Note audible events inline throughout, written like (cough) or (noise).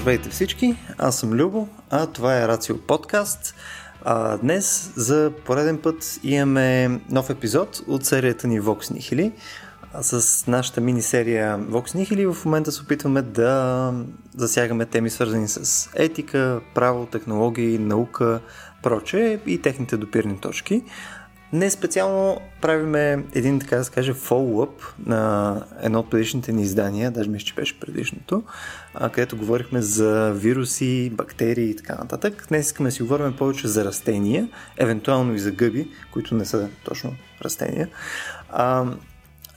Здравейте всички, аз съм Любо, а това е Рацио Подкаст. А, днес за пореден път имаме нов епизод от серията ни Vox Nihili. С нашата мини-серия Vox Nihili в момента се опитваме да засягаме теми свързани с етика, право, технологии, наука, проче и техните допирни точки. Не специално правиме един, така да се каже, фоллоуп на едно от предишните ни издания, даже мисля, че беше предишното, където говорихме за вируси, бактерии и така нататък. Днес искаме да си говорим повече за растения, евентуално и за гъби, които не са точно растения. А,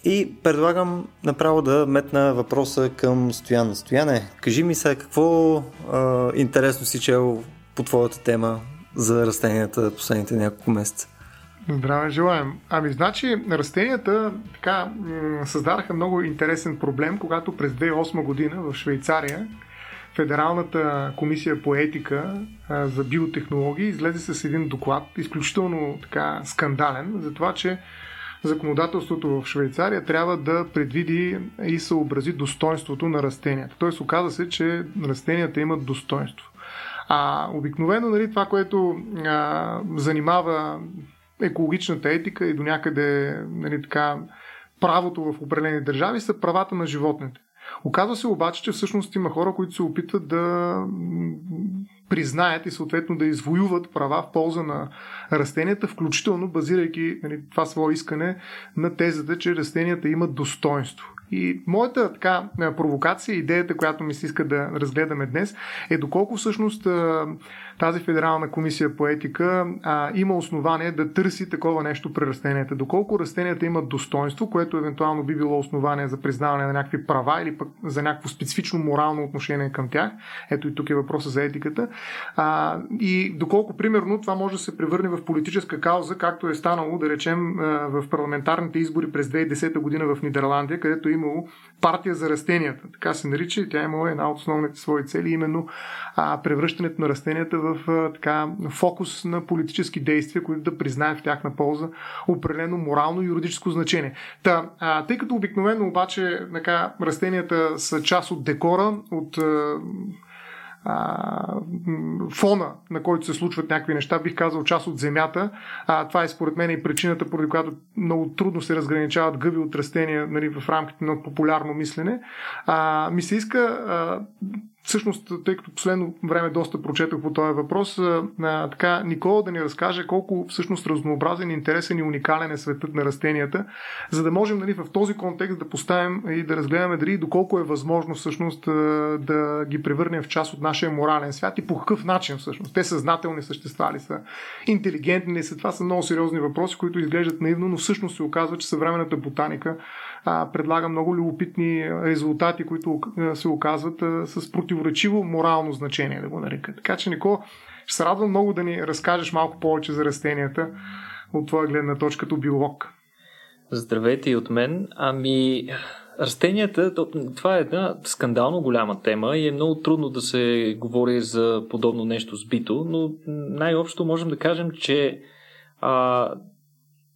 и предлагам направо да метна въпроса към Стоян. Стояне, кажи ми сега какво а, интересно си чел по твоята тема за растенията последните няколко месеца. Здраве желаем. Ами, значи, растенията така създадаха много интересен проблем, когато през 2008 година в Швейцария Федералната комисия по етика за биотехнологии излезе с един доклад, изключително така скандален, за това, че законодателството в Швейцария трябва да предвиди и съобрази достоинството на растенията. Тоест, оказа се, че растенията имат достоинство. А обикновено нали, това, което а, занимава екологичната етика и до някъде нали, така, правото в определени държави са правата на животните. Оказва се обаче, че всъщност има хора, които се опитват да признаят и съответно да извоюват права в полза на растенията, включително базирайки нали, това свое искане на тезата, че растенията имат достоинство. И моята така провокация, идеята, която ми се иска да разгледаме днес, е доколко всъщност тази Федерална комисия по етика а, има основание да търси такова нещо при растенията. Доколко растенията имат достоинство, което евентуално би било основание за признаване на някакви права или пък за някакво специфично морално отношение към тях. Ето и тук е въпроса за етиката. А, и доколко, примерно, това може да се превърне в политическа кауза, както е станало, да речем, в парламентарните избори през 2010 година в Нидерландия, където е имало партия за растенията. Така се нарича и тя е имала една от основните свои цели, именно а, превръщането на растенията в така, фокус на политически действия, които да признаят в тяхна полза определено морално и юридическо значение. Та, а, тъй като обикновено обаче така, растенията са част от декора, от а, фона, на който се случват някакви неща, бих казал част от земята. А, това е според мен и причината, поради която много трудно се разграничават гъби от растения нали, в рамките на популярно мислене. А, ми се иска а, Всъщност, тъй като последно време доста прочетох по този въпрос, а, така Никола да ни разкаже колко всъщност разнообразен, интересен и уникален е светът на растенията, за да можем нали, в този контекст да поставим и да разгледаме дали доколко е възможно всъщност да ги превърнем в част от нашия морален свят и по какъв начин всъщност. Те съзнателни същества ли са, интелигентни ли са, това са много сериозни въпроси, които изглеждат наивно, но всъщност се оказва, че съвременната ботаника а, предлага много любопитни резултати, които се оказват а, с противоречиво морално значение, да го нарека. Така че, Нико, ще се радвам много да ни разкажеш малко повече за растенията от твоя гледна точка като биолог. Здравейте и от мен. Ами, растенията, това е една скандално голяма тема и е много трудно да се говори за подобно нещо сбито, но най-общо можем да кажем, че а,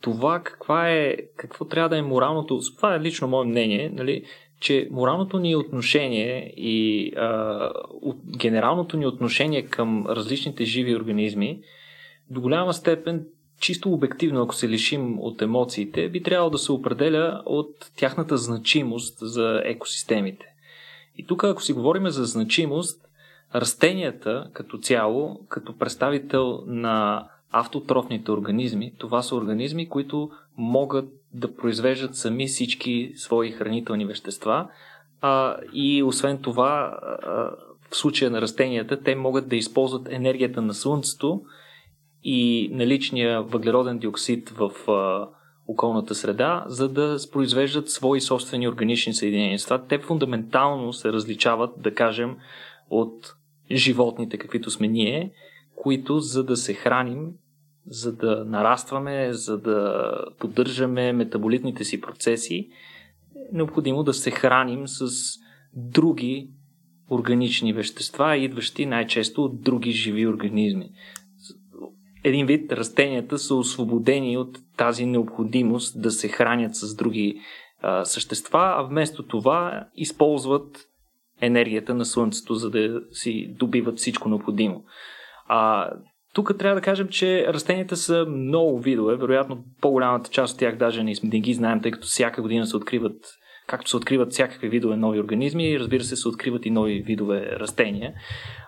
това каква е, какво трябва да е моралното, това е лично мое мнение, нали, че моралното ни отношение и а, от, генералното ни отношение към различните живи организми до голяма степен чисто обективно, ако се лишим от емоциите, би трябвало да се определя от тяхната значимост за екосистемите. И тук, ако си говорим за значимост, растенията като цяло, като представител на автотрофните организми, това са организми, които могат да произвеждат сами всички свои хранителни вещества а, и освен това, а, в случая на растенията, те могат да използват енергията на Слънцето и наличния въглероден диоксид в а, околната среда, за да произвеждат свои собствени органични съединения. Те фундаментално се различават, да кажем, от животните, каквито сме ние, които за да се храним, за да нарастваме, за да поддържаме метаболитните си процеси, е необходимо да се храним с други органични вещества, идващи най-често от други живи организми. Един вид растенията са освободени от тази необходимост да се хранят с други а, същества, а вместо това използват енергията на Слънцето, за да си добиват всичко необходимо. А, тук трябва да кажем, че растенията са много видове. Вероятно, по-голямата част от тях даже не, ги знаем, тъй като всяка година се откриват, както се откриват всякакви видове нови организми, разбира се, се откриват и нови видове растения.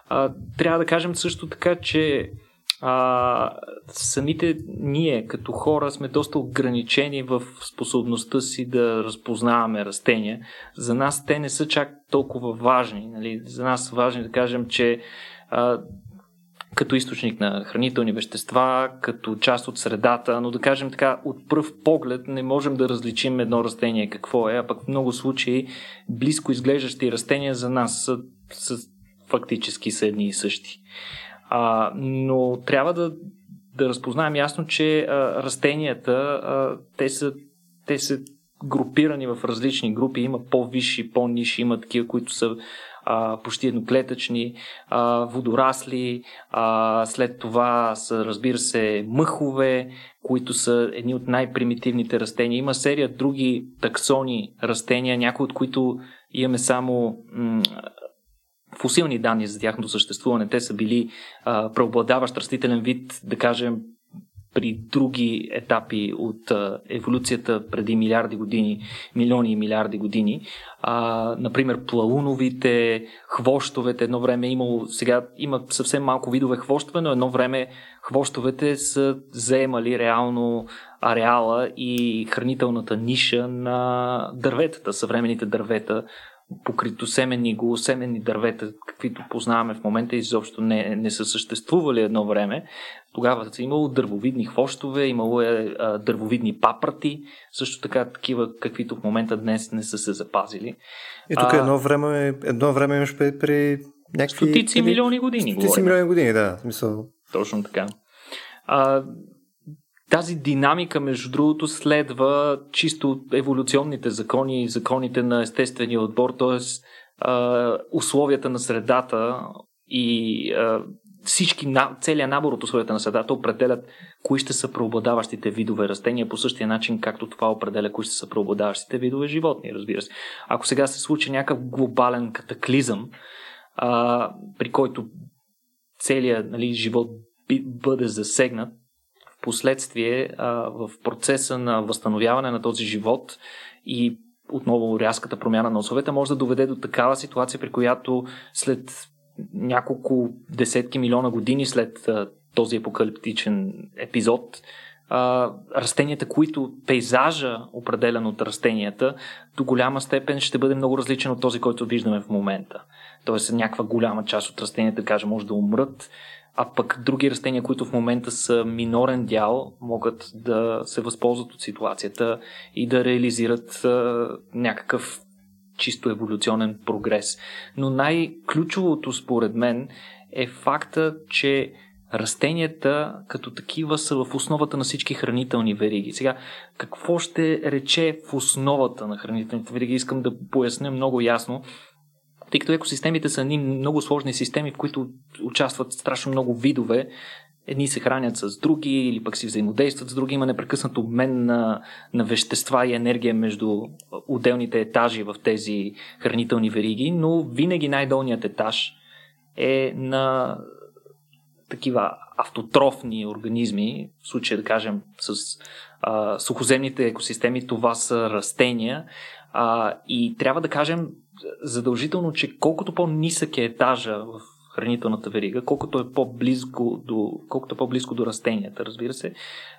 А, трябва да кажем също така, че а, самите ние като хора сме доста ограничени в способността си да разпознаваме растения. За нас те не са чак толкова важни. Нали? За нас е важно да кажем, че а, като източник на хранителни вещества, като част от средата, но да кажем така, от пръв поглед не можем да различим едно растение какво е, а пък в много случаи близко изглеждащи растения за нас са, са фактически са едни и същи. А, но трябва да, да разпознаем ясно, че а, растенията, а, те, са, те са групирани в различни групи. Има по-висши, по-ниши, има такива, които са а, почти едноклетъчни, а, водорасли, а, след това са, разбира се, мъхове, които са едни от най-примитивните растения. Има серия други таксони растения, някои от които имаме само м- фусилни данни за тяхното съществуване. Те са били а, преобладаващ растителен вид, да кажем, при други етапи от еволюцията преди милиарди години, милиони и милиарди години. А, например, плауновите, хвощовете. Едно време е имало, сега има съвсем малко видове хвощове, но едно време хвощовете са заемали реално ареала и хранителната ниша на дърветата, съвременните дървета покрито семени, голосеменни дървета, каквито познаваме в момента, изобщо не, не са съществували едно време. Тогава е имало дървовидни хвощове, имало е а, дървовидни папрати, също така такива, каквито в момента днес не са се запазили. И тук едно време, едно време имаш при, при някакви... Стотици милиони години. Стотици милиони години, да. Смисъл. Точно така. А, тази динамика, между другото, следва чисто еволюционните закони и законите на естествения отбор, т.е. условията на средата и а, всички, целият набор от условията на средата определят кои ще са преобладаващите видове растения по същия начин, както това определя кои ще са преобладаващите видове животни, разбира се. Ако сега се случи някакъв глобален катаклизъм, а, при който целият нали, живот бъде засегнат, последствие а, в процеса на възстановяване на този живот и отново рязката промяна на условията може да доведе до такава ситуация, при която след няколко десетки милиона години след този апокалиптичен епизод, а, растенията, които пейзажа, определен от растенията, до голяма степен ще бъде много различен от този, който виждаме в момента. Тоест, някаква голяма част от растенията, да кажем, може да умрат, а пък други растения, които в момента са минорен дял, могат да се възползват от ситуацията и да реализират а, някакъв чисто еволюционен прогрес. Но най-ключовото според мен е факта, че растенията като такива са в основата на всички хранителни вериги. Сега, какво ще рече в основата на хранителните вериги? Искам да поясня много ясно тъй като екосистемите са едни много сложни системи, в които участват страшно много видове, едни се хранят с други или пък си взаимодействат с други. Има непрекъснат обмен на, на вещества и енергия между отделните етажи в тези хранителни вериги, но винаги най-долният етаж е на такива автотрофни организми, в случая да кажем с а, сухоземните екосистеми, това са растения. А, и трябва да кажем, задължително, че колкото по-нисък е етажа в хранителната верига, колкото е по-близко до, колкото е по-близко до растенията, разбира се,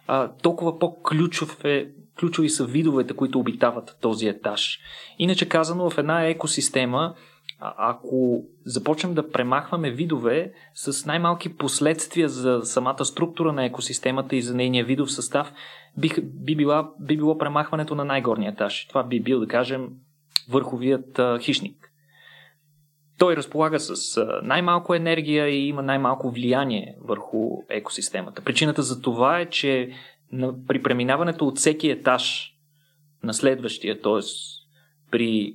а, толкова по-ключов е, ключови са видовете, които обитават този етаж. Иначе казано, в една екосистема, ако започнем да премахваме видове с най-малки последствия за самата структура на екосистемата и за нейния видов състав, би, би, била, би било премахването на най-горния етаж. Това би бил, да кажем, върховият а, хищник. Той разполага с а, най-малко енергия и има най-малко влияние върху екосистемата. Причината за това е, че на, при преминаването от всеки етаж на следващия, т.е. при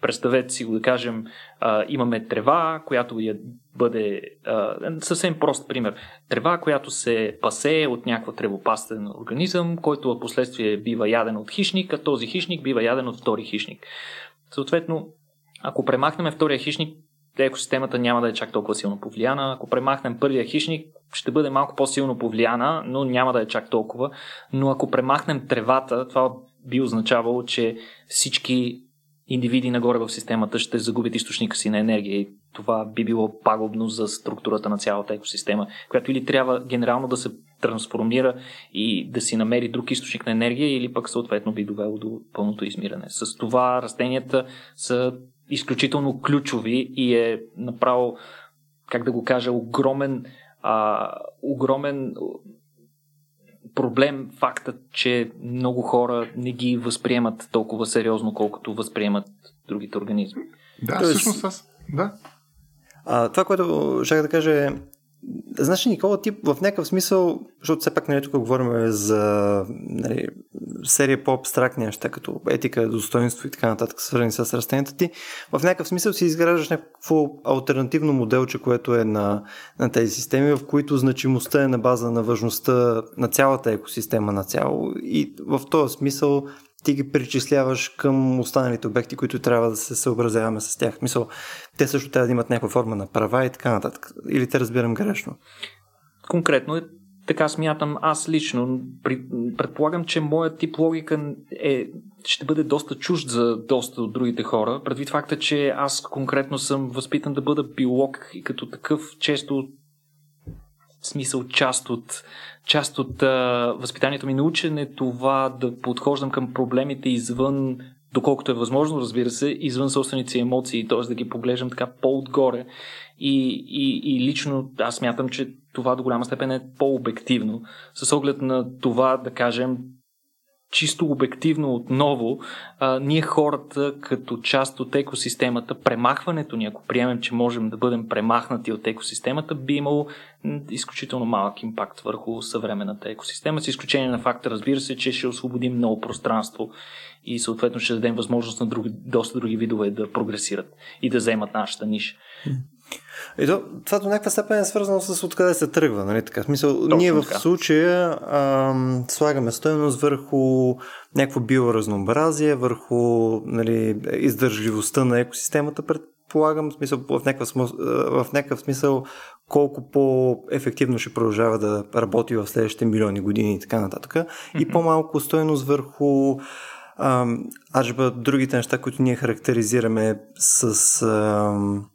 представете си го да кажем, а, имаме трева, която я бъде а, съвсем прост пример. Трева, която се пасе от някаква тревопастен организъм, който в последствие бива яден от хищник, а този хищник бива яден от втори хищник. Съответно, ако премахнем втория хищник, екосистемата няма да е чак толкова силно повлияна. Ако премахнем първия хищник, ще бъде малко по-силно повлияна, но няма да е чак толкова. Но ако премахнем тревата, това би означавало, че всички индивиди нагоре в системата ще загубят източника си на енергия и това би било пагубно за структурата на цялата екосистема, която или трябва генерално да се трансформира и да си намери друг източник на енергия, или пък съответно би довело до пълното измиране. С това растенията са изключително ключови и е направо, как да го кажа, огромен, а, огромен проблем фактът, че много хора не ги възприемат толкова сериозно, колкото възприемат другите организми. Да, Тоест... всъщност аз. Да. А, това, което ще да кажа е, Знаеш, Никола, ти в някакъв смисъл, защото все пак нали, тук говорим за нали, серия по-абстрактни неща, като етика, достоинство и така нататък, свързани с растенията ти, в някакъв смисъл си изграждаш някакво альтернативно моделче, което е на, на тези системи, в които значимостта е на база на важността на цялата екосистема на цяло. И в този смисъл ти ги причисляваш към останалите обекти, които трябва да се съобразяваме с тях. Мисъл, те също трябва да имат някаква форма на права и така нататък. Или те разбирам грешно? Конкретно така смятам аз лично. Предполагам, че моят тип логика е, ще бъде доста чужд за доста от другите хора, предвид факта, че аз конкретно съм възпитан да бъда биолог и като такъв често смисъл част от, част от а, възпитанието ми научен е това да подхождам към проблемите извън, доколкото е възможно, разбира се, извън собствените емоции, т.е. да ги поглеждам така по-отгоре. И, и, и лично аз мятам, че това до голяма степен е по-обективно, с оглед на това, да кажем, чисто обективно отново, а, ние хората като част от екосистемата, премахването ни, ако приемем, че можем да бъдем премахнати от екосистемата, би имало изключително малък импакт върху съвременната екосистема, с изключение на факта, разбира се, че ще освободим много пространство и съответно ще дадем възможност на други, доста други видове да прогресират и да вземат нашата ниша. И то, това до някаква степен е свързано с откъде се тръгва. Нали? Така, смисъл, Точно ние в така. случая ам, слагаме стоеност върху някакво биоразнообразие, върху нали, издържливостта на екосистемата, предполагам, в, смисъл, в, някакъв, в някакъв смисъл колко по-ефективно ще продължава да работи в следващите милиони години и така нататък. Mm-hmm. И по-малко стоеност върху аджба другите неща, които ние характеризираме с... Ам,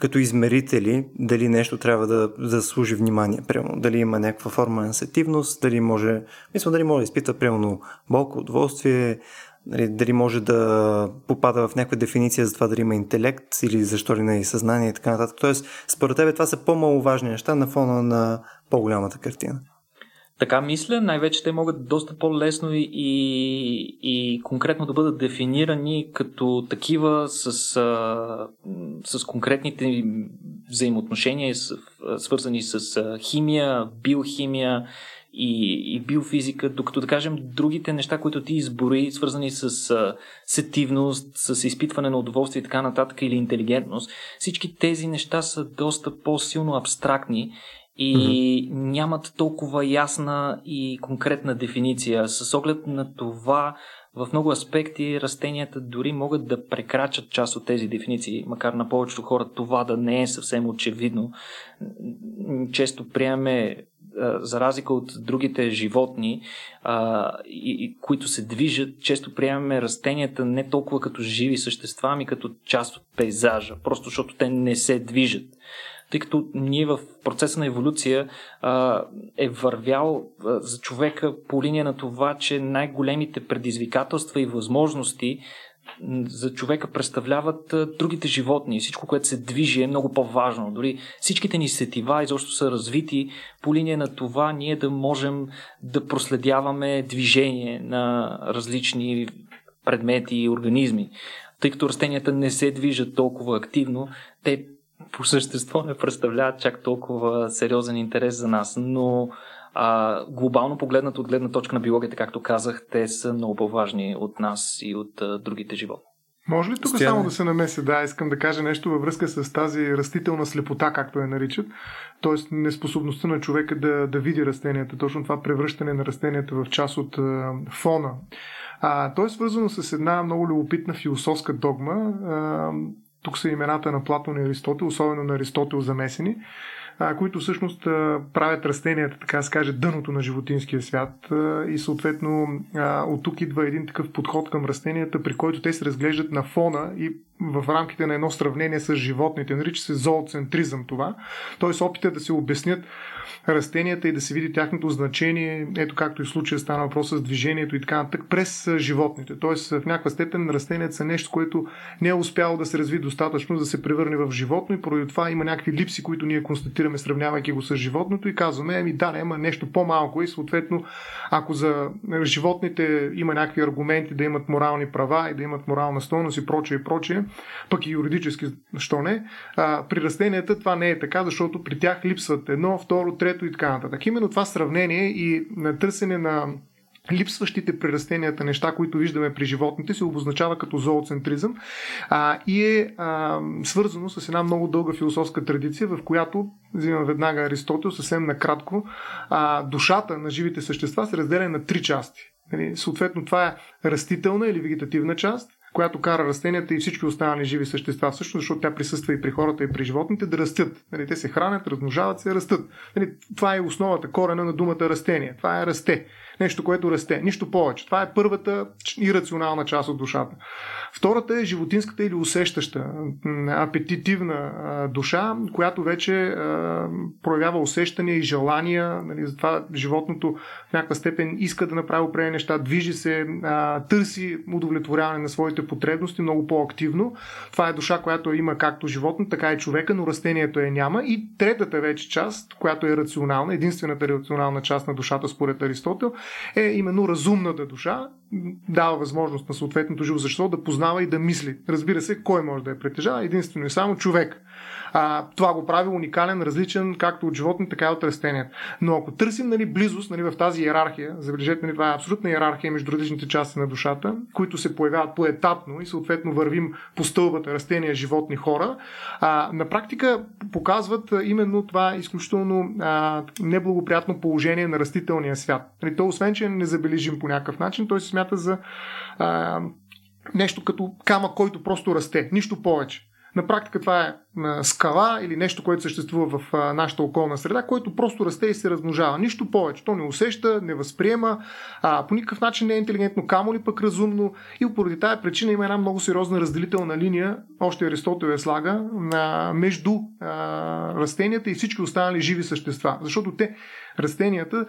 като измерители дали нещо трябва да, да служи внимание. Примерно, дали има някаква форма на сетивност, дали може, мисля, дали може да изпита примерно болко, удоволствие, дали, дали може да попада в някаква дефиниция за това дали има интелект или защо ли не е съзнание и така нататък. Тоест, според тебе това са по-маловажни неща на фона на по-голямата картина. Така мисля, най-вече те могат доста по-лесно и, и, и конкретно да бъдат дефинирани като такива с, а, с конкретните взаимоотношения, свързани с а, химия, биохимия и, и биофизика, докато да кажем другите неща, които ти избори, свързани с а, сетивност, с изпитване на удоволствие и така нататък или интелигентност, всички тези неща са доста по-силно абстрактни и mm-hmm. нямат толкова ясна и конкретна дефиниция. С оглед на това, в много аспекти растенията дори могат да прекрачат част от тези дефиниции, макар на повечето хора това да не е съвсем очевидно. Често приемаме за разлика от другите животни, а, и, и, които се движат, често приемаме растенията не толкова като живи същества, ами като част от пейзажа, просто защото те не се движат тъй като ние в процеса на еволюция а, е вървял а, за човека по линия на това, че най-големите предизвикателства и възможности за човека представляват другите животни. Всичко, което се движи е много по-важно. Дори всичките ни сетива изобщо са развити по линия на това ние да можем да проследяваме движение на различни предмети и организми. Тъй като растенията не се движат толкова активно, те по същество не представляват чак толкова сериозен интерес за нас, но а, глобално погледнато от гледна точка на биологията, както казах, те са много по-важни от нас и от а, другите животни. Може ли тук Стояне. само да се намеся? Да, искам да кажа нещо във връзка с тази растителна слепота, както я наричат. Тоест неспособността на човека да, да види растенията. Точно това превръщане на растенията в част от а, фона А, то е свързано с една много любопитна философска догма. А, тук са имената на Платон и Аристотел, особено на Аристотел замесени които всъщност правят растенията, така се каже, дъното на животинския свят и съответно от тук идва един такъв подход към растенията, при който те се разглеждат на фона и в рамките на едно сравнение с животните. Нарича се зооцентризъм това. Т.е. опита да се обяснят растенията и да се види тяхното значение, ето както и в случая стана въпрос с движението и така нататък, през животните. Тоест в някаква степен растенията са нещо, което не е успяло да се разви достатъчно, да се превърне в животно и поради това има някакви липси, които ние констатираме, сравнявайки го с животното и казваме, ами да, не, има нещо по-малко и съответно, ако за животните има някакви аргументи да имат морални права и да имат морална стойност и прочее и прочее, пък и юридически, що не, а, при растенията това не е така, защото при тях липсват едно, второ, трето и така нататък. Именно това сравнение и на търсене на липсващите при растенията неща, които виждаме при животните, се обозначава като зооцентризъм а, и е а, свързано с една много дълга философска традиция, в която, взимам веднага Аристотел, съвсем накратко, а, душата на живите същества се разделя на три части. Нали, съответно, това е растителна или вегетативна част, която кара растенията и всички останали живи същества, също защото тя присъства и при хората, и при животните, да растят. Нали, те се хранят, размножават се, растат. Нали, това е основата, корена на думата растение. Това е расте нещо, което расте. Нищо повече. Това е първата ирационална част от душата. Втората е животинската или усещаща, апетитивна душа, която вече проявява усещания и желания. Нали, затова животното в някаква степен иска да направи определени неща, движи се, търси удовлетворяване на своите потребности много по-активно. Това е душа, която има както животно, така и човека, но растението я няма. И третата вече част, която е рационална, единствената рационална част на душата според Аристотел, е именно разумната душа, дава възможност на съответното живо същество да познава и да мисли. Разбира се, кой може да я притежава? Единствено и само човек. А, това го прави уникален, различен както от животни, така и от растенията. Но ако търсим нали, близост нали, в тази иерархия, забележете, нали, това е абсолютна иерархия между различните части на душата, които се появяват поетапно и съответно вървим по стълбата растения, животни, хора, а, на практика показват именно това изключително а, неблагоприятно положение на растителния свят. Нали, то, освен, че е незабележим по някакъв начин, той се смята за а, нещо като камък, който просто расте. Нищо повече. На практика това е скала или нещо, което съществува в нашата околна среда, което просто расте и се размножава. Нищо повече. То не усеща, не възприема, а, по никакъв начин не е интелигентно, камо ли пък разумно. И поради тази причина има една много сериозна разделителна линия, още Аристотел я слага, между растенията и всички останали живи същества. Защото те растенията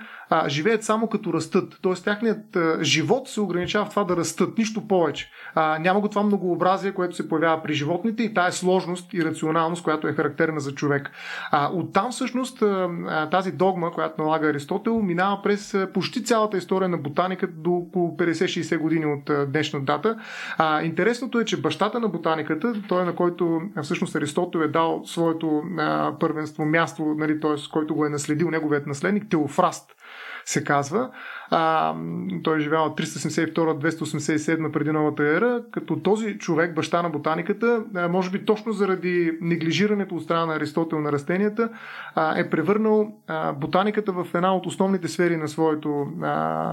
живеят само като растат. Тоест, тяхният живот се ограничава в това да растат, нищо повече. Няма го това многообразие, което се появява при животните и тая сложност и рационалност, която е характерна за човек. А, оттам всъщност тази догма, която налага Аристотел, минава през почти цялата история на ботаниката до около 50-60 години от днешна дата. А, интересното е, че бащата на ботаниката, той на който всъщност Аристотел е дал своето а, първенство, място, нали, т.е. който го е наследил неговият наследник, Теофраст се казва. А, той е живял от 372-287 преди новата ера, като този човек, баща на ботаниката, може би точно заради неглижирането от страна на Аристотел на растенията, е превърнал ботаниката в една от основните сфери на, своето,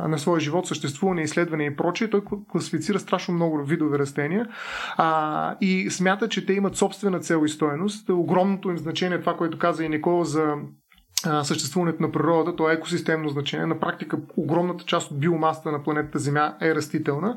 на своя живот, съществуване, изследване и прочее. Той класифицира страшно много видове растения а, и смята, че те имат собствена цел и стоеност. Огромното им значение, това, което каза и Никола за съществуването на природата, то е екосистемно значение. На практика огромната част от биомасата на планетата Земя е растителна,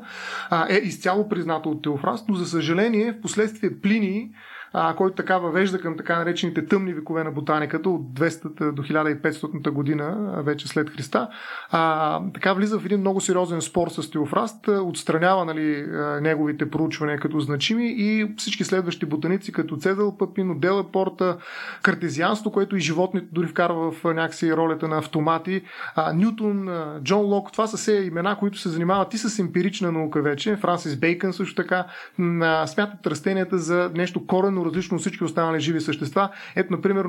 е изцяло признато от Теофраст, но за съжаление в последствие Плини а, който така въвежда към така наречените тъмни векове на ботаниката от 200 до 1500 година, вече след Христа. А, така влиза в един много сериозен спор с Теофраст, отстранява нали, неговите проучвания като значими и всички следващи ботаници, като Цезал Папино, Дела Порта, картезианство, което и животните дори вкарва в някакси ролята на автомати, а, Нютон, Джон Лок, това са все имена, които се занимават и с емпирична наука вече. Франсис Бейкън също така смятат растенията за нещо коренно коренно различно от всички останали живи същества. Ето, например,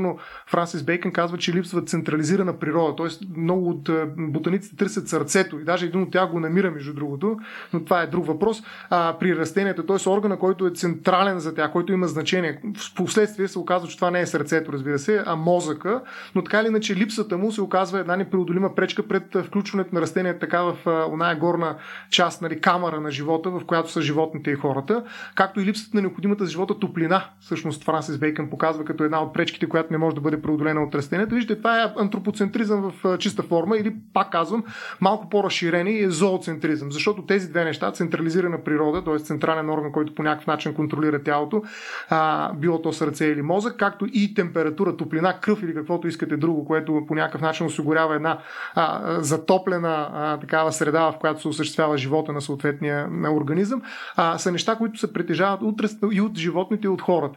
Франсис Бейкън казва, че липсва централизирана природа, т.е. много от ботаниците търсят сърцето и даже един от тях го намира, между другото, но това е друг въпрос. А, при растенията, т.е. органа, който е централен за тях, който има значение. В последствие се оказва, че това не е сърцето, разбира се, а мозъка, но така или иначе липсата му се оказва една непреодолима пречка пред включването на растенията така в оная горна част, нали, камера на живота, в която са животните и хората, както и липсата на необходимата за живота топлина. Всъщност Франсис Бейкън показва като една от пречките, която не може да бъде преодолена от растенията. Виждате, това е антропоцентризъм в чиста форма или, пак казвам, малко по-разширени е зооцентризъм, защото тези две неща, централизирана природа, т.е. централен орган, който по някакъв начин контролира тялото, а, било то сърце или мозък, както и температура, топлина, кръв или каквото искате друго, което по някакъв начин осигурява една а, затоплена а, такава среда, в която се осъществява живота на съответния организъм, а, са неща, които се притежават от, и от животните, и от хората.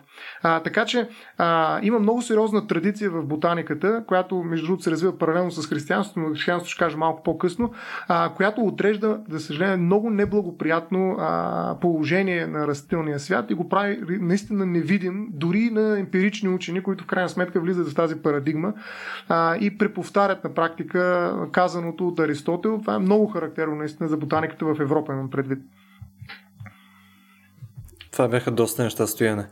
А, така че а, има много сериозна традиция в ботаниката, която между другото се развива паралелно с християнството, но християнството ще кажа малко по-късно, а, която отрежда, за съжаление, много неблагоприятно а, положение на растителния свят и го прави наистина невидим дори на емпирични учени, които в крайна сметка влизат в тази парадигма а, и преповтарят на практика казаното от Аристотел. Това е много характерно наистина за ботаниката в Европа, имам предвид. Това бяха доста неща стояне.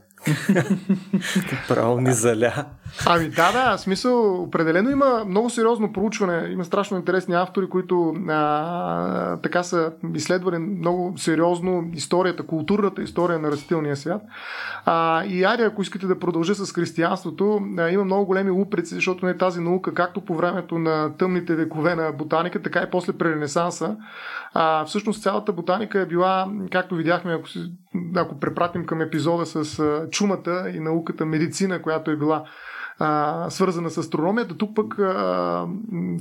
Право ни заля. Ами да, да, смисъл, определено има много сериозно проучване. Има страшно интересни автори, които а, така са изследвали много сериозно историята, културната история на растителния свят. А, и ари, ако искате да продължа с християнството, а, има много големи упреци, защото не тази наука, както по времето на тъмните векове на ботаника, така и после при Ренесанса. А, всъщност цялата ботаника е била, както видяхме, ако, ако препратим към епизода с чумата и науката медицина, която е била свързана с астрономията. Тук пък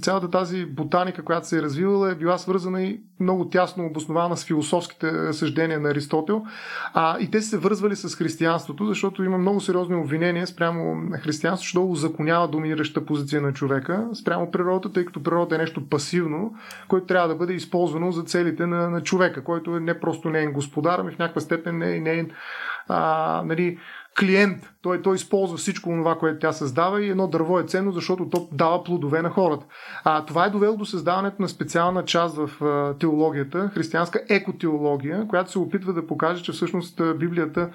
цялата тази ботаника, която се е развивала, е била свързана и много тясно обоснована с философските съждения на Аристотел. А, и те се вързвали с християнството, защото има много сериозни обвинения спрямо християнството, защото узаконява доминираща позиция на човека спрямо природата, тъй като природата е нещо пасивно, което трябва да бъде използвано за целите на, на човека, който е не просто не е господар, ами в някаква степен не е, не е а, нали, клиент. Той, той използва всичко това, което тя създава и едно дърво е ценно, защото то дава плодове на хората. А, това е довело до създаването на специална част в а, теологията, християнска екотеология, която се опитва да покаже, че всъщност Библията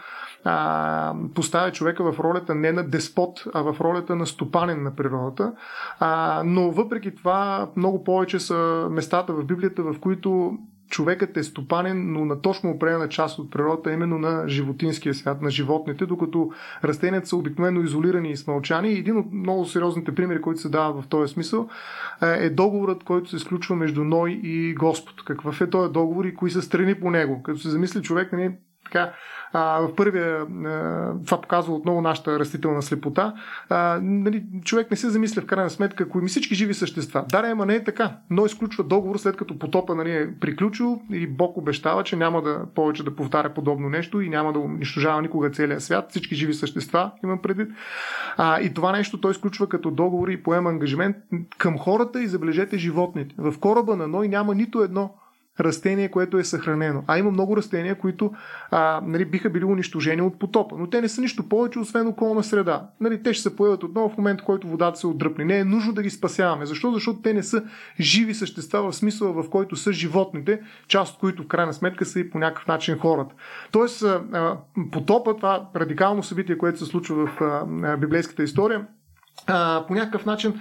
а, поставя човека в ролята не на деспот, а в ролята на стопанен на природата. А, но въпреки това много повече са местата в Библията, в които човекът е стопанен, но на точно определена част от природата, именно на животинския свят, на животните, докато растенията са обикновено изолирани и смълчани. Един от много сериозните примери, които се дават в този смисъл, е договорът, който се изключва между Ной и Господ. Какъв е този договор и кои са страни по него? Като се замисли човек, нали, така, а, в първия, а, това показва отново нашата растителна слепота, а, нали, човек не се замисля в крайна сметка, кои ми всички живи същества. Да, ама не е така. Но изключва договор след като потопа нали, е приключил и Бог обещава, че няма да повече да повтаря подобно нещо и няма да унищожава никога целия свят, всички живи същества, имам предвид. А, и това нещо той изключва като договор и поема ангажимент към хората и забележете животните. В кораба на Ной няма нито едно растение, което е съхранено. А има много растения, които а, нали, биха били унищожени от потопа. Но те не са нищо повече, освен околна среда. Нали, те ще се появят отново в момента, в който водата се отдръпне. Не е нужно да ги спасяваме. Защо? Защото те не са живи същества в смисъла, в който са животните, част от които в крайна сметка са и по някакъв начин хората. Тоест, а, потопа, това радикално събитие, което се случва в а, библейската история, а, по някакъв начин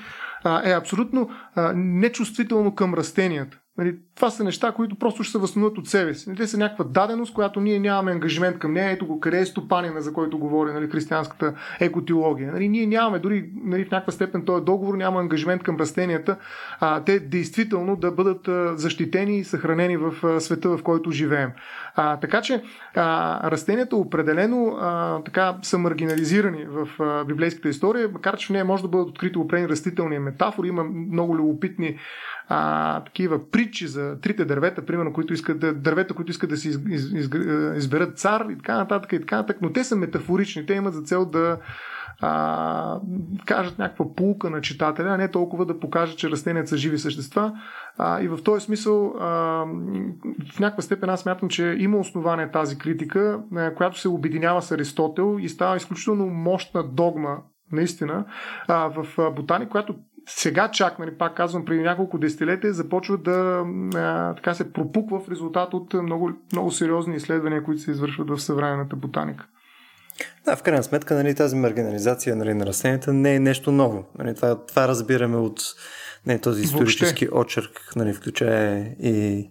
е абсолютно нечувствително към растенията. Нали, това са неща, които просто ще се възстановят от себе си. Нали, те са някаква даденост, която ние нямаме ангажимент към нея. Ето го, къде е стопанина, за който говори нали, християнската екотеология. Нали, ние нямаме, дори нали, в някаква степен този договор няма ангажимент към растенията, а, те действително да бъдат защитени и съхранени в света, в който живеем. А, така че а, растенията определено а, така, са маргинализирани в а, библейската история, макар че в нея може да бъдат открити определени растителни метафори, има много любопитни а, такива притчи за трите дървета, примерно, които искат да, дървета, които искат да си из, из, из, изберат цар и така нататък и така нататък, но те са метафорични, те имат за цел да а, кажат някаква пулка на читателя, а не толкова да покажат, че растенията са живи същества. А, и в този смисъл, а, в някаква степен аз смятам, че има основание тази критика, а, която се обединява с Аристотел и става изключително мощна догма наистина, а, в ботаник, която сега чак, нали, пак казвам, преди няколко десетилетия започва да а, така се пропуква в резултат от много, много сериозни изследвания, които се извършват в съвременната ботаника. Да, в крайна сметка нали, тази маргинализация нали, на растенията не е нещо ново. Нали, това, това разбираме от не, този исторически Въобще. очерк, нали, включая и,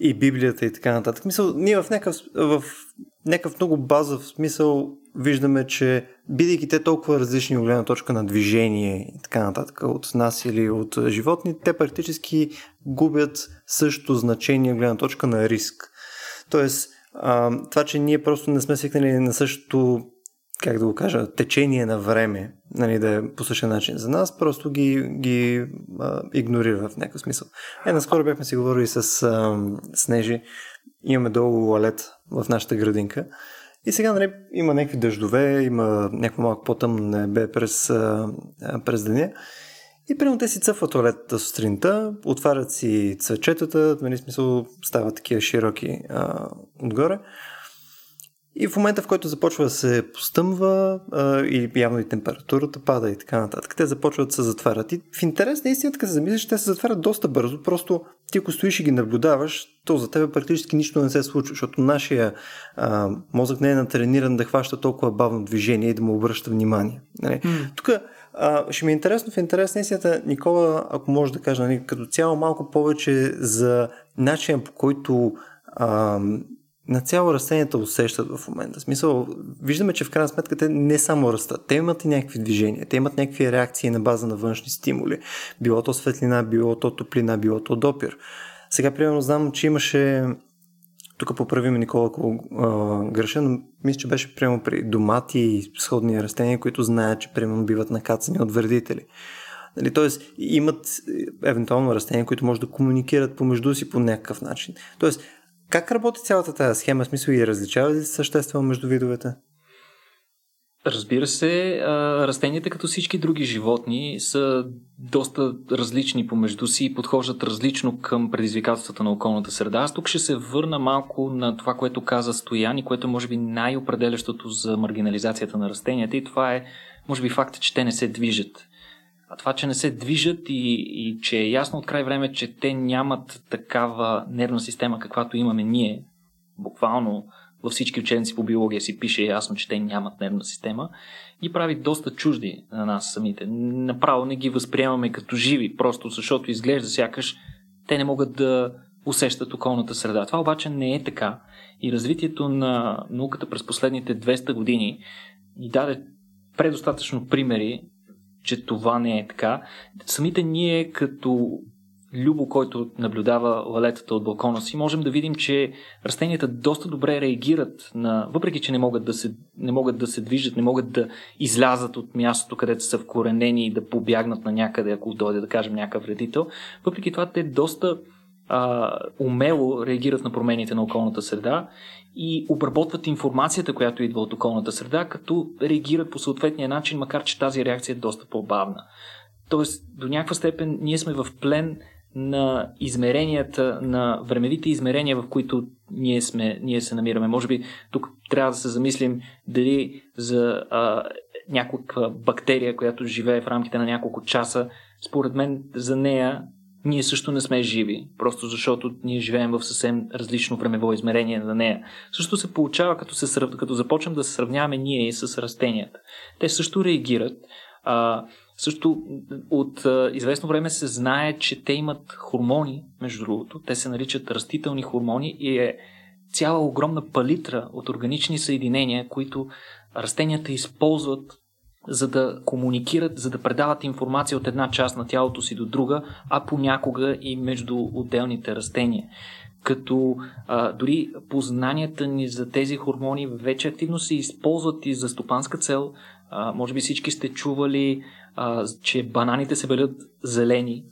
и Библията и така нататък. Мисъл, ние в някакъв, в някакъв много базов смисъл виждаме, че бидейки те толкова различни от гледна точка на движение и така нататък от нас или от животни, те практически губят същото значение от гледна точка на риск. Тоест, това, че ние просто не сме свикнали на същото как да го кажа, течение на време, нали, да е по същия начин за нас, просто ги, ги а, игнорира в някакъв смисъл. Е, наскоро бяхме си говорили с а, Снежи, имаме долу лалет в нашата градинка и сега нали, има някакви дъждове, има някакво малко по-тъмно небе през, през деня. И примерно те си цъфват туалетата сутринта, отварят си цвечетата, нали, смисъл стават такива широки а, отгоре. И в момента, в който започва да се постъмва а, и явно и температурата пада и така нататък, те започват да се затварят. И в интерес на истината, като се замислиш, те се затварят доста бързо. Просто ти ако стоиш и ги наблюдаваш, то за тебе практически нищо не се случва, защото нашия а, мозък не е натрениран да хваща толкова бавно движение и да му обръща внимание. Нали? Mm. Тук ще ми е интересно в интерес на истината, Никола, ако може да кажа нали, като цяло малко повече за начина по който а, на цяло растенията усещат в момента. Смисъл, виждаме, че в крайна сметка те не само растат, те имат и някакви движения, те имат някакви реакции на база на външни стимули. Било то светлина, било то топлина, било то допир. Сега, примерно, знам, че имаше тук поправим Никола, ако греша, но мисля, че беше примерно при домати и сходни растения, които знаят, че примерно биват накацани от вредители. Нали, Тоест, имат е, евентуално растения, които може да комуникират помежду си по някакъв начин. Тоест, как работи цялата тази схема? Смисъл и различава ли се съществено между видовете? Разбира се, растенията като всички други животни са доста различни помежду си и подхождат различно към предизвикателствата на околната среда. Аз тук ще се върна малко на това, което каза Стоян и което е може би най-определящото за маргинализацията на растенията и това е може би факта, че те не се движат. А това, че не се движат и, и че е ясно от край време, че те нямат такава нервна система, каквато имаме ние, буквално във всички учебници по биология си пише ясно, че те нямат нервна система, ги прави доста чужди на нас самите. Направо не ги възприемаме като живи, просто защото изглежда сякаш те не могат да усещат околната среда. Това обаче не е така. И развитието на науката през последните 200 години ни даде предостатъчно примери че това не е така. Самите ние като Любо, който наблюдава лалетата от балкона си, можем да видим, че растенията доста добре реагират на, въпреки че не могат да се, не могат да се движат, не могат да излязат от мястото, където са вкоренени и да побягнат на някъде, ако дойде да кажем някакъв вредител. Въпреки това те доста а, умело реагират на промените на околната среда и обработват информацията, която идва от околната среда, като реагират по съответния начин, макар че тази реакция е доста по-бавна. Тоест, до някаква степен ние сме в плен на измеренията, на времевите измерения, в които ние, сме, ние се намираме. Може би тук трябва да се замислим дали за а, някаква бактерия, която живее в рамките на няколко часа, според мен за нея ние също не сме живи, просто защото ние живеем в съвсем различно времево измерение на нея. Също се получава, като, се, като започнем да се сравняваме ние с растенията. Те също реагират. А, също от а, известно време се знае, че те имат хормони, между другото. Те се наричат растителни хормони и е цяла огромна палитра от органични съединения, които растенията използват за да комуникират, за да предават информация от една част на тялото си до друга, а понякога и между отделните растения. Като а, дори познанията ни за тези хормони вече активно се използват и за стопанска цел. А, може би всички сте чували, а, че бананите се белят зелени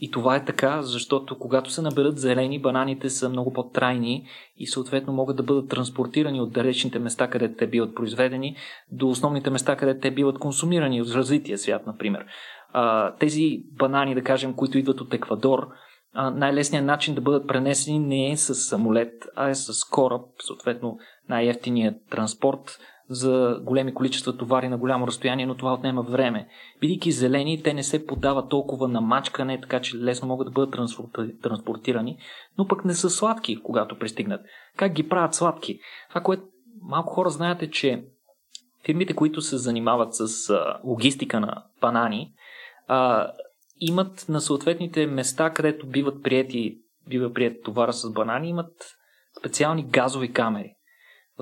И това е така, защото когато се наберат зелени, бананите са много по-трайни и съответно могат да бъдат транспортирани от далечните места, където те биват произведени, до основните места, където те биват консумирани от развития свят, например. Тези банани, да кажем, които идват от Еквадор, най-лесният начин да бъдат пренесени не е с самолет, а е с кораб, съответно най-ефтиният транспорт за големи количества товари на голямо разстояние, но това отнема време. Бидейки зелени, те не се подават толкова на мачкане, така че лесно могат да бъдат транспортирани, но пък не са сладки, когато пристигнат. Как ги правят сладки? Това, което малко хора знаят е, че фирмите, които се занимават с логистика на банани, имат на съответните места, където биват прияти, бива прият товара с банани, имат специални газови камери.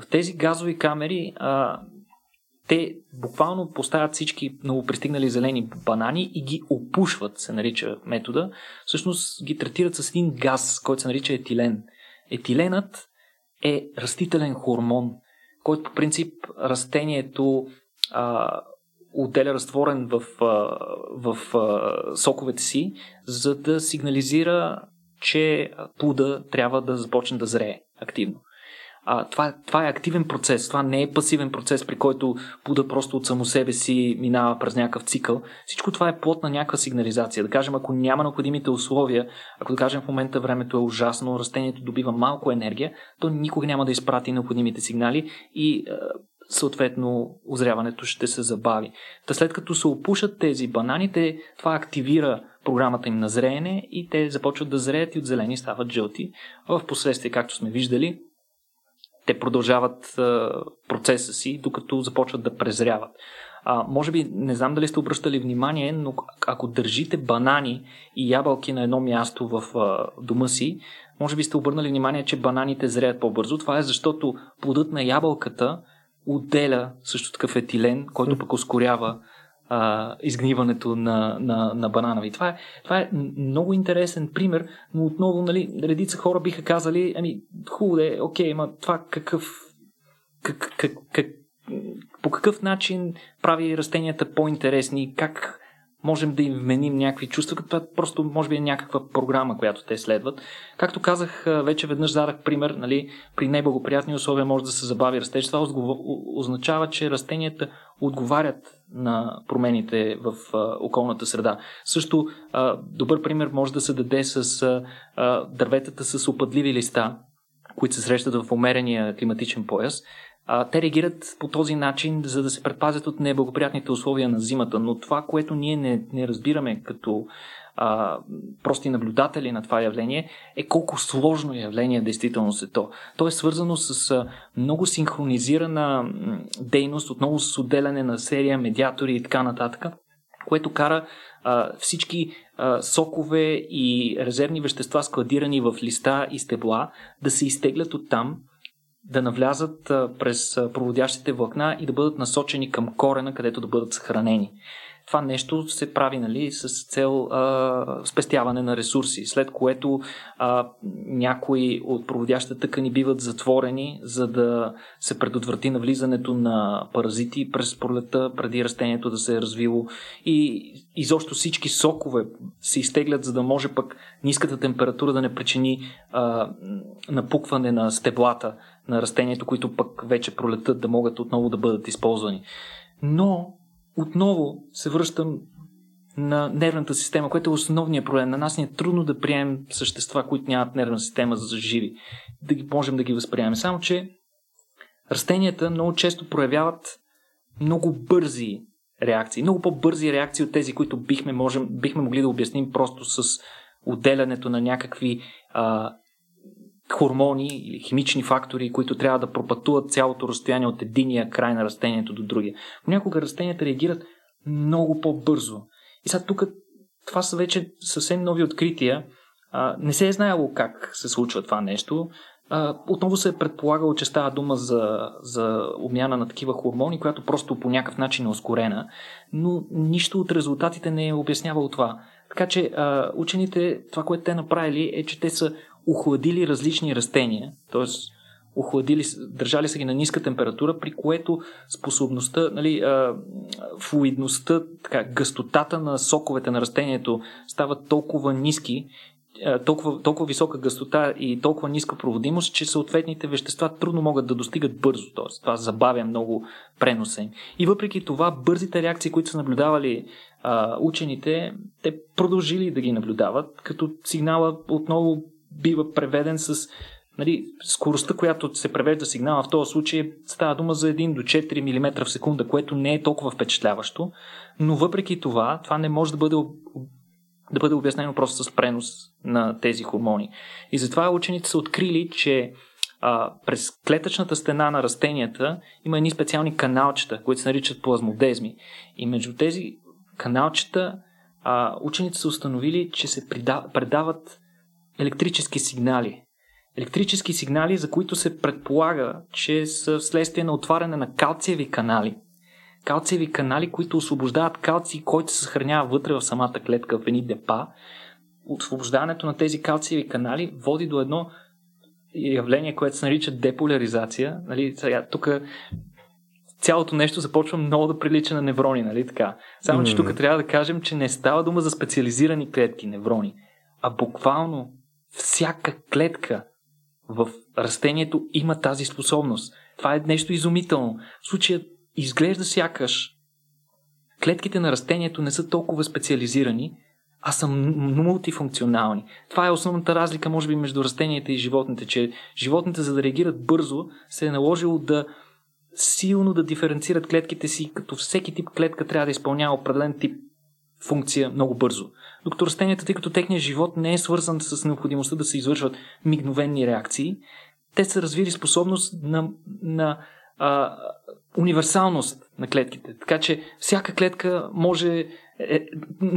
В тези газови камери а, те буквално поставят всички новопристигнали зелени банани и ги опушват, се нарича метода. Всъщност ги третират с един газ, който се нарича етилен. Етиленът е растителен хормон, който по принцип растението а, отделя разтворен в, в, в соковете си, за да сигнализира, че плуда трябва да започне да зрее активно. А, това, това е активен процес, това не е пасивен процес, при който плуда просто от само себе си минава през някакъв цикъл. Всичко това е плод на някаква сигнализация. Да кажем, ако няма необходимите условия, ако да кажем в момента времето е ужасно, растението добива малко енергия, то никога няма да изпрати необходимите сигнали и съответно озряването ще се забави. Та след като се опушат тези бананите, това активира програмата им на зреене и те започват да зреят и от зелени стават жълти. В последствие, както сме виждали, те продължават процеса си, докато започват да презряват. А, може би, не знам дали сте обръщали внимание, но ако държите банани и ябълки на едно място в а, дома си, може би сте обърнали внимание, че бананите зреят по-бързо. Това е защото плодът на ябълката отделя също такъв етилен, който пък ускорява а, изгниването на, на, на бананови. Това е, това е много интересен пример, но отново нали, редица хора биха казали, ами хубаво е, окей, ма това какъв, как, как, как, по какъв начин прави растенията по-интересни, как можем да им вменим някакви чувства, като това просто може би е някаква програма, която те следват. Както казах, вече веднъж задах пример, нали, при неблагоприятни условия може да се забави растеж. Това означава, че растенията отговарят на промените в околната среда. Също добър пример може да се даде с дърветата с опадливи листа, които се срещат в умерения климатичен пояс те реагират по този начин, за да се предпазят от неблагоприятните условия на зимата. Но това, което ние не, не разбираме като а, прости наблюдатели на това явление, е колко сложно явление действително е то. То е свързано с а, много синхронизирана дейност, отново с отделяне на серия, медиатори и така нататък, което кара а, всички а, сокове и резервни вещества, складирани в листа и стебла, да се изтеглят от там да навлязат през проводящите влакна и да бъдат насочени към корена, където да бъдат съхранени. Това нещо се прави нали, с цел а, спестяване на ресурси, след което а, някои от проводящите тъкани биват затворени, за да се предотврати навлизането на паразити през пролета, преди растението да се е развило. И изобщо всички сокове се изтеглят, за да може пък ниската температура да не причини а, напукване на стеблата на растението, които пък вече пролетат да могат отново да бъдат използвани. Но отново се връщам на нервната система, което е основният проблем. На нас ни е трудно да приемем същества, които нямат нервна система за живи, да ги можем да ги възприемем. Само, че растенията много често проявяват много бързи реакции, много по-бързи реакции от тези, които бихме, можем, бихме могли да обясним просто с отделянето на някакви а, хормони или химични фактори, които трябва да пропътуват цялото разстояние от единия край на растението до другия. Понякога растенията реагират много по-бързо. И сега тук това са вече съвсем нови открития. А, не се е знаело как се случва това нещо. А, отново се е предполагало, че става дума за, за обмяна на такива хормони, която просто по някакъв начин е ускорена, но нищо от резултатите не е обяснявало това. Така че а, учените, това, което те направили, е, че те са охладили различни растения, т.е. охладили, държали са ги на ниска температура, при което способността, нали, а, флуидността, така, гъстотата на соковете на растението стават толкова ниски, толкова, толкова висока гъстота и толкова ниска проводимост, че съответните вещества трудно могат да достигат бързо. Т.е. това забавя много преноса им. И въпреки това, бързите реакции, които са наблюдавали а, учените, те продължили да ги наблюдават, като сигнала отново бива преведен с нали, скоростта, която се превежда сигнала в този случай става дума за 1 до 4 мм в секунда, което не е толкова впечатляващо, но въпреки това, това не може да бъде да бъде обяснено просто с пренос на тези хормони. И затова учените са открили, че а, през клетъчната стена на растенията има едни специални каналчета, които се наричат плазмодезми. И между тези каналчета а, учените са установили, че се предават електрически сигнали. Електрически сигнали, за които се предполага, че са вследствие на отваряне на калциеви канали. Калциеви канали, които освобождават калций, който се съхранява вътре в самата клетка в едни депа. Освобождаването на тези калциеви канали води до едно явление, което се нарича деполяризация. Нали, сега, тук цялото нещо започва много да прилича на неврони, нали така? Само, че тук трябва да кажем, че не става дума за специализирани клетки, неврони, а буквално всяка клетка в растението има тази способност. Това е нещо изумително. В случая изглежда сякаш клетките на растението не са толкова специализирани, а са мултифункционални. Това е основната разлика, може би, между растенията и животните, че животните, за да реагират бързо, се е наложило да силно да диференцират клетките си, като всеки тип клетка трябва да изпълнява определен тип функция много бързо. Докато растенията, тъй като техният живот не е свързан с необходимостта да се извършват мигновенни реакции, те са развили способност на, на а, универсалност на клетките. Така че всяка клетка може. Е,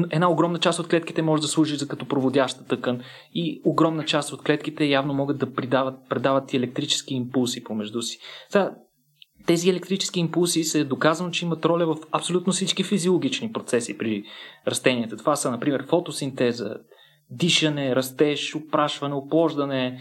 една огромна част от клетките може да служи за като проводяща тъкан и огромна част от клетките явно могат да предават, предават и електрически импулси помежду си. Сега, тези електрически импулси се е доказано, че имат роля в абсолютно всички физиологични процеси при растенията. Това са, например, фотосинтеза, дишане, растеж, опрашване, оплождане,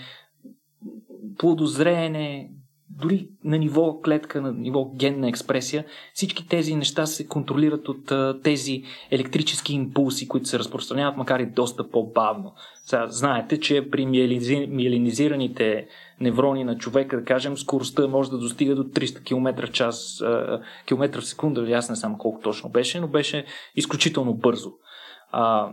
плодозреене, дори на ниво клетка, на ниво генна експресия, всички тези неща се контролират от тези електрически импулси, които се разпространяват, макар и доста по-бавно. Сега, знаете, че при миелинизираните неврони на човека, да кажем, скоростта може да достига до 300 км в час, км в секунда, аз не знам колко точно беше, но беше изключително бързо. А,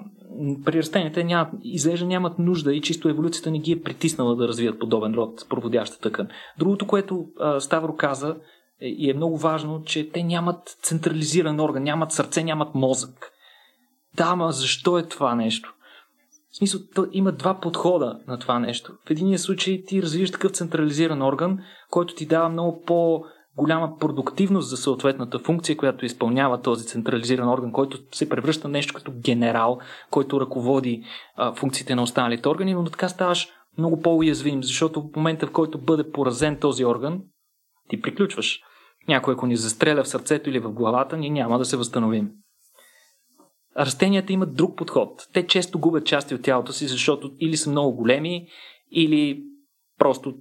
при растенията няма, изглежда нямат нужда и чисто еволюцията не ги е притиснала да развият подобен род проводяща тъкан. Другото, което а, Ставро каза е, и е много важно, че те нямат централизиран орган, нямат сърце, нямат мозък. Да, ама защо е това нещо? В смисъл, има два подхода на това нещо. В единия случай ти развиваш такъв централизиран орган, който ти дава много по- голяма продуктивност за съответната функция, която изпълнява този централизиран орган, който се превръща нещо като генерал, който ръководи а, функциите на останалите органи, но така ставаш много по-уязвим, защото в момента, в който бъде поразен този орган, ти приключваш. Някой, ако ни застреля в сърцето или в главата, ние няма да се възстановим. Растенията имат друг подход. Те често губят части от тялото си, защото или са много големи, или просто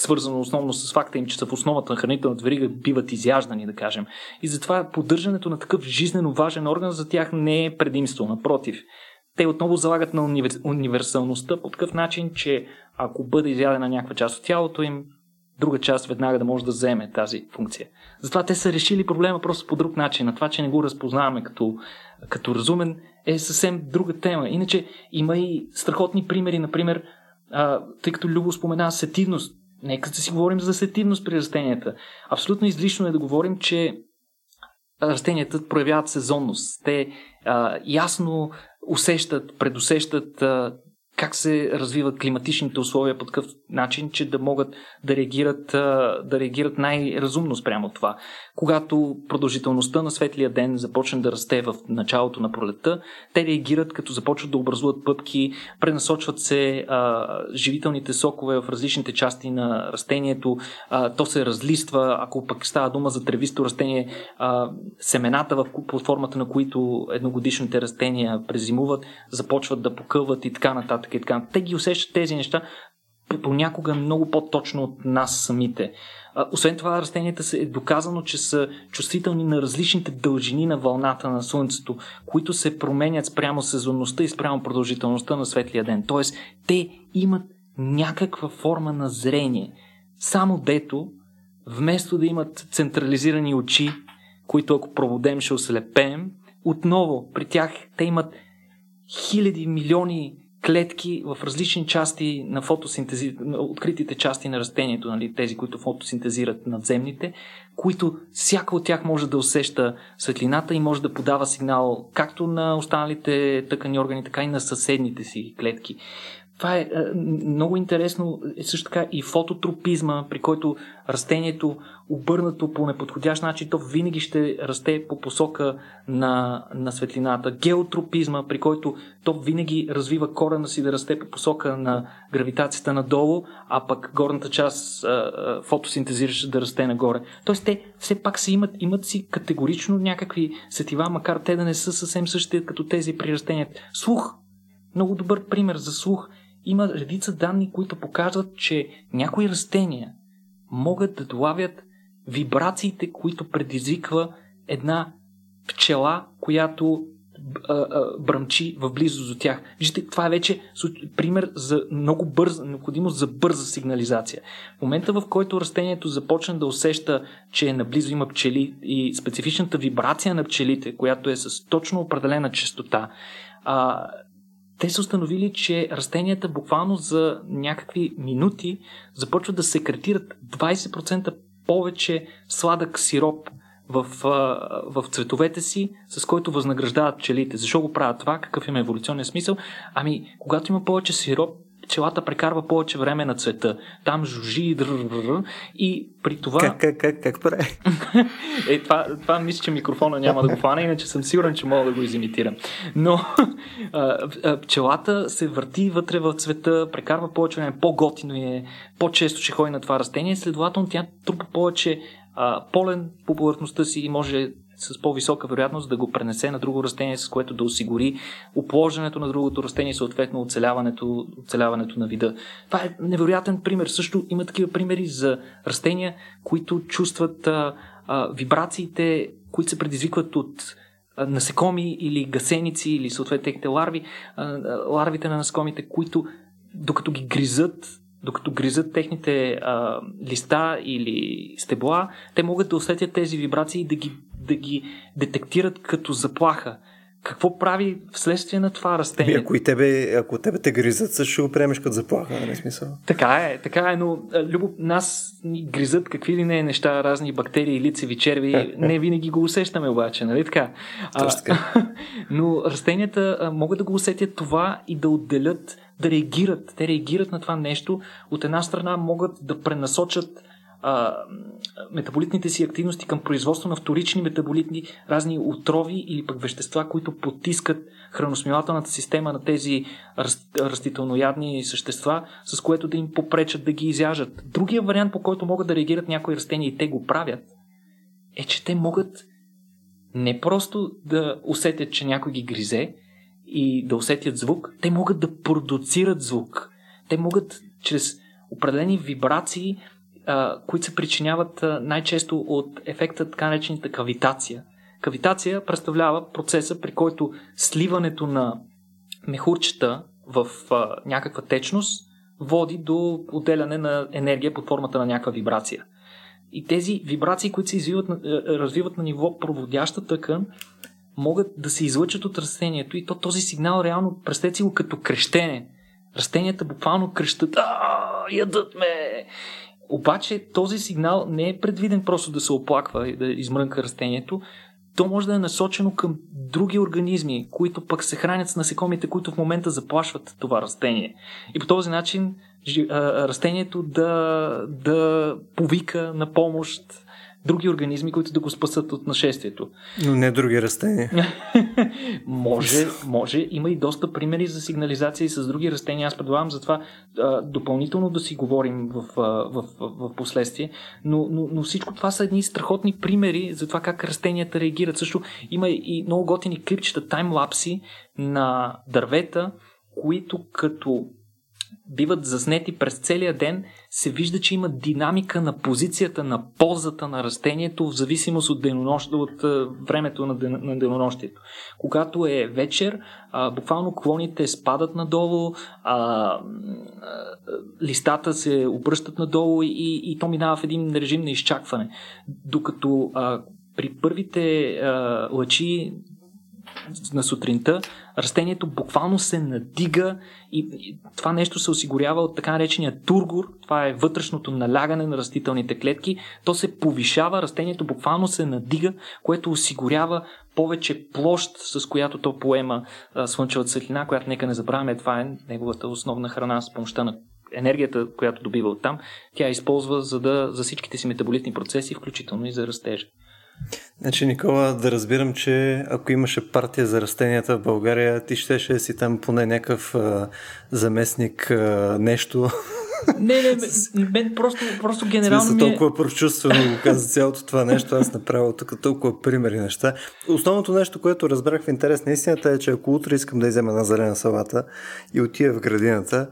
свързано основно с факта им, че са в основата на хранителната верига, биват изяждани, да кажем. И затова поддържането на такъв жизнено важен орган за тях не е предимство, напротив. Те отново залагат на универсалността по такъв начин, че ако бъде изядена някаква част от тялото им, друга част веднага да може да вземе тази функция. Затова те са решили проблема просто по друг начин. А това, че не го разпознаваме като, като разумен, е съвсем друга тема. Иначе има и страхотни примери, например, тъй като Любо спомена сетивност. Нека да си говорим за сетивност при растенията. Абсолютно излишно е да говорим, че растенията проявяват сезонност. Те а, ясно усещат, предусещат а, как се развиват климатичните условия по такъв начин, че да могат да реагират, да реагират най-разумно спрямо това. Когато продължителността на светлия ден започне да расте в началото на пролетта, те реагират като започват да образуват пъпки, пренасочват се а, живителните сокове в различните части на растението, а, то се разлиства, ако пък става дума за тревисто растение, а, семената, в, под формата на които едногодишните растения презимуват, започват да покълват и така нататък нататък и така. Те ги усещат тези неща понякога много по-точно от нас самите. Освен това, растенията се е доказано, че са чувствителни на различните дължини на вълната на Слънцето, които се променят спрямо сезонността и спрямо продължителността на светлия ден. Тоест, те имат някаква форма на зрение. Само дето, вместо да имат централизирани очи, които ако проводем ще ослепеем, отново при тях те имат хиляди, милиони клетки в различни части на фотосинтези... откритите части на растението, нали, тези, които фотосинтезират надземните, които всяка от тях може да усеща светлината и може да подава сигнал както на останалите тъкани органи, така и на съседните си клетки. Това е, е много интересно е също така и фототропизма, при който растението обърнато по неподходящ начин, то винаги ще расте по посока на, на светлината. Геотропизма, при който то винаги развива корена си да расте по посока на гравитацията надолу, а пък горната част фотосинтезираща да расте нагоре. Тоест те все пак си имат, имат си категорично някакви сетива, макар те да не са съвсем същите като тези при растенията. Слух. Много добър пример за слух има редица данни, които показват, че някои растения могат да долавят вибрациите, които предизвиква една пчела, която бръмчи в близост до тях. Виждате, това е вече пример за много бърза, необходимост за бърза сигнализация. В момента, в който растението започне да усеща, че наблизо има пчели и специфичната вибрация на пчелите, която е с точно определена частота, те са установили, че растенията буквално за някакви минути започват да секретират 20% повече сладък сироп в, в цветовете си, с който възнаграждават пчелите. Защо го правят това? Какъв им е еволюционен смисъл? Ами, когато има повече сироп, пчелата прекарва повече време на цвета. Там жужи и при това... Как, как, как, как прави? (laughs) е, това, това мисля, че микрофона няма да го фана, иначе съм сигурен, че мога да го изимитирам. Но (laughs) пчелата се върти вътре в цвета, прекарва повече време, по-готино е, по-често ще ходи на това растение, следователно тя трупа повече а, полен по повърхността си и може с по-висока вероятност да го пренесе на друго растение, с което да осигури опложенето на другото растение и съответно оцеляването, оцеляването на вида. Това е невероятен пример. Също има такива примери за растения, които чувстват а, а, вибрациите, които се предизвикват от насекоми или гасеници или съответно техните ларви, ларвите на насекомите, които докато ги гризат, докато гризат техните а, листа или стебла, те могат да усетят тези вибрации и да ги да ги детектират като заплаха. Какво прави вследствие на това растение? Ами, ако, и тебе, ако тебе те гризат, също ще го приемеш като заплаха, не нали смисъл. Така е, така е, но любо, нас ни гризат какви ли не неща, разни бактерии, лицеви черви, (laughs) не винаги го усещаме обаче, нали така? Точно така. (laughs) но растенията могат да го усетят това и да отделят, да реагират. Те реагират на това нещо. От една страна могат да пренасочат метаболитните си активности към производство на вторични метаболитни, разни отрови или пък вещества, които потискат храносмилателната система на тези растителноядни същества, с което да им попречат да ги изяжат. Другия вариант, по който могат да реагират някои растения и те го правят, е, че те могат не просто да усетят, че някой ги гризе и да усетят звук, те могат да продуцират звук. Те могат чрез определени вибрации които се причиняват най-често от ефекта така наречената кавитация. Кавитация представлява процеса, при който сливането на мехурчета в а, някаква течност води до отделяне на енергия под формата на някаква вибрация. И тези вибрации, които се извиват, развиват на ниво проводяща тъкан, могат да се излъчат от растението и то този сигнал реално, представете си го като крещене. Растенията буквално крещат, а, ядат ме! Обаче този сигнал не е предвиден просто да се оплаква и да измрънка растението. То може да е насочено към други организми, които пък се хранят с насекомите, които в момента заплашват това растение. И по този начин растението да, да повика на помощ други организми, които да го спасат от нашествието. Но не други растения. (laughs) може, може. Има и доста примери за сигнализация с други растения. Аз предлагам затова а, допълнително да си говорим в, в, в, в последствие. Но, но, но всичко това са едни страхотни примери за това как растенията реагират. Също има и много готини клипчета, таймлапси на дървета, които като биват заснети през целия ден, се вижда, че има динамика на позицията на позата на растението в зависимост от, от времето на, ден... на денонощието. Когато е вечер, а, буквално клоните спадат надолу, а, а, листата се обръщат надолу и, и то минава в един режим на изчакване. Докато а, при първите а, лъчи на сутринта, растението буквално се надига и, и това нещо се осигурява от така наречения тургор, това е вътрешното налягане на растителните клетки, то се повишава, растението буквално се надига, което осигурява повече площ, с която то поема а, слънчевата светлина, която нека не забравяме, това е неговата основна храна с помощта на енергията, която добива оттам, тя използва за, да, за всичките си метаболитни процеси, включително и за растежа. Значи, Никола, да разбирам, че ако имаше партия за растенията в България, ти щеше си там поне някакъв а, заместник а, нещо. Не, не, (laughs) мен просто, просто генерално. Смисъл, ми е... толкова прочувствено го каза цялото това нещо. Аз направя тук толкова примери неща. Основното нещо, което разбрах в интерес на истината е, че ако утре искам да изема на зелена салата и отида в градината,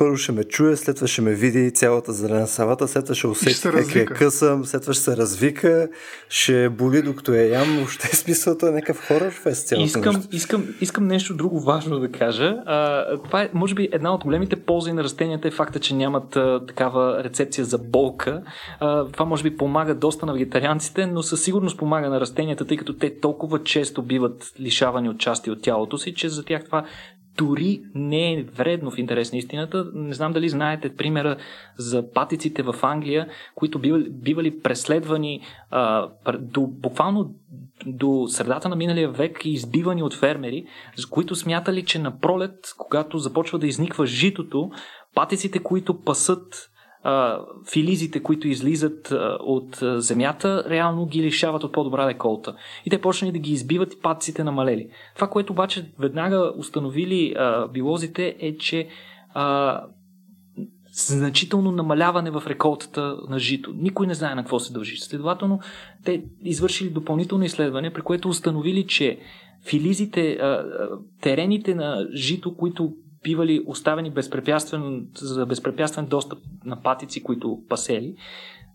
първо ще ме чуе, след това ще ме види цялата зелена салата, след това ще усети как е късам, след това ще се развика, ще боли докато я ям, въобще (laughs) е смисълта е някакъв хорър фест цялото искам, нещо. Искам, искам нещо друго важно да кажа. А, това е, може би, една от големите ползи на растенията е факта, че нямат а, такава рецепция за болка. А, това може би помага доста на вегетарианците, но със сигурност помага на растенията, тъй като те толкова често биват лишавани от части от тялото си, че за тях това дори не е вредно в интерес на истината. Не знам дали знаете примера за патиците в Англия, които бивали, преследвани а, до, буквално до средата на миналия век и избивани от фермери, за които смятали, че на пролет, когато започва да изниква житото, патиците, които пасат а, филизите, които излизат а, от а, земята, реално ги лишават от по-добра реколта. И те почнали да ги избиват и падците намалели. Това, което обаче веднага установили а, билозите е, че а, значително намаляване в реколтата на жито. Никой не знае на какво се дължи. Следователно, те извършили допълнително изследване, при което установили, че филизите, терените на жито, които бивали оставени безпрепятствено, за безпрепятствен достъп на патици, които пасели,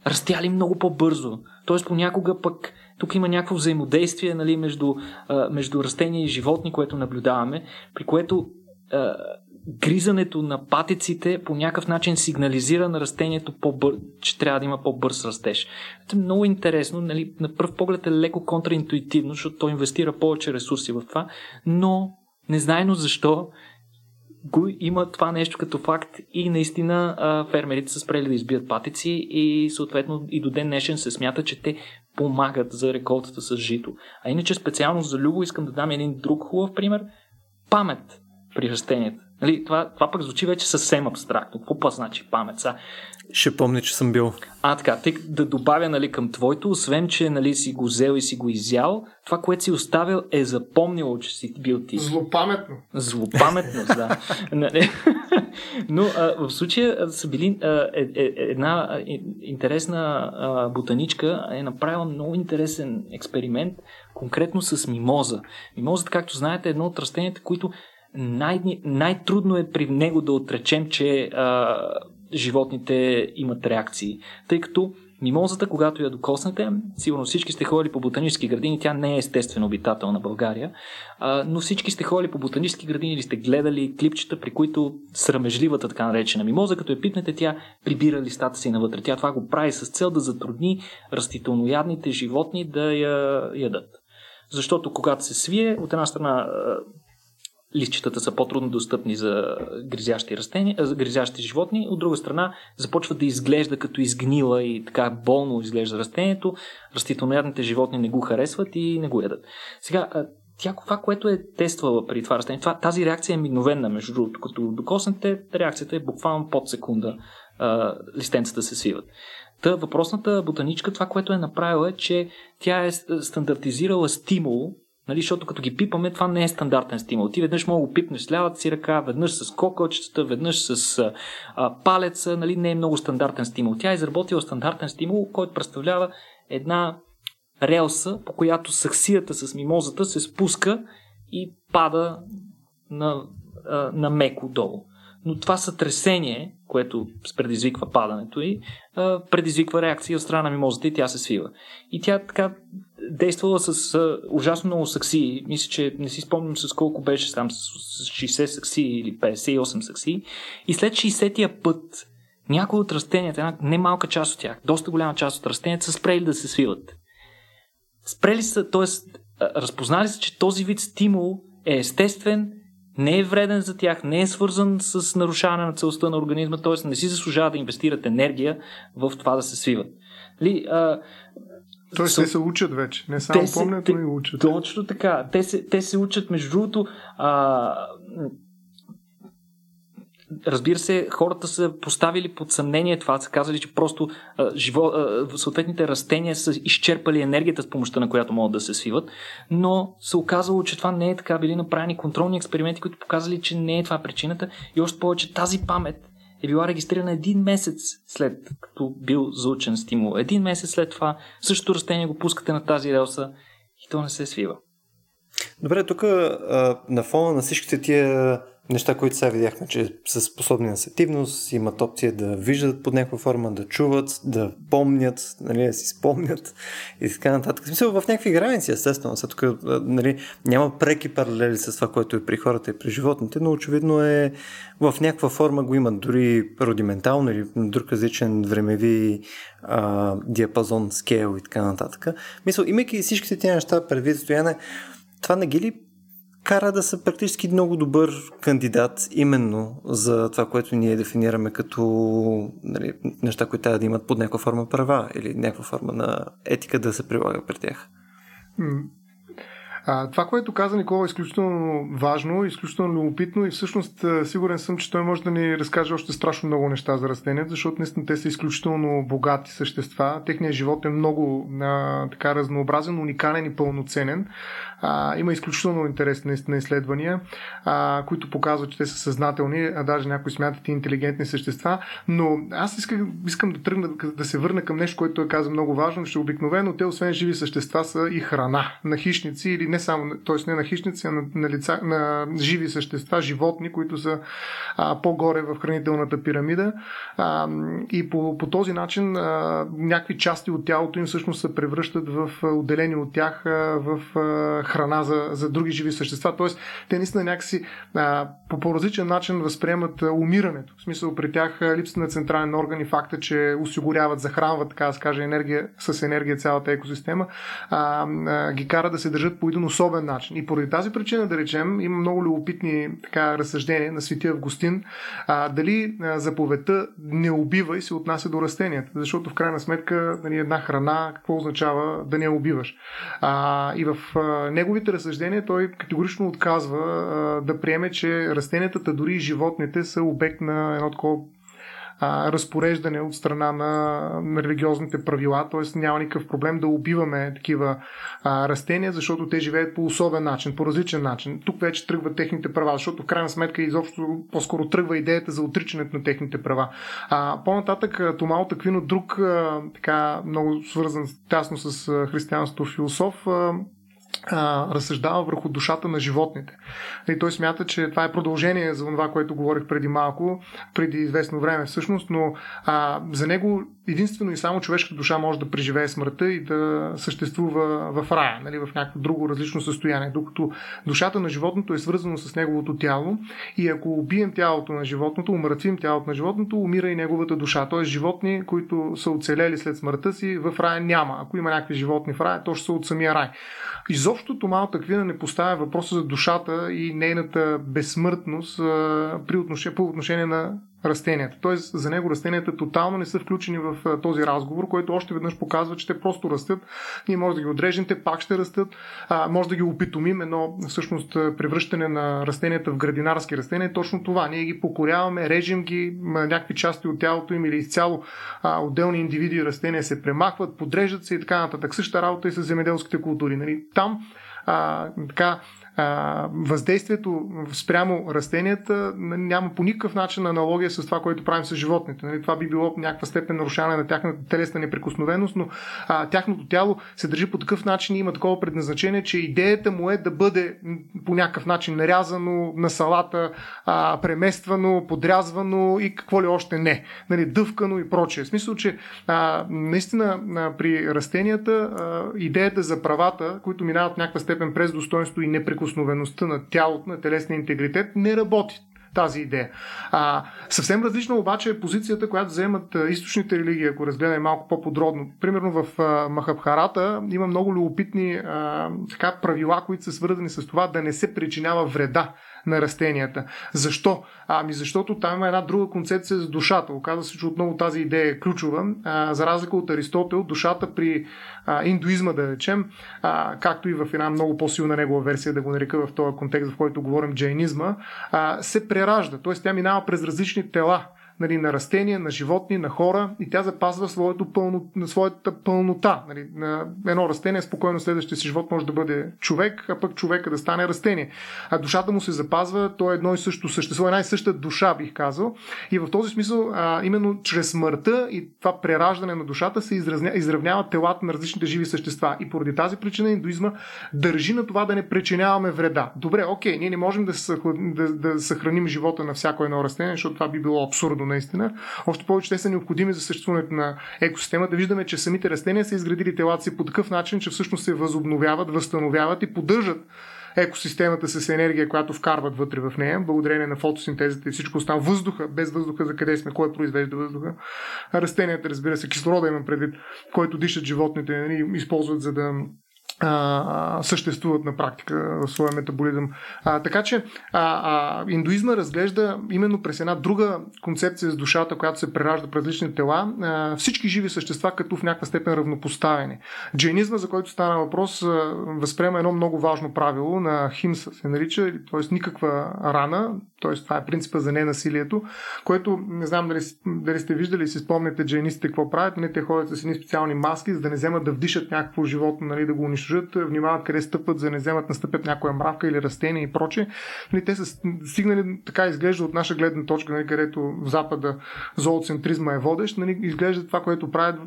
растяли много по-бързо. Тоест понякога пък тук има някакво взаимодействие нали, между, а, между растения и животни, което наблюдаваме, при което гризането на патиците по някакъв начин сигнализира на растението, по-бър... че трябва да има по-бърз растеж. Това е много интересно. Нали, на пръв поглед е леко контраинтуитивно, защото той инвестира повече ресурси в това, но незнайно защо го има това нещо като факт и наистина а, фермерите са спрели да избият патици и съответно и до ден днешен се смята, че те помагат за реколтата с жито. А иначе специално за Любо искам да дам един друг хубав пример. Памет при растенията. Нали, това, това пък звучи вече съвсем абстрактно. Какво па значи памет? Са? Ще помни, че съм бил. А, така, тъй да добавя нали, към твоето, освен, че нали, си го взел и си го изял, това, което си оставил, е запомнило, че си бил ти. Злопаметно. Злопаметно, да. (laughs) Нали? Но а, в случая са били а, е, е, една интересна а, ботаничка е направила много интересен експеримент, конкретно с мимоза. Мимозата, както знаете, е едно от растенията, които най- най-трудно е при него да отречем, че а, животните имат реакции. Тъй като мимозата, когато я докоснете, сигурно всички сте ходили по ботанически градини, тя не е естествен обитател на България, а, но всички сте ходили по ботанически градини или сте гледали клипчета, при които срамежливата така наречена мимоза, като я пипнете, тя прибира листата си навътре. Тя това го прави с цел да затрудни растителноядните животни да я ядат. Защото когато се свие, от една страна листчетата са по-трудно достъпни за гризящи, растения, за гризящи животни, от друга страна започва да изглежда като изгнила и така болно изглежда растението, растителноядните животни не го харесват и не го ядат. Сега, тя това, което е тествала при това растение, това, тази реакция е мигновенна, между другото. Като докоснете, реакцията е буквално под секунда а, листенцата се свиват. Та въпросната ботаничка, това, което е направила е, че тя е стандартизирала стимул, Нали, защото като ги пипаме, това не е стандартен стимул. Ти веднъж мога да пипнеш с лявата си ръка, веднъж с кокълчетата, веднъж с а, палеца. Нали, не е много стандартен стимул. Тя е изработила стандартен стимул, който представлява една релса, по която саксията с мимозата се спуска и пада на, а, на меко долу. но това сътресение, което предизвиква падането и предизвиква реакция от страна на мимозата и тя се свива. И тя така действала с ужасно много сакси. Мисля, че не си спомням с колко беше там, с 60 сакси или 58 сакси. И след 60-я път някои от растенията, една немалка част от тях, доста голяма част от растенията са спрели да се свиват. Спрели са, т.е. разпознали са, че този вид стимул е естествен, не е вреден за тях, не е свързан с нарушаване на целостта на организма, т.е. не си заслужава да инвестират енергия в това да се свиват. Ли, а, Тоест, те се учат вече. Не само те помнят, но и учат. Точно така. Те се, те се учат, между другото, а, разбира се, хората са поставили под съмнение това, са казали, че просто а, живо, а, съответните растения са изчерпали енергията с помощта на която могат да се свиват, но се оказало, че това не е така. Били направени контролни експерименти, които показали, че не е това причината и още повече тази памет е била регистрирана един месец след като бил заучен стимул. Един месец след това същото растение го пускате на тази релса и то не се свива. Добре, тук на фона на всичките тия неща, които сега видяхме, че са способни на сетивност, имат опция да виждат под някаква форма, да чуват, да помнят, нали, да си спомнят и така нататък. В смисъл в някакви граници, естествено. Сега тук нали, няма преки паралели с това, което е при хората и при животните, но очевидно е в някаква форма го имат, дори рудиментално или друг различен времеви а, диапазон, скейл и така нататък. Мисъл, имайки всичките тези неща предвид стояне, това не ги ли кара да са практически много добър кандидат именно за това, което ние дефинираме като нали, неща, които трябва да имат под някаква форма права или някаква форма на етика да се прилага при тях. Това, което каза Никола е изключително важно, изключително любопитно и всъщност сигурен съм, че той може да ни разкаже още страшно много неща за растенията, защото наистина те са изключително богати същества. Техният живот е много а, така разнообразен, уникален и пълноценен. А, има изключително интересни наистина изследвания, а, които показват, че те са съзнателни, а даже някои смятат и интелигентни същества. Но аз искам, искам да тръгна да се върна към нещо, което той каза много важно, че обикновено те, освен живи същества, са и храна на хищници или не само, т.е. не на хищници, а на, на, лица, на живи същества, животни, които са а, по-горе в хранителната пирамида. А, и по, по този начин а, някакви части от тялото им всъщност се превръщат в отделени от тях в а, храна за, за други живи същества. Тоест, те наистина някакси а, по, по различен начин възприемат умирането. В смисъл, при тях липсата на централен орган и факта, че осигуряват, захранват, така да се каже, енергия, с енергия цялата екосистема, а, а, ги кара да се държат по един особен начин. И поради тази причина, да речем, има много любопитни така, разсъждения на Светия Августин, а, дали а, заповедта не убива и се отнася до растенията. Защото в крайна сметка нали, една храна, какво означава да не я убиваш. А, и в а, неговите разсъждения той категорично отказва а, да приеме, че растенията, дори и животните са обект на едно такова а, разпореждане от страна на, религиозните правила, т.е. няма никакъв проблем да убиваме такива а, растения, защото те живеят по особен начин, по различен начин. Тук вече тръгват техните права, защото в крайна сметка изобщо по-скоро тръгва идеята за отричането на техните права. А, по-нататък Томал Таквино, друг а, така много свързан тясно с християнството философ, а, а, разсъждава върху душата на животните. И той смята, че това е продължение за това, което говорих преди малко, преди известно време всъщност, но а, за него единствено и само човешката душа може да преживее смъртта и да съществува в рая, нали, в някакво друго различно състояние, докато душата на животното е свързано с неговото тяло и ако убием тялото на животното, умъртвим тялото на животното, умира и неговата душа. Тоест животни, които са оцелели след смъртта си, в рая няма. Ако има някакви животни в рая, то ще са от самия рай. Изобщо Томал Таквина не поставя въпроса за душата и нейната безсмъртност при отношение, по отношение на растенията. Тоест, за него растенията тотално не са включени в този разговор, който още веднъж показва, че те просто растат. Ние може да ги отрежем, те пак ще растат. А, може да ги опитомим, едно всъщност превръщане на растенията в градинарски растения. Точно това. Ние ги покоряваме, режем ги, някакви части от тялото им или изцяло а, отделни индивиди растения се премахват, подреждат се и така нататък. Същата работа и с земеделските култури. Нали? Там а, така, а, въздействието спрямо растенията няма по никакъв начин аналогия с това, което правим с животните. Нали? Това би било някаква степен нарушаване на тяхната телесна неприкосновеност, но а, тяхното тяло се държи по такъв начин и има такова предназначение, че идеята му е да бъде по някакъв начин нарязано на салата, а, премествано, подрязвано и какво ли още не. Нали, дъвкано и прочее. В смисъл, че а, наистина а, при растенията а, идеята за правата, които минават в някаква степен през достоинство и неприкосновеността на тялото, на телесния интегритет, не работи тази идея. А, съвсем различна обаче е позицията, която вземат източните религии, ако разгледаме малко по-подробно. Примерно в а, Махабхарата има много любопитни а, така, правила, които са свързани с това да не се причинява вреда на растенията. Защо? Ами защото там има една друга концепция за душата. Оказва се, че отново тази идея е ключова. А, за разлика от Аристотел, душата при а, индуизма, да речем, а, както и в една много по-силна негова версия, да го нарека в този контекст, в който говорим джейнизма, а, се преражда. Тоест тя минава през различни тела нали, на растения, на животни, на хора и тя запазва своето пълно, своята пълнота. Нали, на едно растение спокойно следващия си живот може да бъде човек, а пък човека да стане растение. А душата му се запазва, то е едно и също същество, една и съща душа, бих казал. И в този смисъл, а, именно чрез смъртта и това прераждане на душата се изразня, изравняват телата на различните живи същества. И поради тази причина индуизма държи на това да не причиняваме вреда. Добре, окей, ние не можем да, да, да съхраним живота на всяко едно растение, защото това би било абсурдно наистина. Още повече те са необходими за съществуването на екосистема. Да виждаме, че самите растения са изградили телата си по такъв начин, че всъщност се възобновяват, възстановяват и поддържат екосистемата с енергия, която вкарват вътре в нея, благодарение на фотосинтезата и всичко останало. Въздуха, без въздуха, за къде сме, кой произвежда въздуха. Растенията, разбира се, кислорода имам предвид, който дишат животните, нали, използват за да а, съществуват на практика в своя метаболизъм. А, така че а, а, индуизма разглежда именно през една друга концепция с душата, която се преражда през различни тела, а, всички живи същества като в някаква степен равнопоставени. Джейнизма, за който стана въпрос, а, възприема едно много важно правило на Химса, се нарича, т.е. никаква рана, т.е. това е принципа за ненасилието, което не знам дали, дали сте виждали и си спомняте джейнистите какво правят, нали, те ходят с едни специални маски, за да не вземат да вдишат някакво животно, нали, да го унищожат внимават къде стъпват, за да не вземат настъпят някоя мравка или растение и прочее. Нали, те са стигнали, така изглежда от наша гледна точка, нали, където в Запада зооцентризма е водещ, нали, изглежда това, което правят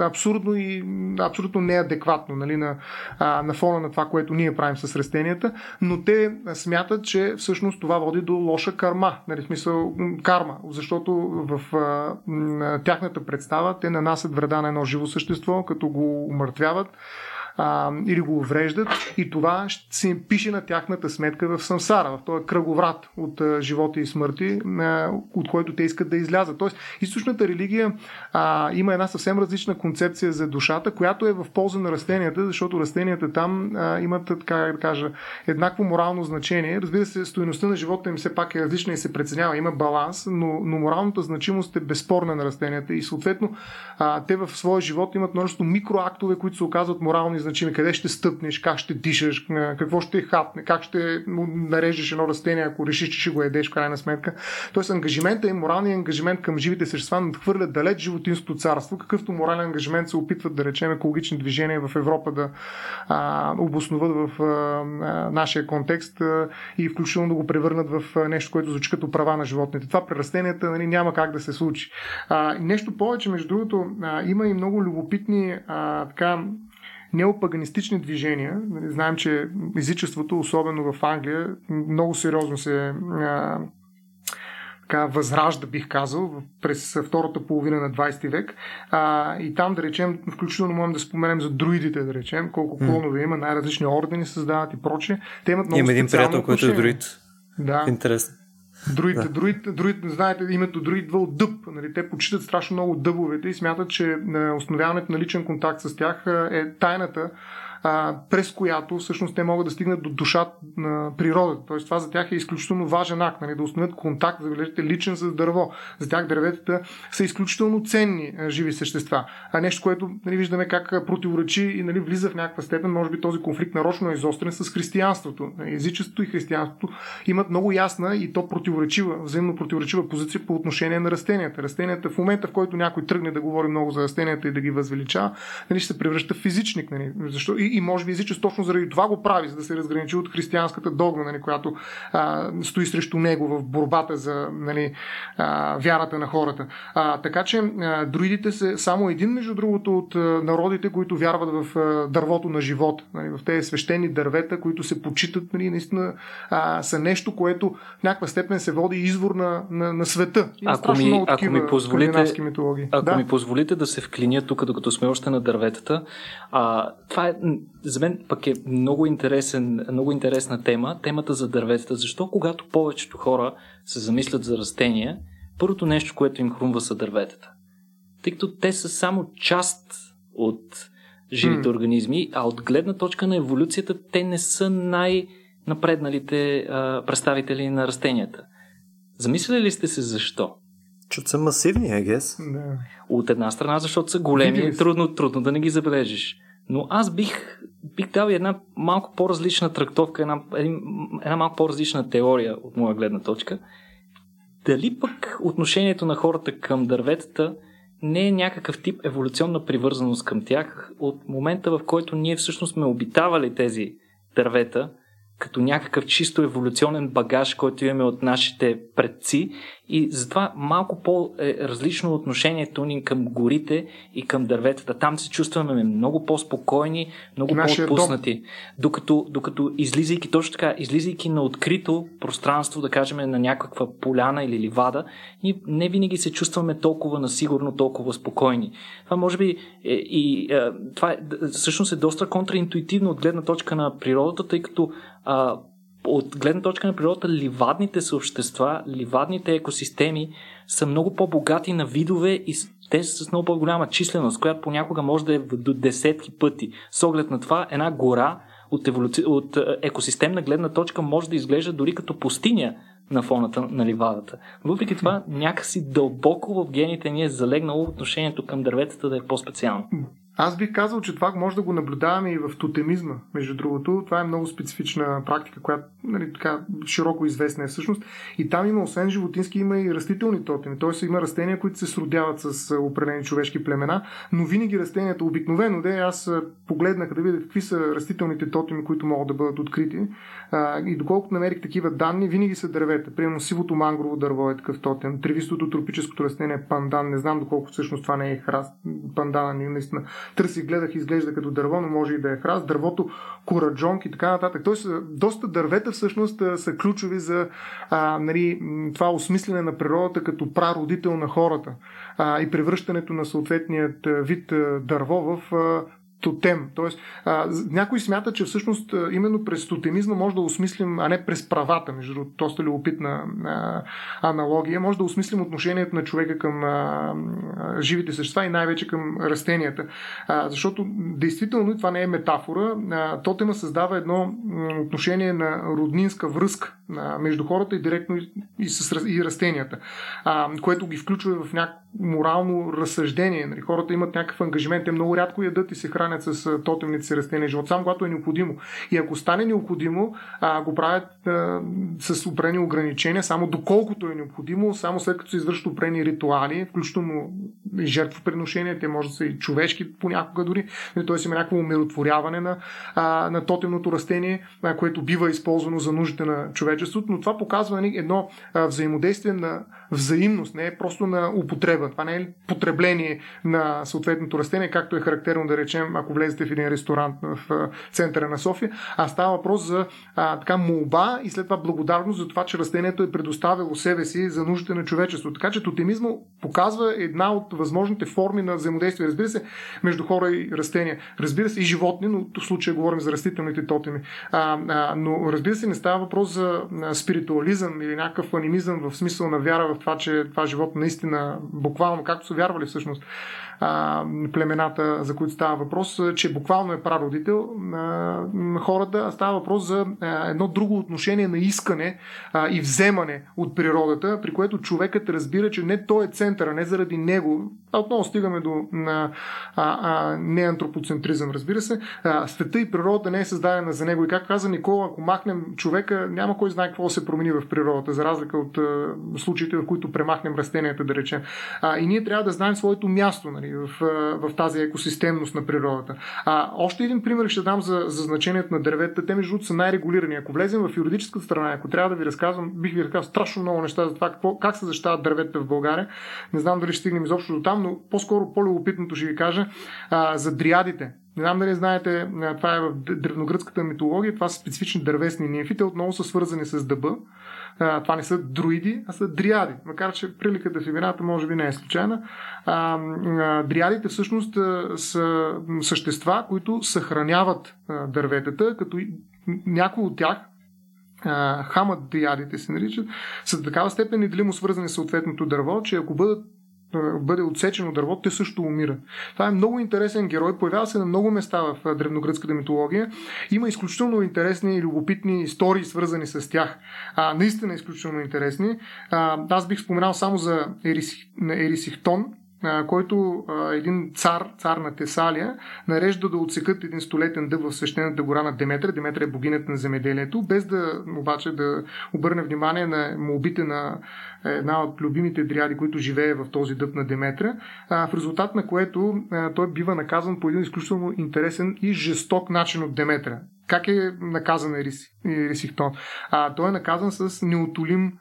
абсурдно и абсолютно неадекватно нали, на, а, на фона на това, което ние правим с растенията, но те смятат, че всъщност това води до лоша карма, нали, смисъл карма, защото в а, тяхната представа те нанасят вреда на едно живо същество, като го умъртвяват а, или го увреждат и това се пише на тяхната сметка в самсара, в този кръговрат от а, живота и смърти, а, от който те искат да излязат. Тоест, източната религия а, има една съвсем различна концепция за душата, която е в полза на растенията, защото растенията там а, имат, така да кажа, еднакво морално значение. Разбира се, стоеността на живота им все пак е различна и се преценява, има баланс, но, но моралната значимост е безспорна на растенията и съответно а, те в своя живот имат множество микроактове, които се оказват морални значими, къде ще стъпнеш, как ще дишаш, какво ще хапне, как ще нарежеш едно растение, ако решиш, че ще го едеш в крайна сметка. Тоест ангажимента и моралният ангажимент към живите същества надхвърлят далеч животинското царство, какъвто морален ангажимент се опитват да речем екологични движения в Европа да а, обосноват в а, нашия контекст а, и включително да го превърнат в нещо, което звучи като права на животните. Това при растенията нали, няма как да се случи. А, нещо повече, между другото, а, има и много любопитни а, така, неопаганистични движения. Нали, знаем, че езичеството, особено в Англия, много сериозно се а, така, възражда, бих казал, през втората половина на 20 век. А, и там, да речем, включително можем да споменем за друидите, да речем, колко клонове има, най-различни ордени създават и прочее. Те имат много Има един приятел, който е друид. Да. Интересно. Друид, да. друид, друид, знаете името друид идва от дъб. Нали? Те почитат страшно много дъбовете и смятат, че е, установяването на личен контакт с тях е тайната а, през която всъщност те могат да стигнат до душата на природата. Тоест това за тях е изключително важен акт, нали, да установят контакт, забележите, личен с дърво. За тях дърветата са изключително ценни а, живи същества. А нещо, което нали, виждаме как противоречи и нали, влиза в някаква степен, може би този конфликт нарочно е изострен с християнството. Езичеството и християнството имат много ясна и то противоречива, взаимно противоречива позиция по отношение на растенията. Растенията в момента, в който някой тръгне да говори много за растенията и да ги възвеличава, нали, ще се превръща в физичник. Нали, защо? И, и може би Езичес точно заради това го прави, за да се разграничи от християнската догма, нали, която а, стои срещу него в борбата за нали, а, вярата на хората. А, така че а, друидите са само един, между другото, от а, народите, които вярват в а, дървото на живот, нали, в тези свещени дървета, които се почитат, нали, наистина а, са нещо, което в някаква степен се води извор на, на, на света. Има ако ми, ако ми позволите, митологии. Ако да? ми позволите да се вклиня тук, докато сме още на дърветата, а, това е, за мен пък е много, интересен, много интересна тема, темата за дърветата. Защо когато повечето хора се замислят за растения, първото нещо, което им хрумва са дърветата? Тъй като те са само част от живите mm. организми, а от гледна точка на еволюцията те не са най-напредналите а, представители на растенията. Замисляли ли сте се защо? Защото са масивни, I guess. Да. От една страна, защото са големи и трудно, трудно да не ги забележиш. Но аз бих, бих дал една малко по-различна трактовка, една, една малко по-различна теория от моя гледна точка. Дали пък отношението на хората към дърветата не е някакъв тип еволюционна привързаност към тях от момента, в който ние всъщност сме обитавали тези дървета, като някакъв чисто еволюционен багаж, който имаме от нашите предци и затова малко по-различно отношението ни към горите и към дърветата. Там се чувстваме много по-спокойни, много Нашия по-отпуснати. Докато, докато излизайки точно така, излизайки на открито пространство, да кажем на някаква поляна или ливада, ние не винаги се чувстваме толкова насигурно, толкова спокойни. Това може би е, и е, това е, всъщност е доста контраинтуитивно от гледна точка на природата, тъй като а, от гледна точка на природата, ливадните съобщества, ливадните екосистеми са много по-богати на видове и те са с много по-голяма численост, която понякога може да е до десетки пъти. С оглед на това, една гора от, еволюци... от екосистемна гледна точка може да изглежда дори като пустиня на фоната на ливадата. Въпреки това, някакси дълбоко в гените ни е залегнало отношението към дърветата да е по-специално. Аз бих казал, че това може да го наблюдаваме и в тотемизма. Между другото, това е много специфична практика, която нали, така, широко известна е всъщност. И там има, освен животински, има и растителни тотеми. Тоест има растения, които се сродяват с определени човешки племена, но винаги растенията, обикновено, де, аз погледнах да видя какви са растителните тотеми, които могат да бъдат открити. И доколкото намерих такива данни, винаги са дървета. Примерно сивото мангрово дърво е такъв тотем. Тревистото тропическото растение е пандан. Не знам доколко всъщност това не е храст. Пандана ни наистина търси, гледах, изглежда като дърво, но може и да е храст. Дървото, кораджонк и така нататък. Тоест, доста дървета всъщност са ключови за а, нали, това осмислене на природата като прародител на хората а, и превръщането на съответният вид дърво в а, тотем. Тоест, а, някой смята, че всъщност именно през тотемизма може да осмислим, а не през правата, между другото, доста любопитна а, аналогия, може да осмислим отношението на човека към а, живите същества и най-вече към растенията. А, защото, действително, това не е метафора, а, тотема създава едно отношение на роднинска връзка между хората и директно и, с, и растенията, а, което ги включва в някакво морално разсъждение. Нали, хората имат някакъв ангажимент, те много рядко ядат и се хранят с тотемните си растения живот, само когато е необходимо. И ако стане необходимо, а, го правят а, с опрени ограничения, само доколкото е необходимо, само след като се извършат опрени ритуали, включително и жертвоприношения, те може да са и човешки понякога дори, нали, т.е. има някакво умиротворяване на, а, на тотемното растение, а, което бива използвано за нуждите на човечеството, но това показва нали, едно взаимодействие на взаимност, не е просто на употреба. Това не е потребление на съответното растение, както е характерно да речем, ако влезете в един ресторант в центъра на София, а става въпрос за а, така молба и след това благодарност за това, че растението е предоставило себе си за нуждите на човечеството. Така че тотемизма показва една от възможните форми на взаимодействие. Разбира се, между хора и растения. Разбира се, и животни, но в случая говорим за растителните тотеми. А, а, но разбира се, не става въпрос за спиритуализъм или някакъв анимизъм в смисъл на вяра в това, че това живот наистина, буквално, както са вярвали всъщност племената, за които става въпрос, че буквално е прародител на хората, а става въпрос за а, едно друго отношение на искане и вземане от природата, при което човекът разбира, че не той е центъра, не заради него отново стигаме до неантропоцентризъм, разбира се. Света и природата не е създадена за него. И как каза Никола, ако махнем човека, няма кой знае какво се промени в природата, за разлика от а, случаите, в които премахнем растенията, да речем. И ние трябва да знаем своето място нали, в, в тази екосистемност на природата. А, още един пример ще дам за, за значението на дърветата. Те, между другото, са най-регулирани. Ако влезем в юридическата страна, ако трябва да ви разказвам, бих ви разказал страшно много неща за това какво, как се защитават дърветата в България. Не знам дали ще стигнем изобщо до там, но по-скоро по-любопитното ще ви кажа а, за дриадите. Не знам дали знаете, това е в древногръцката митология, това са специфични дървесни нимфи, те отново са свързани с дъба. Това не са друиди, а са дриади. Макар, че приликата в имената може би не е случайна. Дриадите всъщност са същества, които съхраняват а, дърветата, като някои от тях, хамът диадите се наричат, са до такава степен неделимо свързани с съответното дърво, че ако бъдат бъде отсечено дърво, те също умират. Това е много интересен герой, появява се на много места в древногръцката митология. Има изключително интересни и любопитни истории, свързани с тях. А, наистина изключително интересни. А, аз бих споменал само за Ерисих, Ерисихтон, който един цар, цар на Тесалия, нарежда да отсекат един столетен дъб в свещената гора на Деметра. Деметра е богинята на земеделието, без да обаче да обърне внимание на молбите на една от любимите дриади, които живее в този дъб на Деметра, в резултат на което той бива наказан по един изключително интересен и жесток начин от Деметра. Как е наказан Ерисихтон? Той е наказан с неотолим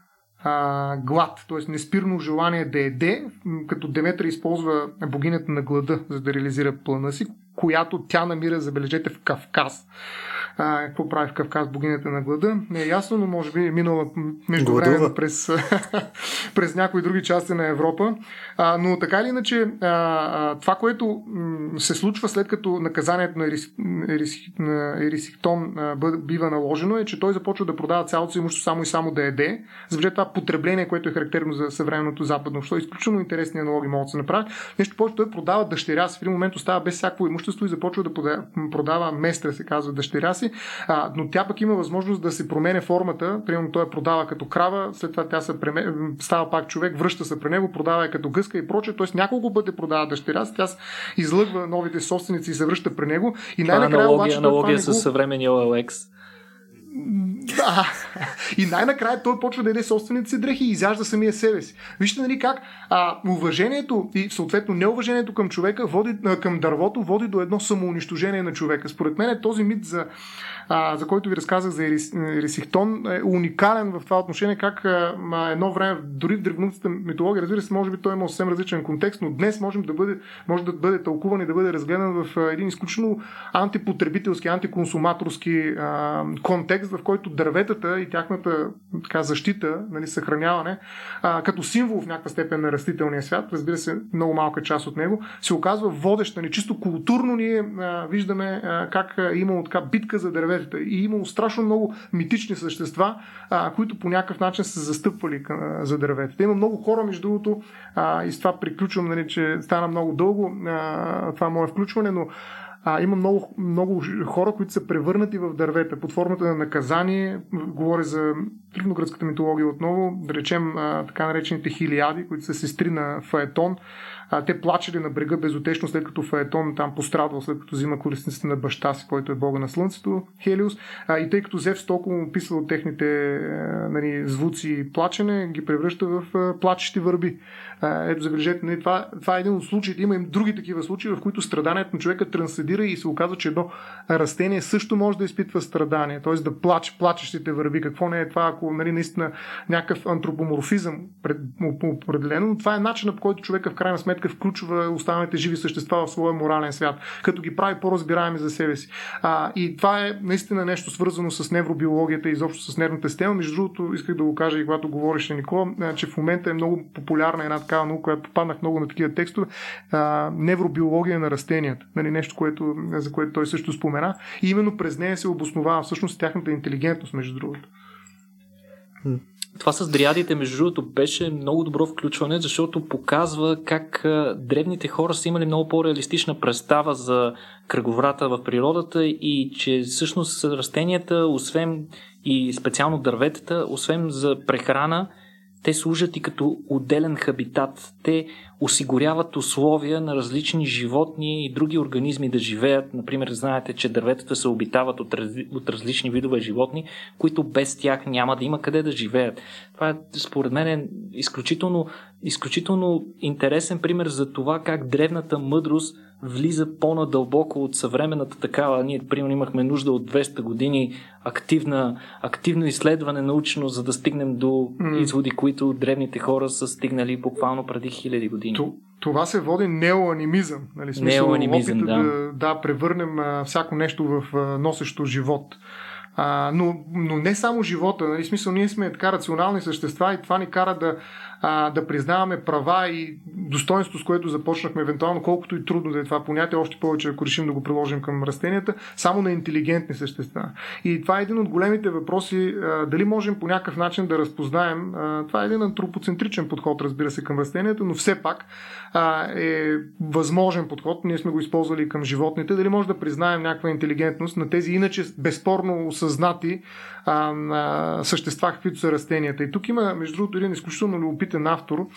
а, глад, т.е. неспирно желание да еде, като Деметра използва богинята на глада, за да реализира плана си, която тя намира, забележете, в Кавказ. А, какво прави в Кавказ богинята на глада? Не е ясно, но може би е минала между време през, (laughs) през някои други части на Европа. А, но така или иначе, а, а, това, което м- се случва след като наказанието на, Ерис, Ерис, на Ерисиктон а, бива наложено, е, че той започва да продава цялото си имущество само и само да еде. Забележете това потребление, което е характерно за съвременното западно общество. Изключително интересни аналоги могат да се направят. Нещо повече, той продава дъщеря си. В един момент остава без всяко имущество и започва да продава местра, се казва дъщеря си си, а, но тя пък има възможност да се промене формата. Примерно той я продава като крава, след това тя се преме... става пак човек, връща се при него, продава я като гъска и прочее. Тоест няколко пъти продава дъщеря си, тя излъгва новите собственици и се връща при него. И най-накрая аналогия, обаче, аналогия с го... съвременния OLX. Да. И най-накрая той почва да яде собствените си дрехи и изяжда самия себе си. Вижте нали как а, уважението и съответно неуважението към човека води, а, към дървото води до едно самоунищожение на човека. Според мен е този мит за а, за който ви разказах за Ерисихтон, е уникален в това отношение, как а, едно време, дори в древностната митология, разбира се, може би той има съвсем различен контекст, но днес можем да бъде, може да бъде тълкуван и да бъде разгледан в един изключително антипотребителски, антиконсуматорски а, контекст, в който дърветата и тяхната така, защита, нали, съхраняване, а, като символ в някаква степен на растителния свят, разбира се, много малка част от него, се оказва водеща. Нали, чисто културно ние а, виждаме а, как имало така битка за дървета съветите. И имало страшно много митични същества, а, които по някакъв начин са застъпвали към, за дърветата. Има много хора, между другото, а, и с това приключвам, нали, че стана много дълго а, това мое включване, но а, има много, много хора, които са превърнати в дървета под формата на наказание. Говоря за древногръцката митология отново, да речем а, така наречените хилиади, които са сестри на Фаетон а, те плачели на брега безотечно, след като Фаетон там пострадвал, след като взима колесницата на баща си, който е бога на слънцето, Хелиус. А, и тъй като Зев толкова му описвал техните нали, звуци и плачене, ги превръща в а, плачещи върби. Ето, забележете, нали, това, това е един от случаите. Има и други такива случаи, в които страданието на човека трансцендира и се оказва, че едно растение също може да изпитва страдание, т.е. да плаче, плачещите върби. Какво не е това, ако нали, наистина някакъв антропоморфизъм пред, определено, но това е начинът по който човека в крайна сметка включва останалите живи същества в своя морален свят, като ги прави по-разбираеми за себе си. А, и това е наистина нещо свързано с невробиологията и изобщо с нервната система. Между другото, исках да го кажа и когато говореше Никола, че в момента е много популярна една такава наука, попаднах много на такива текстове, а, невробиология на растенията. Нали, нещо, което, за което той също спомена. И именно през нея се обосновава всъщност тяхната интелигентност, между другото. Това с дриадите, между другото, беше много добро включване, защото показва как древните хора са имали много по-реалистична представа за кръговрата в природата и че всъщност растенията, освен и специално дърветата, освен за прехрана, те служат и като отделен хабитат. Те осигуряват условия на различни животни и други организми да живеят. Например, знаете, че дърветата се обитават от, раз... от различни видове животни, които без тях няма да има къде да живеят. Това е, според мен, е изключително, изключително интересен пример за това как древната мъдрост влиза по-надълбоко от съвременната такава. Ние, примерно, имахме нужда от 200 години активна, активно изследване научно, за да стигнем до mm. изводи, които древните хора са стигнали буквално преди хиляди години. Това се води неоанимизъм. Нали? Смисъл, неоанимизъм, да. да. Да, превърнем а, всяко нещо в а, носещо живот. А, но, но не само живота. Нали? Смисъл, ние сме така рационални същества и това ни кара да а, да признаваме права и достоинство, с което започнахме, евентуално, колкото и трудно да е това понятие, още повече, ако решим да го приложим към растенията, само на интелигентни същества. И това е един от големите въпроси, а, дали можем по някакъв начин да разпознаем. А, това е един антропоцентричен подход, разбира се, към растенията, но все пак а, е възможен подход. Ние сме го използвали към животните. Дали може да признаем някаква интелигентност на тези иначе безспорно осъзнати а, а, същества, каквито са растенията. И тук има, между другото, един изключително любопитен автор,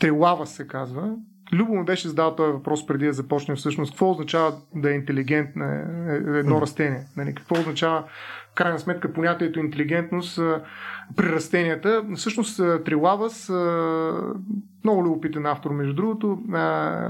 Трелава се казва, Любо му беше задал този въпрос преди да започнем всъщност. Какво означава да е интелигентно едно растение? Нали? Какво означава крайна сметка понятието интелигентност при растенията. Всъщност Трилавас, много любопитен автор, между другото,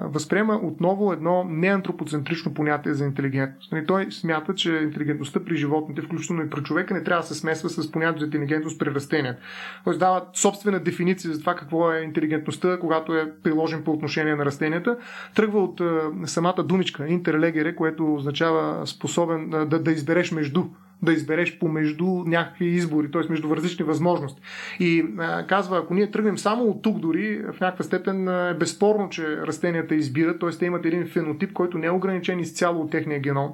възприема отново едно неантропоцентрично понятие за интелигентност. Нали, той смята, че интелигентността при животните, включително и при човека, не трябва да се смесва с понятието за интелигентност при растенията. Той дава собствена дефиниция за това какво е интелигентността, когато е приложен по отношение на растенията. Тръгва от самата думичка интерлегере, което означава способен да, да избереш между да избереш помежду някакви избори, т.е. между различни възможности. И а, казва, ако ние тръгнем само от тук дори, в някаква степен е безспорно, че растенията избират, т.е. те имат един фенотип, който не е ограничен изцяло от техния геном.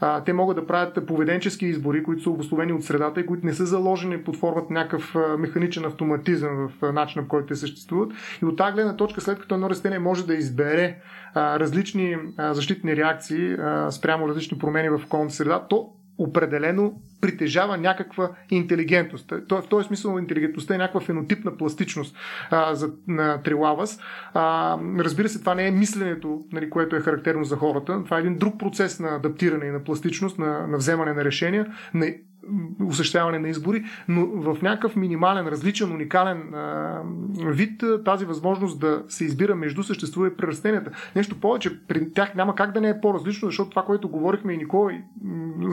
А, те могат да правят поведенчески избори, които са обословени от средата и които не са заложени под формата някакъв механичен автоматизъм в начина, по който те съществуват. И от тази гледна точка, след като едно растение може да избере а, различни а, защитни реакции а, спрямо различни промени в околната среда, то определено притежава някаква интелигентност. В този смисъл интелигентността е някаква фенотипна пластичност а, за, на Трилавас. А, разбира се, това не е мисленето, нали, което е характерно за хората. Това е един друг процес на адаптиране и на пластичност, на, на вземане на решения, на осъществяване на избори, но в някакъв минимален, различен, уникален а, вид тази възможност да се избира между съществува и при растенията. Нещо повече, при тях няма как да не е по-различно, защото това, което говорихме и Никола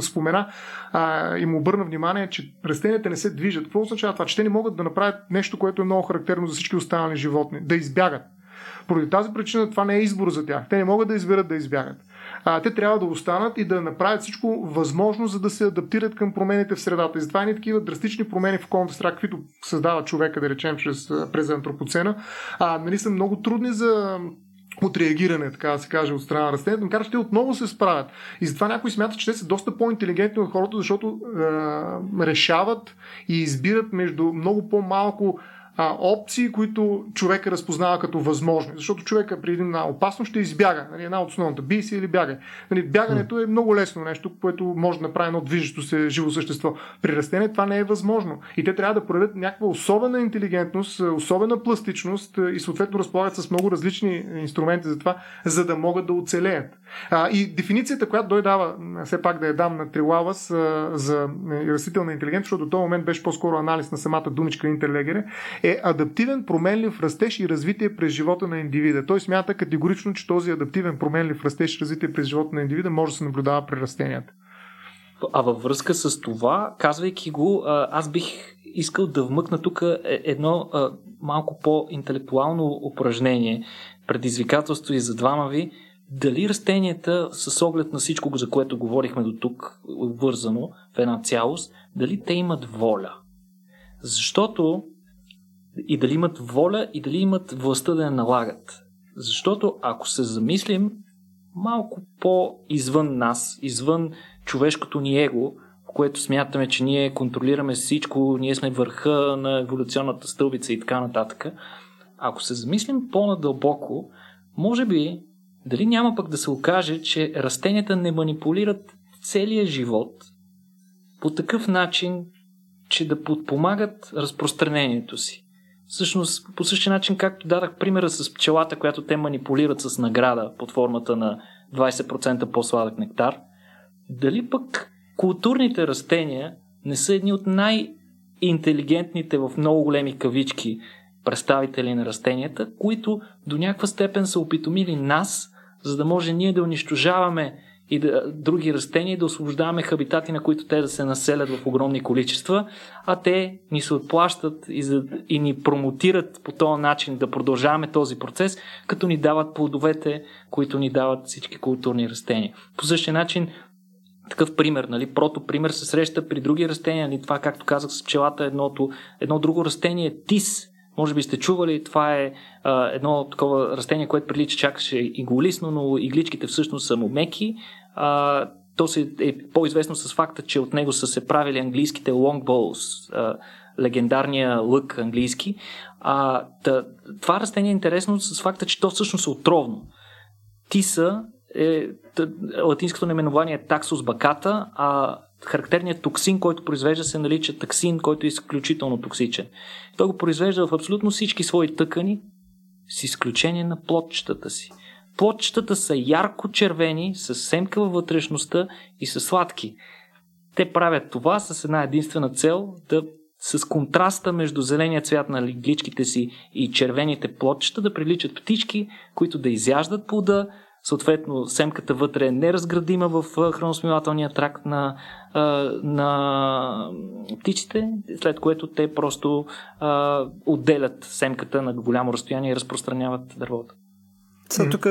спомена а, и му обърна внимание, че растенията не се движат. Какво означава това? Че те не могат да направят нещо, което е много характерно за всички останали животни. Да избягат. Поради тази причина това не е избор за тях. Те не могат да изберат да избягат а, те трябва да останат и да направят всичко възможно, за да се адаптират към промените в средата. И затова и такива драстични промени в околната среда, каквито създава човека, да речем, чрез, през антропоцена, а, нали, са много трудни за отреагиране, така да се каже, от страна на растенията, макар че те отново се справят. И затова някои смятат, че те са доста по-интелигентни от хората, защото е, решават и избират между много по-малко а, опции, които човека разпознава като възможни. Защото човека при една опасност ще избяга. Нали, една от основната. Би си или бягай. Нали, бягането е много лесно нещо, което може да направи едно движещо се живо същество. При растение това не е възможно. И те трябва да проявят някаква особена интелигентност, особена пластичност и съответно разполагат с много различни инструменти за това, за да могат да оцелеят. А, и дефиницията, която той дава, все пак да я дам на Трилавас за растителна интелигентност, защото до този момент беше по-скоро анализ на самата думичка интерлегере, е адаптивен, променлив растеж и развитие през живота на индивида. Той смята категорично, че този адаптивен, променлив растеж и развитие през живота на индивида може да се наблюдава при растенията. А във връзка с това, казвайки го, аз бих искал да вмъкна тук е, едно малко по-интелектуално упражнение, предизвикателство и за двама ви. Дали растенията, с оглед на всичко, за което говорихме до тук, вързано в една цялост, дали те имат воля? Защото и дали имат воля и дали имат властта да я налагат. Защото ако се замислим малко по-извън нас, извън човешкото ни его, в което смятаме, че ние контролираме всичко, ние сме върха на еволюционната стълбица и така нататък, ако се замислим по-надълбоко, може би дали няма пък да се окаже, че растенията не манипулират целия живот по такъв начин, че да подпомагат разпространението си. Всъщност по същия начин, както дадах примера с пчелата, която те манипулират с награда под формата на 20% по-сладък нектар, дали пък културните растения не са едни от най-интелигентните в много големи кавички представители на растенията, които до някаква степен са опитомили нас, за да може ние да унищожаваме и да, други растения и да освобождаваме хабитати, на които те да се населят в огромни количества, а те ни се отплащат и, за, и ни промотират по този начин да продължаваме този процес, като ни дават плодовете, които ни дават всички културни растения. По същия начин такъв пример, нали, прото пример се среща при други растения, нали, това както казах с пчелата, едното, едно друго растение е тис, може би сте чували, това е а, едно такова растение, което прилича чакаше иглолисно, но игличките всъщност са му меки. А, то се е по-известно с факта, че от него са се правили английските longbows, а, легендарния лък английски. А, тъ, това растение е интересно с факта, че то всъщност е отровно. Тиса е, латинското наименование е таксус баката, а характерният токсин, който произвежда, се нарича таксин, който е изключително токсичен. Той го произвежда в абсолютно всички свои тъкани, с изключение на плотчетата си. Плотчетата са ярко червени, с семка във вътрешността и са сладки. Те правят това с една единствена цел да с контраста между зеления цвят на лигличките си и червените плотчета да приличат птички, които да изяждат плода, Съответно, семката вътре е неразградима в храносмилателния тракт на, на птиците, след което те просто а, отделят семката на голямо разстояние и разпространяват дървото. Сега тук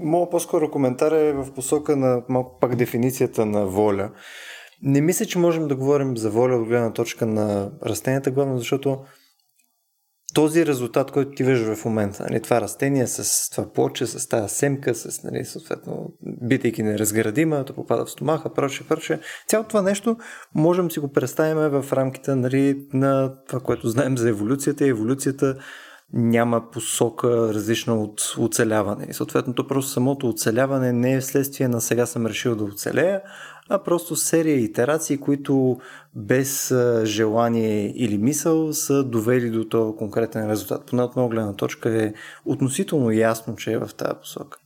моят по-скоро коментар е в посока на малко пак дефиницията на воля. Не мисля, че можем да говорим за воля от гледна точка на растенията, главно защото този резултат, който ти виждаш в момента, нали, това растение с това плоче, с тази семка, с, нали, съответно, битейки неразградима, да попада в стомаха, прочее, прочее. Цялото това нещо можем си го представим в рамките нали, на това, което знаем за еволюцията. Еволюцията няма посока различна от оцеляване. И съответно, то просто самото оцеляване не е вследствие на сега съм решил да оцелея, а просто серия итерации, които без желание или мисъл са довели до този конкретен резултат. Поне от моя гледна точка е относително ясно, че е в тази посока.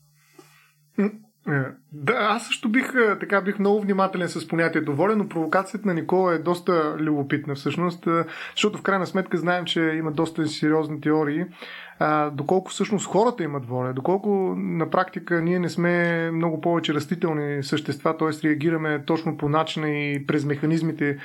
Е, да, аз също бих, е, така, бих много внимателен с понятието воля, но провокацията на Никола е доста любопитна всъщност, е, защото в крайна сметка знаем, че има доста сериозни теории, а, доколко всъщност хората имат воля, доколко на практика ние не сме много повече растителни същества, т.е. реагираме точно по начина и през механизмите,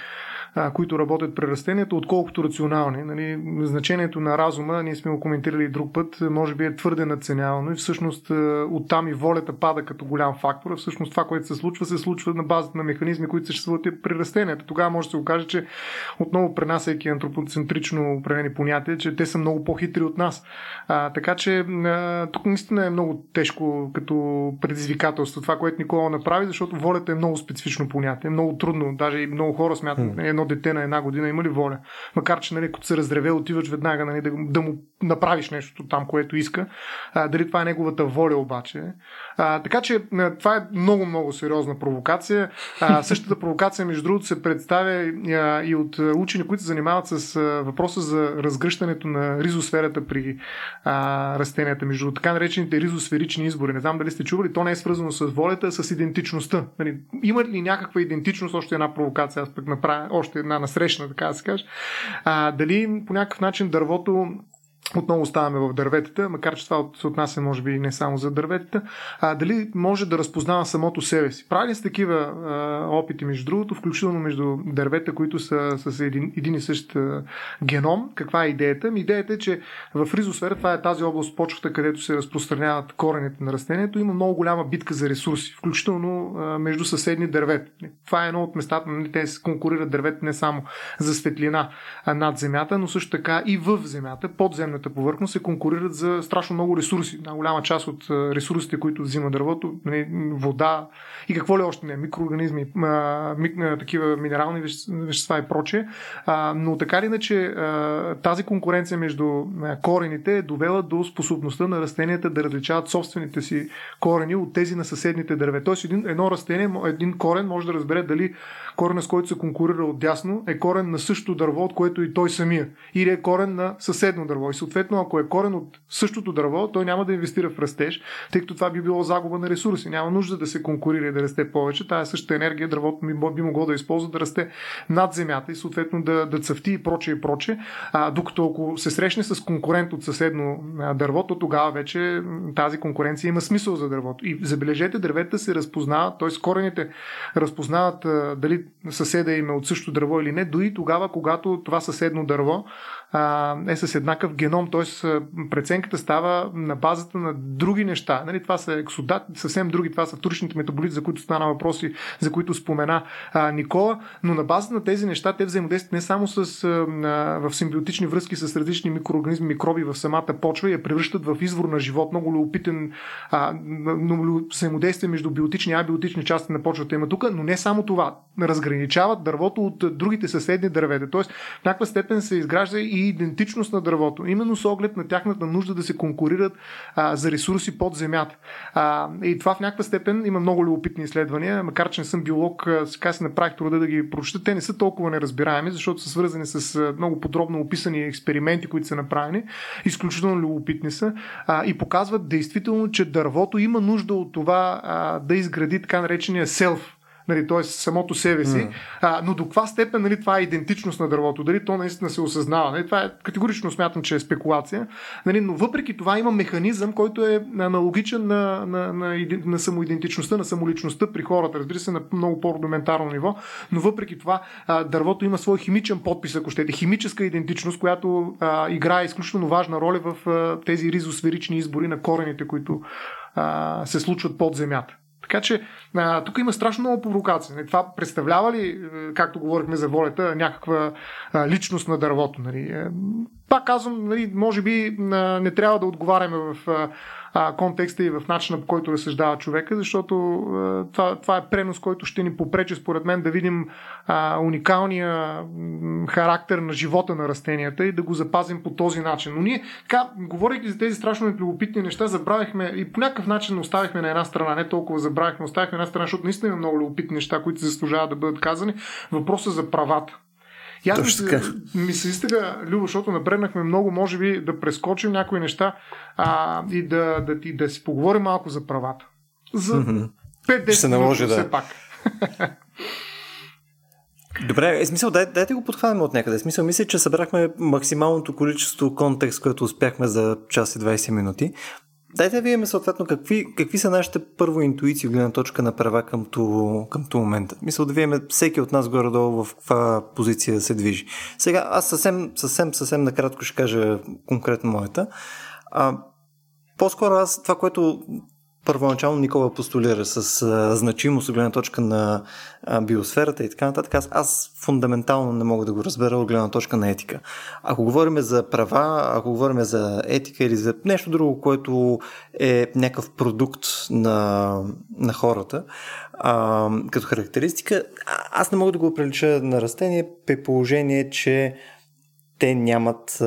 а, които работят при растението, отколкото рационални. Нали, значението на разума, ние сме го коментирали и друг път, може би е твърде надценявано и всъщност оттам и волята пада като голям фактор. Всъщност това, което се случва, се случва на базата на механизми, които съществуват при растенията. Тогава може да се окаже, че отново пренасяйки антропоцентрично определени понятия, че те са много по-хитри от нас. А, така че а, тук наистина е много тежко като предизвикателство това, което Никола направи, защото волята е много специфично понятие, много трудно. Даже и много хора смятат, едно едно дете на една година има ли воля? Макар, че нали, като се разреве, отиваш веднага нали, да, да му направиш нещо там, което иска. А, дали това е неговата воля обаче. А, така че това е много, много сериозна провокация. А, (laughs) същата провокация, между другото, се представя а, и от учени, които се занимават с а, въпроса за разгръщането на ризосферата при а, растенията, между така наречените ризосферични избори. Не знам дали сте чували, то не е свързано с волята, а с идентичността. Нали, има ли някаква идентичност, още една провокация, аз пък направя още една насрещна, така да се каже. А, дали по някакъв начин дървото отново оставаме в дърветата, макар че това се отнася може би не само за дърветата, а дали може да разпознава самото себе си. Правили са такива а, опити, между другото, включително между дървета, които са с един, един и същ а, геном. Каква е идеята? Ми идеята е, че в ризосфера, това е тази област почвата, където се разпространяват корените на растението, има много голяма битка за ресурси, включително а, между съседни дървета. Това е едно от местата, нали, те се конкурират дървета не само за светлина над земята, но също така и в земята, подземната земната повърхност, се конкурират за страшно много ресурси. Една голяма част от ресурсите, които взима дървото, нали, вода и какво ли още не, микроорганизми, такива минерални вещества и прочее. Но така или иначе тази конкуренция между корените е довела до способността на растенията да различават собствените си корени от тези на съседните дърве. Тоест един, едно растение, един корен може да разбере дали корена с който се конкурира от дясно е корен на същото дърво, от което и той самия. Или е корен на съседно дърво. И съответно, ако е корен от същото дърво, той няма да инвестира в растеж, тъй като това би било загуба на ресурси. Няма нужда да се конкурира и да расте повече. Тая същата енергия дървото би могло да използва да расте над земята и съответно да, да цъфти и проче и проче. А, докато ако се срещне с конкурент от съседно дърво, то тогава вече тази конкуренция има смисъл за дървото. И забележете, дървета се разпознават, т.е. корените разпознават дали съседа им е от същото дърво или не, дори тогава, когато това съседно дърво е с еднакъв геном, т.е. преценката става на базата на други неща. Нали, това са ексодат, съвсем други, това са вторичните метаболити, за които стана въпроси, за които спомена а, Никола, но на базата на тези неща те взаимодействат не само с, а, в симбиотични връзки с различни микроорганизми, микроби в самата почва и я превръщат в извор на живот, много любопитен а, взаимодействие между биотични и абиотични части на почвата има тук, но не само това. Разграничават дървото от другите съседни дървета. Тоест, в някаква степен се изгражда и идентичност на дървото, именно с оглед на тяхната нужда да се конкурират а, за ресурси под земята. А, и това в някаква степен има много любопитни изследвания, макар че не съм биолог, сега си направих труда да ги прочета. Те не са толкова неразбираеми, защото са свързани с много подробно описани експерименти, които са направени. Изключително любопитни са а, и показват действително, че дървото има нужда от това а, да изгради така наречения селф нали, т.е. самото себе си, mm. а, но до каква степен нали, това е идентичност на дървото, дали то наистина се осъзнава. Нали, това е категорично смятам, че е спекулация, нали, но въпреки това има механизъм, който е аналогичен на, на, на, на самоидентичността, на самоличността при хората, разбира се, на много по-рудиментарно ниво, но въпреки това а, дървото има свой химичен подпис, ако щете, химическа идентичност, която а, играе изключително важна роля в а, тези ризосферични избори на корените, които а, се случват под земята. Така че а, тук има страшно много провокация. Нали, това представлява ли, е, както говорихме за волята, някаква а, личност на дървото? Нали? Е, пак казвам, нали, може би не трябва да отговаряме в а, контекста и в начина по който разсъждава човека, защото а, това, това е пренос, който ще ни попречи според мен да видим а, уникалния характер на живота на растенията и да го запазим по този начин. Но ние, така, говорейки за тези страшно любопитни неща, забравихме и по някакъв начин оставихме на една страна, не толкова забравихме, оставихме на една страна, защото наистина има много любопитни неща, които заслужават да бъдат казани. Въпросът за правата. Аз ми се, се иска, Любо, защото напреднахме много, може би да прескочим някои неща а, и да, да, да, да си поговорим малко за правата. За 5-10 минути да. все пак. (laughs) Добре, е смисъл, дай, дайте го подхванем от някъде. Смисъл, мисля, че събрахме максималното количество контекст, което успяхме за час и 20 минути. Дайте да видим съответно какви, какви са нашите първо интуиции от гледна точка на права към то, към то момента. Мисля да видим всеки от нас горе-долу в каква позиция се движи. Сега аз съвсем, съвсем, съвсем накратко ще кажа конкретно моята. А, по-скоро аз това, което първоначално Никола постулира с а, значимост от гледна точка на а, биосферата и така нататък, аз, аз фундаментално не мога да го разбера от гледна точка на етика. Ако говорим за права, ако говорим за етика или за нещо друго, което е някакъв продукт на, на хората, а, като характеристика, аз не мога да го прилича на растение при положение, че те нямат а,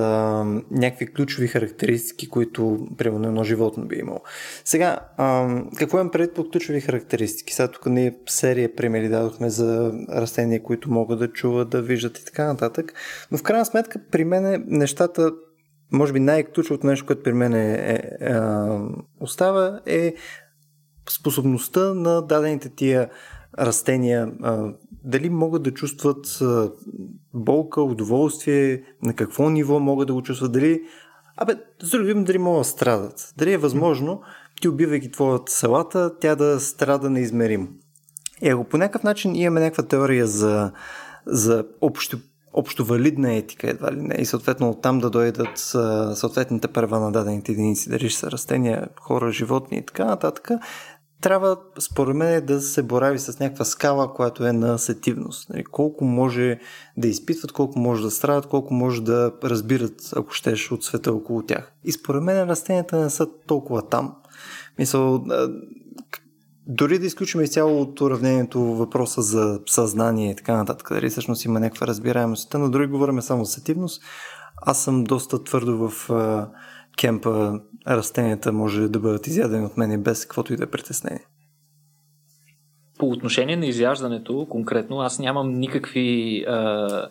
някакви ключови характеристики, които, примерно, едно животно би имало. Сега, а, какво имам пред под ключови характеристики? Сега тук ние серия примери дадохме за растения, които могат да чуват, да виждат и така нататък. Но в крайна сметка, при мен нещата, може би най-ключовото нещо, което при мен е, е, е, остава, е способността на дадените тия растения дали могат да чувстват болка, удоволствие, на какво ниво могат да го чувстват, дали Абе, с дали могат да страдат. Дали е възможно, ти убивайки твоята салата, тя да страда неизмеримо. И ако по някакъв начин имаме някаква теория за, за общо, общо валидна етика, едва ли не, и съответно оттам да дойдат съответните права на дадените единици, дали ще са растения, хора, животни и така нататък, трябва, според мен, да се борави с някаква скала, която е на сетивност. Нали, колко може да изпитват, колко може да страдат, колко може да разбират, ако щеш, от света около тях. И според мен растенията не са толкова там. Мисъл, дори да изключим изцяло от уравнението въпроса за съзнание и така нататък, дали всъщност има някаква разбираемост, но дори говорим само за сетивност, аз съм доста твърдо в кемпа растенията може да бъдат изядени от мен без каквото и да е притеснение. По отношение на изяждането, конкретно, аз нямам никакви. А,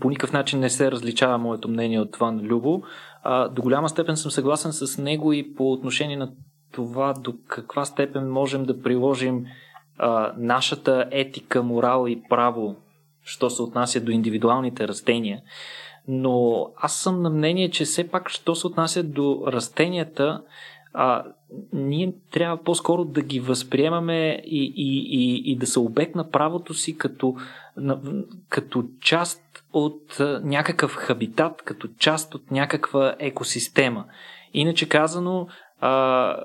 по никакъв начин не се различава моето мнение от това на Любо. А, до голяма степен съм съгласен с него и по отношение на това до каква степен можем да приложим а, нашата етика, морал и право, що се отнася до индивидуалните растения. Но аз съм на мнение, че все пак, що се отнася до растенията, а, ние трябва по-скоро да ги възприемаме и, и, и, и да са обект на правото си като, на, като част от а, някакъв хабитат, като част от някаква екосистема. Иначе казано, а,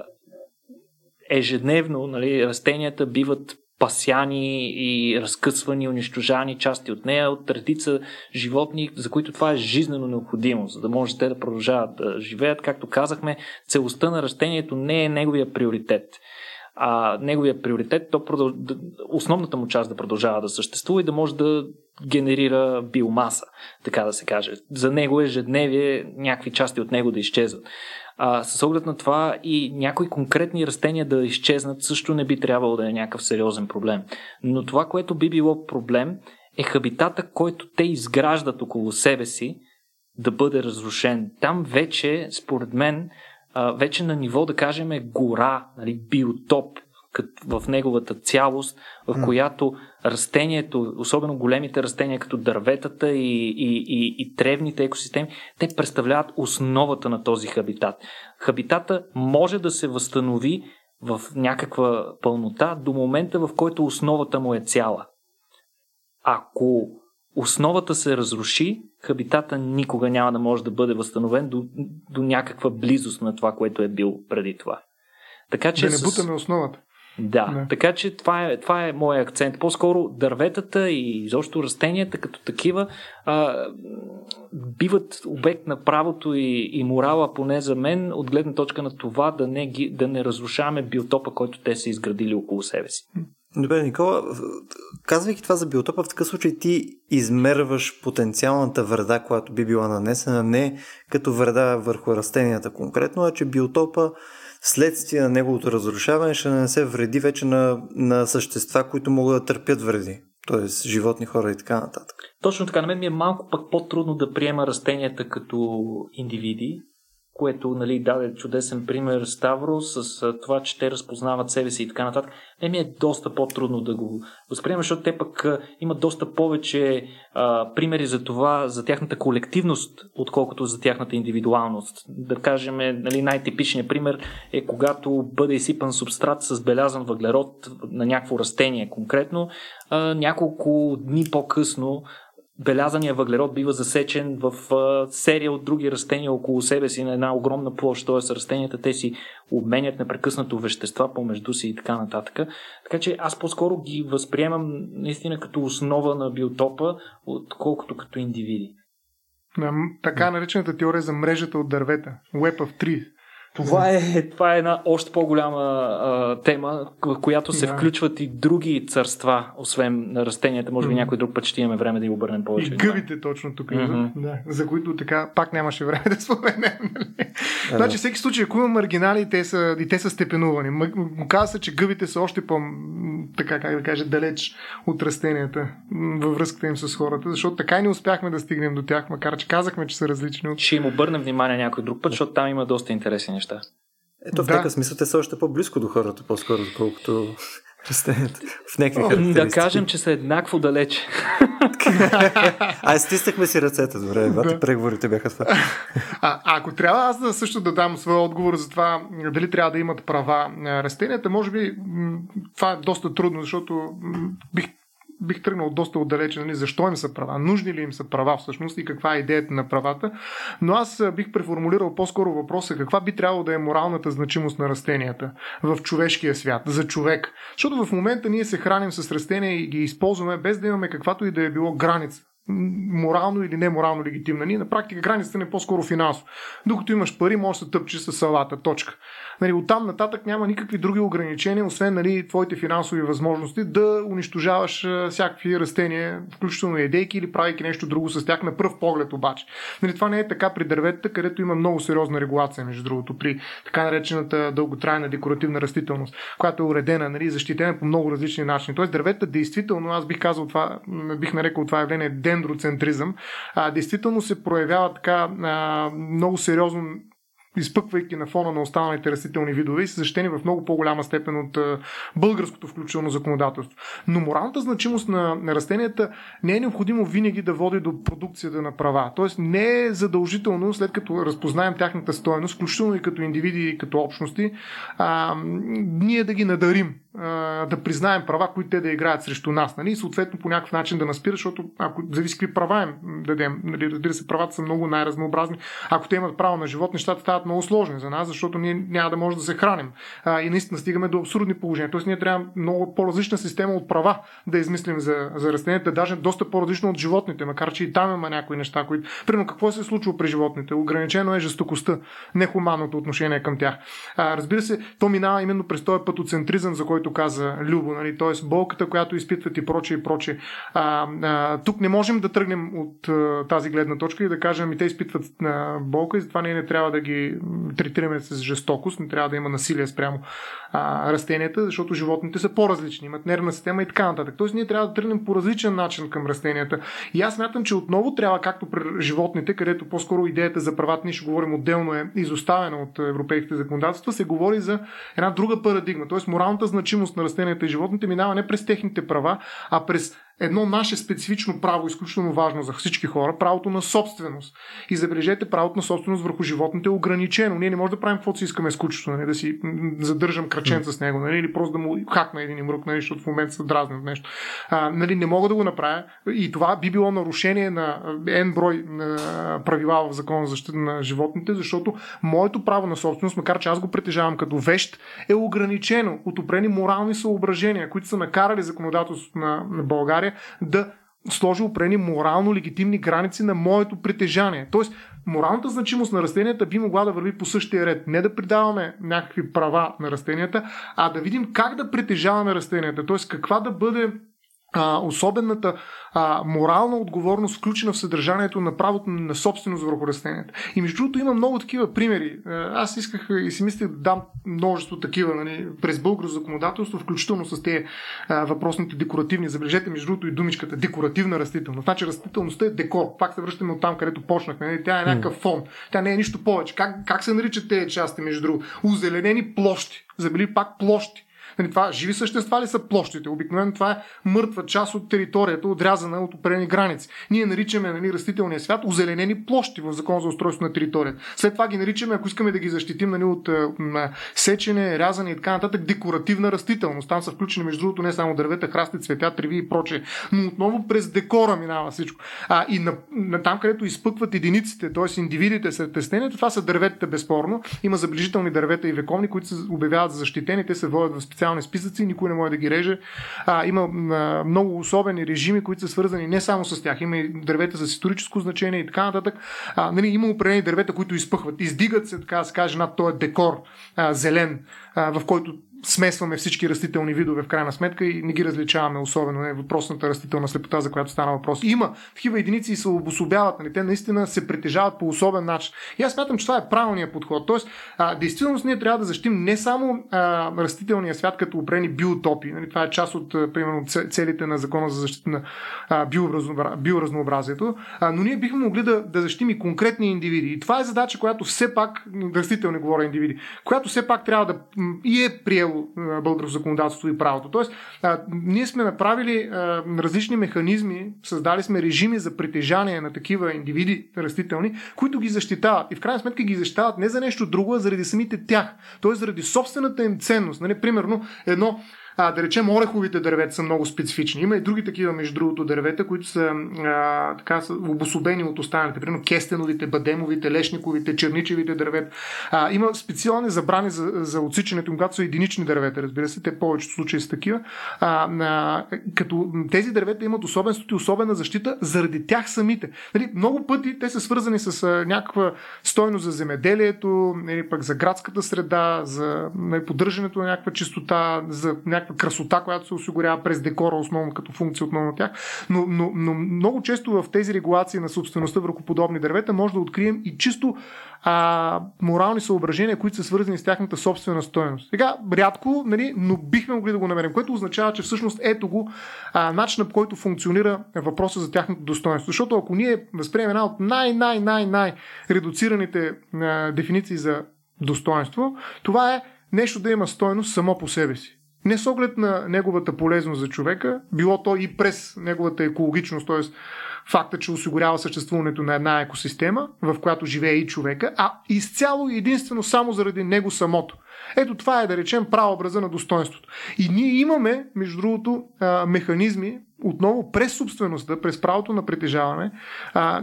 ежедневно нали, растенията биват пасяни и разкъсвани, унищожани части от нея от редица животни, за които това е жизнено необходимо, за да може те да продължават да живеят. Както казахме, целостта на растението не е неговия приоритет. А неговия приоритет, то продъл... основната му част да продължава да съществува и да може да генерира биомаса, така да се каже. За него ежедневие някакви части от него да изчезват. А, с оглед на това и някои конкретни растения да изчезнат също не би трябвало да е някакъв сериозен проблем. Но това, което би било проблем, е хабитата, който те изграждат около себе си, да бъде разрушен. Там вече, според мен, вече на ниво, да кажем, гора, нали, биотоп, в неговата цялост, в която растението, особено големите растения, като дърветата и, и, и, и тревните екосистеми, те представляват основата на този хабитат. Хабитата може да се възстанови в някаква пълнота до момента, в който основата му е цяла. Ако основата се разруши, хабитата никога няма да може да бъде възстановен до, до някаква близост на това, което е бил преди това. Така, че да не бутаме основата. Да, не. така че това е, това е моят акцент. По-скоро дърветата и изобщо растенията като такива а, биват обект на правото и, и морала, поне за мен, от гледна точка на това да не, ги, да не разрушаваме биотопа, който те са изградили около себе си. Добре, Никола, казвайки това за биотопа, в такъв случай ти измерваш потенциалната вреда, която би била нанесена не като вреда върху растенията конкретно, а че биотопа следствие на неговото разрушаване ще нанесе вреди вече на, на същества, които могат да търпят вреди. Т.е. животни, хора и така нататък. Точно така. На мен ми е малко пък по-трудно да приема растенията като индивиди, което нали, даде чудесен пример Ставро с това, че те разпознават себе си и така нататък. Не ми е доста по-трудно да го възприема, защото те пък имат доста повече а, примери за това, за тяхната колективност, отколкото за тяхната индивидуалност. Да кажем, нали, най-типичният пример е когато бъде изсипан субстрат с белязан въглерод на някакво растение конкретно, а, няколко дни по-късно белязания въглерод бива засечен в серия от други растения около себе си на една огромна площ, т.е. растенията те си обменят непрекъснато вещества помежду си и така нататък. Така че аз по-скоро ги възприемам наистина като основа на биотопа, отколкото като индивиди. Така наречената теория за мрежата от дървета. Web of Tree това е, това е една още по-голяма а, тема, в която се да. включват и други царства, освен на растенията. Може би mm-hmm. някой друг път ще имаме време да ги обърнем повече. И гъбите да. точно тук, mm-hmm. да, за които така пак нямаше време (laughs) да споменем. Нали? Yeah. Значи всеки случай, ако има маргинали, те са, и те са степенувани. Казва се, че гъбите са още по така, как да кажа, далеч от растенията във връзката им с хората, защото така и не успяхме да стигнем до тях, макар че казахме, че са различни. От... Ще им обърнем внимание някой друг път, защото там има доста интересни неща. Ето в да. такъв смисъл те са още по-близко до хората, по-скоро, отколкото (laughs) растенията. В някакви Да кажем, че са еднакво далече. (laughs) а, стиснахме си ръцете, добре, да. преговорите бяха това. а, ако трябва аз да също да дам своя отговор за това дали трябва да имат права растенията, може би това е доста трудно, защото бих бих тръгнал доста отдалече, нали, защо им са права, нужни ли им са права всъщност и каква е идеята на правата. Но аз бих преформулирал по-скоро въпроса каква би трябвало да е моралната значимост на растенията в човешкия свят, за човек. Защото в момента ние се храним с растения и ги използваме без да имаме каквато и да е било граница морално или неморално легитимна. Ние на практика границата не е по-скоро финансово. Докато имаш пари, можеш да тъпчеш с салата. Точка. Нали, оттам нататък няма никакви други ограничения, освен нали, твоите финансови възможности да унищожаваш всякакви растения, включително едейки или правейки нещо друго с тях на пръв поглед обаче. Нали, това не е така при дърветата, където има много сериозна регулация, между другото, при така наречената дълготрайна декоративна растителност, която е уредена, нали, защитена по много различни начини. Тоест дърветата действително, аз бих казал това, бих нарекал това явление дендроцентризъм, а, действително се проявява така а, много сериозно изпъквайки на фона на останалите растителни видове и са защитени в много по-голяма степен от българското включително законодателство. Но моралната значимост на, на растенията не е необходимо винаги да води до продукцията на права. Тоест не е задължително, след като разпознаем тяхната стоеност, включително и като индивиди и като общности, а, ние да ги надарим да признаем права, които те да играят срещу нас, нали? и съответно по някакъв начин да наспира, защото ако зависи какви права им дадем, нали? разбира се, правата са много най-разнообразни. Ако те имат право на живот, нещата стават много сложни за нас, защото ние няма да може да се храним. А, и наистина стигаме до абсурдни положения. Тоест ние трябва много по-различна система от права да измислим за, за растенията, даже доста по-различно от животните, макар че и там има някои неща, които. Примерно, какво се е случва при животните? Ограничено е жестокостта, нехуманното отношение към тях. А, разбира се, то минава именно през този патоцентризъм, за който който каза Любо, нали? т.е. болката, която изпитват и прочее и прочее. А, а, тук не можем да тръгнем от а, тази гледна точка и да кажем, и те изпитват а, болка и затова ние не трябва да ги третираме с жестокост, не трябва да има насилие спрямо а, растенията, защото животните са по-различни, имат нервна система и така нататък. Тоест ние трябва да тръгнем по различен начин към растенията. И аз смятам, че отново трябва, както при животните, където по-скоро идеята за правата, ние ще говорим отделно, е изоставена от европейските законодателства, се говори за една друга парадигма. Тоест моралната значимост на растенията и животните минава не през техните права, а през едно наше специфично право, изключително важно за всички хора, правото на собственост. И забележете, правото на собственост върху животните е ограничено. Ние не можем да правим каквото си искаме с кучето, нали, да си задържам краченца с него, нали, или просто да му хакна един мрук, нали, защото в момента се дразни от нещо. А, нали, не мога да го направя. И това би било нарушение на N брой на правила в закона за защита на животните, защото моето право на собственост, макар че аз го притежавам като вещ, е ограничено от морални съображения, които са накарали законодателството на България да сложи опрени морално легитимни граници на моето притежание. Тоест, моралната значимост на растенията би могла да върви по същия ред. Не да придаваме някакви права на растенията, а да видим как да притежаваме растенията. Тоест, каква да бъде а, особената а, морална отговорност, включена в съдържанието на правото на собственост върху растенията. И между другото има много такива примери. Аз исках и си мислех да дам множество такива нали, през българско законодателство, включително с тези а, въпросните декоративни. Забележете, между другото, и думичката декоративна растителност. Значи растителността е декор. Пак се връщаме от там, където почнахме. Нали? Тя е някакъв фон. Тя не е нищо повече. Как, как се наричат тези части, между другото? Озеленени площи. Забели пак площи. Нали, това живи същества ли са площите? Обикновено това е мъртва част от територията, отрязана от определени граници. Ние наричаме нали, растителния свят озеленени площи в закон за устройство на територията. След това ги наричаме, ако искаме да ги защитим нали, от а, сечене, рязане и така нататък, декоративна растителност. Там са включени, между другото, не само дървета, храсти, цветя, треви и прочее. Но отново през декора минава всичко. А, и на, на там, където изпъкват единиците, т.е. индивидите след тестенето, това са дърветата безспорно. Има забележителни дървета и вековни, които се обявяват за защитени, те се водят в специални специални списъци, никой не може да ги реже. А, има а, много особени режими, които са свързани не само с тях. Има и дървета с историческо значение и така нататък. А, нали, има определени дървета, които изпъхват. Издигат се, така да се каже, над този декор а, зелен, а, в който смесваме всички растителни видове в крайна сметка и не ги различаваме, особено не въпросната растителна слепота, за която стана въпрос. Има такива единици и се обособяват, нали? те наистина се притежават по особен начин. И аз смятам, че това е правилният подход. Тоест, а, действително ние трябва да защитим не само а, растителния свят като опрени биотопи. Нали? Това е част от, а, примерно, целите на закона за защита на а, биоразнообразието, а, но ние бихме могли да, да защитим и конкретни индивиди. И това е задача, която все пак, растителни говоря индивиди, която все пак трябва да и е приел българско законодателство и правото. Тоест, а, ние сме направили а, различни механизми, създали сме режими за притежание на такива индивиди растителни, които ги защитават. И в крайна сметка ги защитават не за нещо друго, а заради самите тях. Тоест, заради собствената им ценност. Нали, примерно, едно а, да речем, ореховите дървета са много специфични. Има и други такива, между другото, дървета, които са, а, така, са обособени от останалите. Примерно кестеновите, бадемовите, лешниковите, черничевите дървета. А, има специални забрани за, за отсичането, когато са единични дървета, разбира се, те повечето случаи са такива. А, а, като тези дървета имат особенството и особена защита заради тях самите. Нали, много пъти те са свързани с а, някаква стойност за земеделието, нали, пък за градската среда, за нали, поддържането на някаква чистота, за красота, която се осигурява през декора, основно като функция отново на тях. Но, но, но много често в тези регулации на собствеността върху подобни дървета може да открием и чисто а, морални съображения, които са свързани с тяхната собствена стоеност. Сега, рядко, нали, но бихме могли да го намерим, което означава, че всъщност ето го а, начинът по който функционира въпроса за тяхното достоинство. Защото ако ние възприемем една от най-най-най-най редуцираните а, дефиниции за достоинство, това е нещо да има стойност само по себе си. Не с оглед на неговата полезност за човека, било то и през неговата екологичност, т.е. факта, че осигурява съществуването на една екосистема, в която живее и човека, а изцяло и единствено само заради него самото. Ето това е, да речем, правообраза на достоинството. И ние имаме, между другото, механизми, отново през собствеността, през правото на притежаване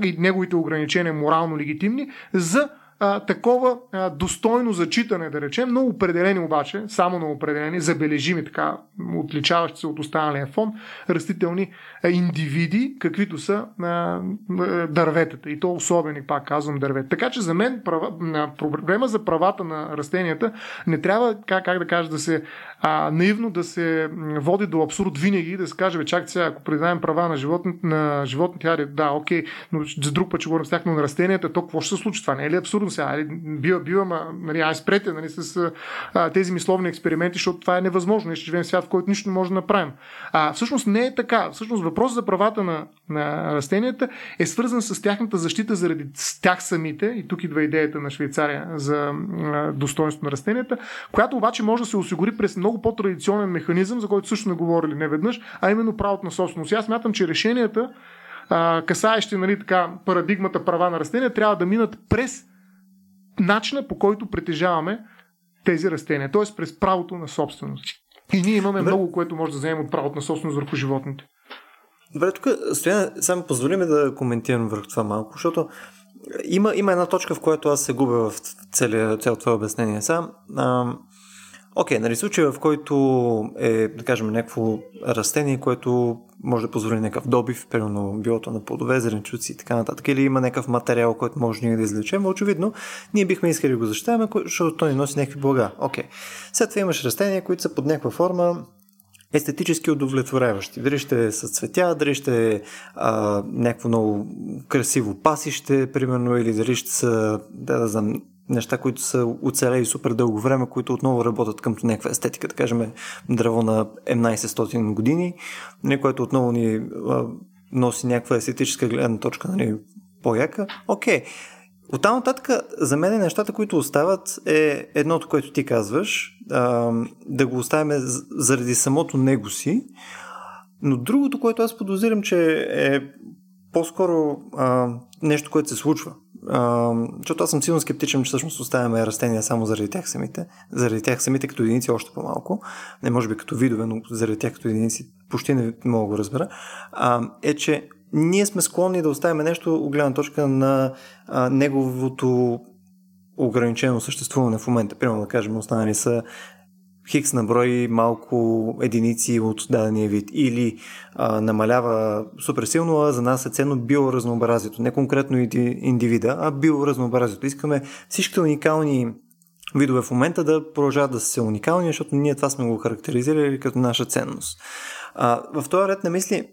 и неговите ограничения морално легитимни, за а, такова а, достойно зачитане, да речем, но определени обаче, само на определени, забележими, така, отличаващи се от останалия фон, растителни а, индивиди, каквито са а, дърветата. И то особени, пак казвам, дървета. Така че за мен права, на проблема за правата на растенията не трябва, как, как да кажа, да се а, наивно да се води до абсурд винаги да се каже, бе, чак сега, ако признаем права на животните, на животните, да, окей, но за друг път ще говорим с тях, но на растенията, то какво ще се случи? Това не е ли абсурдно? Абсурдно сега. Али, бива, бива, нали, ай спрете нали, с а, тези мисловни експерименти, защото това е невъзможно. Ние ще живеем в свят, в който нищо не може да направим. А всъщност не е така. Всъщност въпрос за правата на, на растенията е свързан с тяхната защита заради тях самите. И тук идва идеята на Швейцария за а, достоинство на растенията, която обаче може да се осигури през много по-традиционен механизъм, за който също сме говорили не веднъж, а именно правото на собственост. Аз мятам, че решенията касаещи нали, така, парадигмата права на растения, трябва да минат през начина по който притежаваме тези растения, т.е. през правото на собственост. И ние имаме Добре. много, което може да вземем от правото на собственост върху животните. Добре, тук Стоян, само позволиме да коментирам върху това малко, защото има, има една точка, в която аз се губя в целия, цялото това обяснение. Сега, Окей, okay, нали случай, в който е, да кажем, някакво растение, което може да позволи някакъв добив, примерно билото на плодове, зеленчуци и така нататък, или има някакъв материал, който може ние да извлечем, очевидно, ние бихме искали да го защитаваме, защото той ни носи някакви блага. Окей. Okay. След това имаш растения, които са под някаква форма естетически удовлетворяващи. Дали ще е с цветя, дали ще е някакво много красиво пасище, примерно, или дали ще са, да, да знам, неща, които са оцелели супер дълго време, които отново работят към някаква естетика, да кажем дърво на 1700 години, нали, което отново ни носи някаква естетическа гледна точка, нали, по-яка. Окей. Okay. Оттам нататък, за мен нещата, които остават е едното, което ти казваш, а, да го оставяме заради самото него си, но другото, което аз подозирам, че е по-скоро а, нещо, което се случва. Защото аз съм силно скептичен, че всъщност оставяме растения само заради тях самите. Заради тях самите като единици още по-малко. Не може би като видове, но заради тях като единици почти не мога да го разбера. А, е, че ние сме склонни да оставим нещо от гледна точка на а, неговото ограничено съществуване в момента. Примерно да кажем, останали са хикс на брой малко единици от дадения вид или а, намалява супер силно, а за нас е ценно биоразнообразието. Не конкретно индивида, а биоразнообразието. Искаме всички уникални видове в момента да продължават да са уникални, защото ние това сме го характеризирали като наша ценност. А, в този ред на мисли,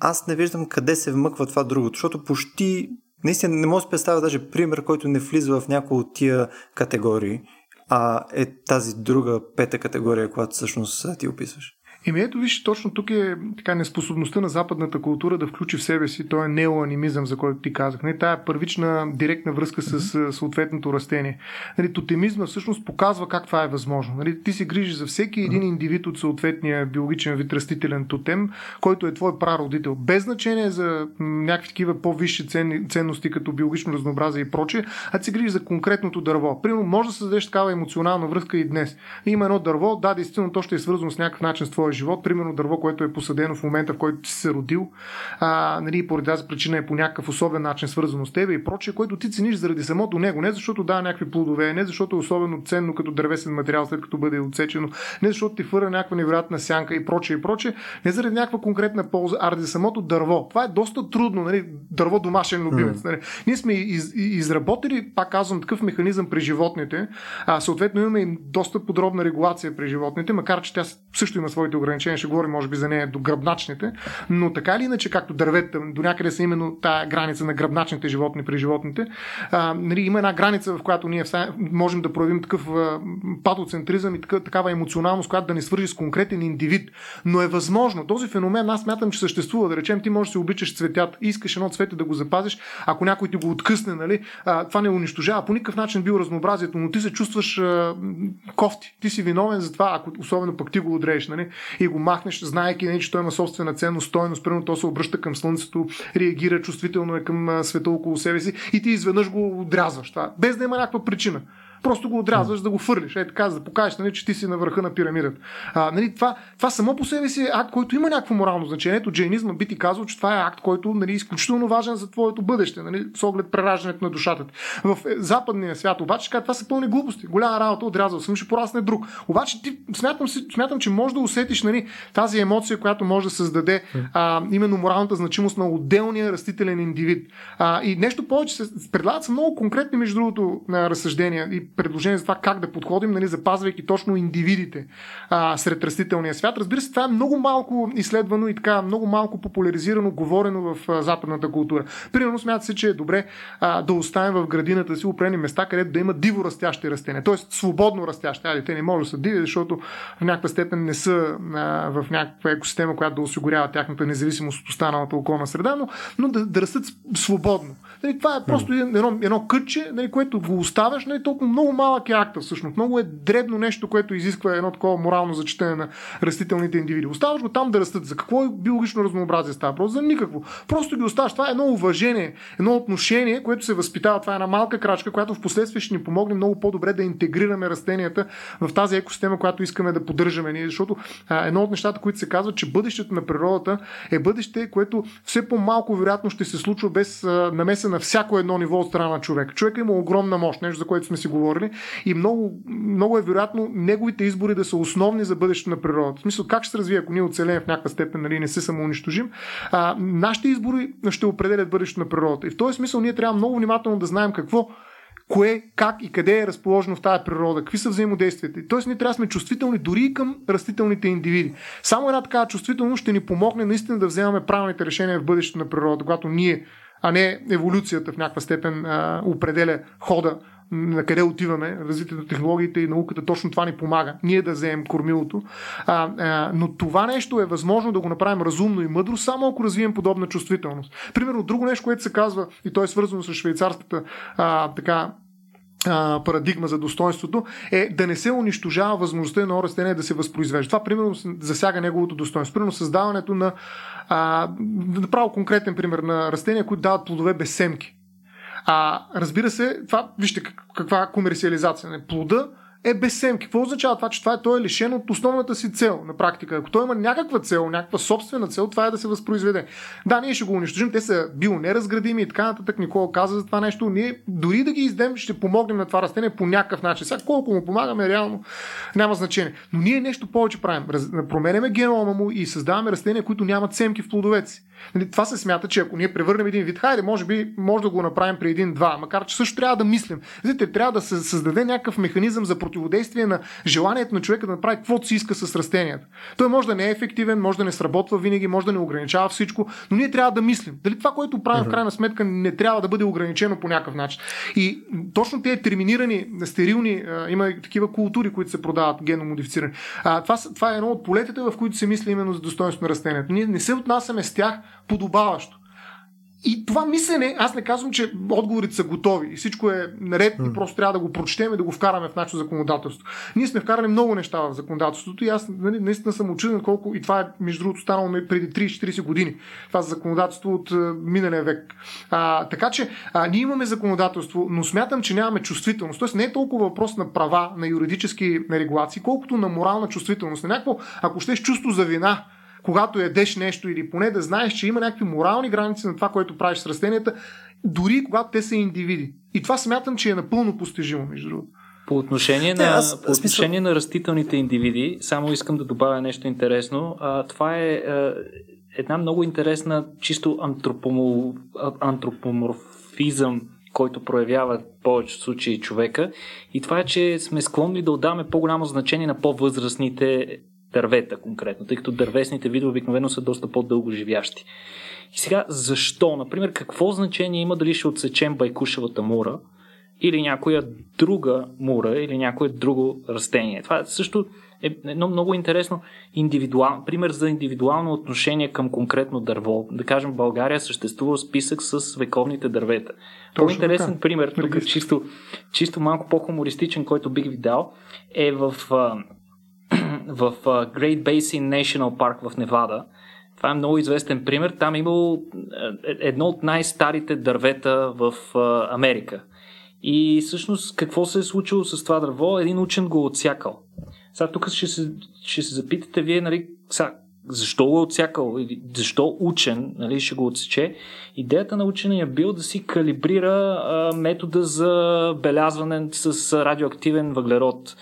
аз не виждам къде се вмъква това другото, защото почти Наистина не мога да представя даже пример, който не влиза в някои от тия категории а е тази друга пета категория, която всъщност ти описваш? Еми ето виж, точно тук е така неспособността на западната култура да включи в себе си този неоанимизъм, за който ти казах. Не, тая първична директна връзка с mm-hmm. съответното растение. Нали, тотемизма всъщност показва как това е възможно. Нали, ти се грижиш за всеки един индивид от съответния биологичен вид растителен тотем, който е твой прародител. Без значение за някакви такива по-висши ценности, като биологично разнообразие и прочее, а ти се грижиш за конкретното дърво. Примерно, може да създадеш такава емоционална връзка и днес. Има едно дърво, да, действително то ще е свързано с някакъв начин с твоя живот. Примерно дърво, което е посадено в момента, в който ти се родил, а, нали, поради тази причина е по някакъв особен начин свързано с теб и прочее, което ти цениш заради самото него. Не защото дава някакви плодове, не защото е особено ценно като дървесен материал, след като бъде отсечено, не защото ти фъра някаква невероятна сянка и прочее и прочее, не заради някаква конкретна полза, а заради самото дърво. Това е доста трудно, нали? дърво домашен любимец. Нали? Ние сме из, изработили, пак казвам, такъв механизъм при животните, а съответно имаме и доста подробна регулация при животните, макар че тя също има своите ограничения, ще говорим може би за нея до гръбначните, но така или иначе, както дървета, до някъде са именно тая граница на гръбначните животни при животните, а, нали, има една граница, в която ние можем да проявим такъв патоцентризъм и така, такава емоционалност, която да ни свържи с конкретен индивид. Но е възможно. Този феномен аз смятам, че съществува. Да речем, ти можеш да си обичаш цветята, искаш едно цвете да го запазиш, ако някой ти го откъсне, нали, а, това не унищожава по никакъв начин биоразнообразието, но ти се чувстваш а, кофти. Ти си виновен за това, ако особено пък ти го отрееш нали, и го махнеш, знаеки, нали, че той има собствена ценност, стойност, примерно то се обръща към слънцето, реагира чувствително е към света около себе си и ти изведнъж го отрязваш това, без да има някаква причина. Просто го отрязваш, да го фърлиш. Е така, да покажеш, нали, че ти си на върха на пирамидата. А, нали, това, това само по себе си е акт, който има някакво морално значение. Ето, джейнизма би ти казал, че това е акт, който нали, е изключително важен за твоето бъдеще, нали, с оглед прераждането на душата. В е, западния свят обаче, това са пълни глупости. Голяма работа, отрязал съм, ще порасне друг. Обаче ти смятам, смятам че може да усетиш нали, тази емоция, която може да създаде а, именно моралната значимост на отделния растителен индивид. А, и нещо повече предлагат са много конкретни, между другото, на разсъждения и предложение за това как да подходим, нали, запазвайки точно индивидите а, сред растителния свят. Разбира се, това е много малко изследвано и така много малко популяризирано, говорено в а, западната култура. Примерно смята се, че е добре а, да оставим в градината си опрени места, където да има диво растящи растения, т.е. свободно растящи. Али, те не може да са диви, защото в някаква степен не са а, в някаква екосистема, която да осигурява тяхната независимост от останалата околна среда, но, но да, да растат свободно. Нали, това е просто едно, едно кътче, нали, което го оставяш, нали, толкова много малък е акта всъщност. Много е дребно нещо, което изисква едно такова морално зачитане на растителните индивиди. Оставаш го там да растат. За какво е биологично разнообразие става? Просто за никакво. Просто ги оставаш. Това е едно уважение, едно отношение, което се възпитава. Това е една малка крачка, която в последствие ще ни помогне много по-добре да интегрираме растенията в тази екосистема, която искаме да поддържаме ние. Защото а, едно от нещата, които се казват, че бъдещето на природата е бъдеще, което все по-малко вероятно ще се случва без а, намеса на всяко едно ниво от страна на човек. Човек има огромна мощ, нещо за което сме си говорили и много, много е вероятно неговите избори да са основни за бъдещето на природата. В смисъл, как ще се развие, ако ние оцелеем в някаква степен, нали, не се самоунищожим, а, нашите избори ще определят бъдещето на природата. И в този смисъл ние трябва много внимателно да знаем какво кое, как и къде е разположено в тази природа, какви са взаимодействията. Тоест, ние трябва да сме чувствителни дори и към растителните индивиди. Само една такава чувствителност ще ни помогне наистина да вземаме правилните решения в бъдещето на природата, когато ние, а не еволюцията в някаква степен а, определя хода на къде отиваме, развитието на технологиите и науката, точно това ни помага. Ние да вземем кормилото. А, а, но това нещо е възможно да го направим разумно и мъдро, само ако развием подобна чувствителност. Примерно, друго нещо, което се казва, и то е свързано с швейцарската а, така парадигма за достоинството е да не се унищожава възможността едно растение да се възпроизвежда. Това примерно засяга неговото достоинство. Примерно създаването на а, направо конкретен пример на растения, които дават плодове без семки. А, разбира се, това, вижте каква комерциализация. Не? Плода е без семки. Какво означава това, че това е, той е лишен от основната си цел на практика? Ако той има някаква цел, някаква собствена цел, това е да се възпроизведе. Да, ние ще го унищожим, те са неразградими и така нататък. Никога каза за това нещо. Ние дори да ги издем, ще помогнем на това растение по някакъв начин. Сега колко му помагаме, реално няма значение. Но ние нещо повече правим. Раз... Променяме генома му и създаваме растения, които нямат семки в плодовете си. Нали, това се смята, че ако ние превърнем един вид, хайде, може би може да го направим при един-два, макар че също трябва да мислим. Видите, трябва да се създаде някакъв механизъм за против противодействие на желанието на човека да направи каквото си иска с растенията. Той може да не е ефективен, може да не сработва винаги, може да не ограничава всичко, но ние трябва да мислим. Дали това, което правим в крайна сметка, не трябва да бъде ограничено по някакъв начин. И точно тези терминирани, стерилни, има такива култури, които се продават геномодифицирани. А, това, това е едно от полетите, в които се мисли именно за достоинство на растението. Ние не се отнасяме с тях подобаващо. И това мислене, аз не казвам, че отговорите са готови и всичко е наред и просто трябва да го прочетем и да го вкараме в нашето законодателство. Ние сме вкарали много неща в законодателството и аз нали, наистина съм очуден колко и това е между другото станало преди 30-40 години. Това е законодателство от миналия век. А, така че а, ние имаме законодателство, но смятам, че нямаме чувствителност. Тоест не е толкова въпрос на права, на юридически регулации, колкото на морална чувствителност. На някакво, ако щеш чувство за вина, когато ядеш нещо или поне да знаеш, че има някакви морални граници на това, което правиш с растенията, дори когато те са индивиди. И това смятам, че е напълно постижимо, между другото. По отношение, на, аз, по отношение на растителните индивиди, само искам да добавя нещо интересно. А, това е а, една много интересна, чисто антропомо, антропоморфизъм, който проявява в повечето случаи човека. И това е, че сме склонни да отдаваме по-голямо значение на по-възрастните дървета конкретно, тъй като дървесните видове обикновено са доста по-дълго живящи. И сега, защо? Например, какво значение има дали ще отсечем байкушевата мура или някоя друга мура или някое друго растение? Това също е едно много интересно индивидуал, пример за индивидуално отношение към конкретно дърво. Да кажем, в България съществува списък с вековните дървета. Точно интересен така. пример, тук чисто, чисто малко по-хумористичен, който бих ви дал, е в в Great Basin National Park в Невада. Това е много известен пример. Там е имало едно от най-старите дървета в Америка. И всъщност какво се е случило с това дърво? Един учен го е отсякал. Сега тук ще се, ще се запитате вие, нали, сега, защо го е отсякал, защо учен нали, ще го отсече. Идеята на учения е бил да си калибрира а, метода за белязване с радиоактивен въглерод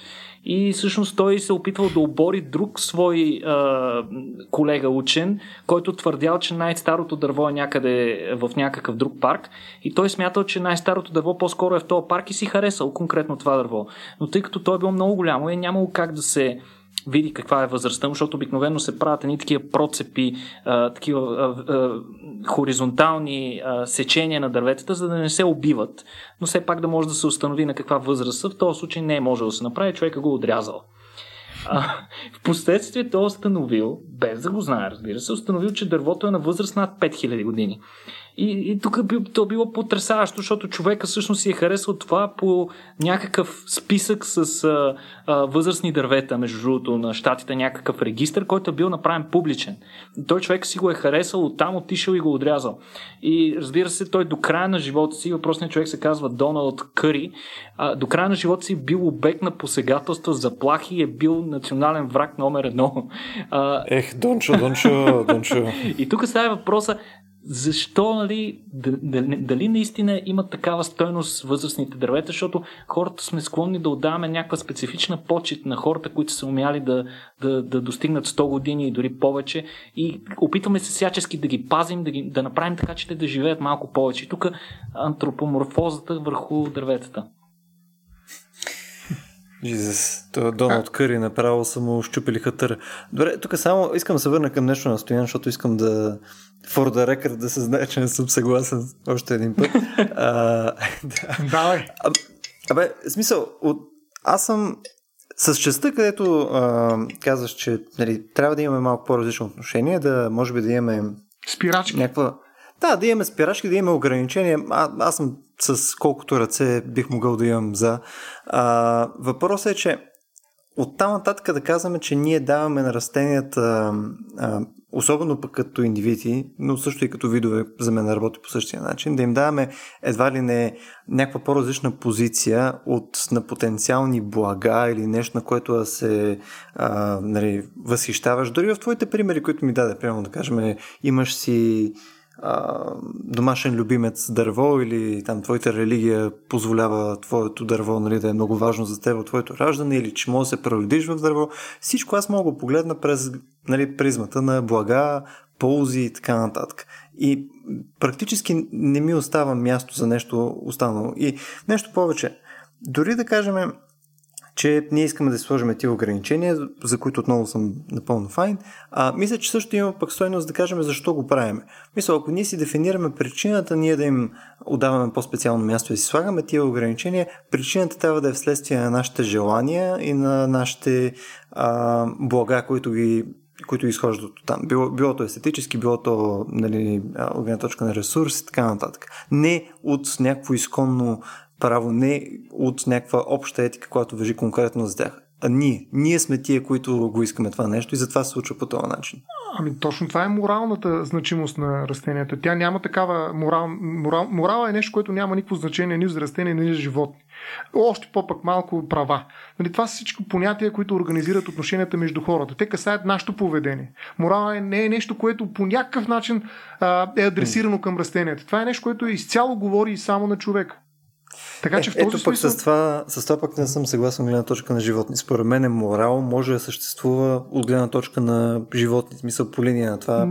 и всъщност той се опитвал да обори друг свой а, колега учен, който твърдял, че най-старото дърво е някъде в някакъв друг парк и той смятал, че най-старото дърво по-скоро е в този парк и си харесал конкретно това дърво. Но тъй като той е бил много голямо и е нямало как да се види каква е възрастта, защото обикновено се правят едни такива процепи, а, такива а, а, хоризонтални а, сечения на дърветата, за да не се убиват, но все пак да може да се установи на каква възраст са. В този случай не е можело да се направи, човека го е отрязал. А, в последствие той е установил, без да го знае, разбира се, установил, че дървото е на възраст над 5000 години. И, и тук би, то било потрясаващо, защото човека всъщност си е харесал това по някакъв списък с а, а, възрастни дървета, между другото, на щатите, някакъв регистр, който е бил направен публичен. Той човек си го е харесал, оттам отишъл и го отрязал. И разбира се, той до края на живота си, въпросният човек се казва Доналд Къри, а, до края на живота си бил обект на посегателства, заплахи и е бил национален враг номер едно. А... Ех, Дончо, Дончо, Дончо. (laughs) и тук става въпроса, защо, нали, дали, дали наистина има такава стойност възрастните дървета, защото хората сме склонни да отдаваме някаква специфична почет на хората, които са умяли да, да, да достигнат 100 години и дори повече и опитваме се всячески да ги пазим, да, ги, да направим така, че те да живеят малко повече. И тук антропоморфозата върху дърветата. Жизес, това Доналд Къри направо са му щупили хатър. Добре, тук само искам да се върна към нещо на Стоян, защото искам да for the record да се знае, че не съм съгласен още един път. (laughs) а, (laughs) да. Давай. А, абе, смисъл, от... аз съм с частта, където а, казваш, че нали, трябва да имаме малко по-различно отношение, да може би да имаме спирачки. Някаква... Да, да имаме спирачки, да имаме ограничения. А, аз съм с колкото ръце бих могъл да имам за. А, въпросът е, че от там нататък да казваме, че ние даваме на растенията, а, особено пък като индивиди, но също и като видове, за мен работи по същия начин, да им даваме едва ли не някаква по-различна позиция от на потенциални блага или нещо, на което да се а, нали, възхищаваш. Дори в твоите примери, които ми даде, примерно да кажем, имаш си а, домашен любимец дърво или там твоята религия позволява твоето дърво нали, да е много важно за теб от твоето раждане или че може да се преродиш в дърво, всичко аз мога да погледна през нали, призмата на блага, ползи и така нататък. И практически не ми остава място за нещо останало. И нещо повече. Дори да кажем, че ние искаме да сложим тези ограничения, за които отново съм напълно файн. А, мисля, че също има пък стойност да кажем защо го правим. Мисля, ако ние си дефинираме причината, ние да им отдаваме по-специално място и си слагаме тия ограничения, причината трябва да е вследствие на нашите желания и на нашите а, блага, които ги които изхождат от там. Било, било то естетически, било то нали, точка на ресурс и така нататък. Не от някакво изконно право, не от някаква обща етика, която въжи конкретно за тях. А ние. Ние сме тия, които го искаме това нещо и затова се случва по този начин. Ами точно това е моралната значимост на растенията. Тя няма такава морал. морал морала е нещо, което няма никакво значение ни за растения, ни за животни. Още по-пък малко права. Нали, това са всички понятия, които организират отношенията между хората. Те касаят нашето поведение. Морала е, не е нещо, което по някакъв начин а, е адресирано към растенията. Това е нещо, което изцяло говори и само на човека. Така че е, в този ето пък смисъл... с, това, с това пък не съм съгласен от гледна точка на животни. Според мен морал може да съществува от гледна точка на животни. Смисъл по линия на това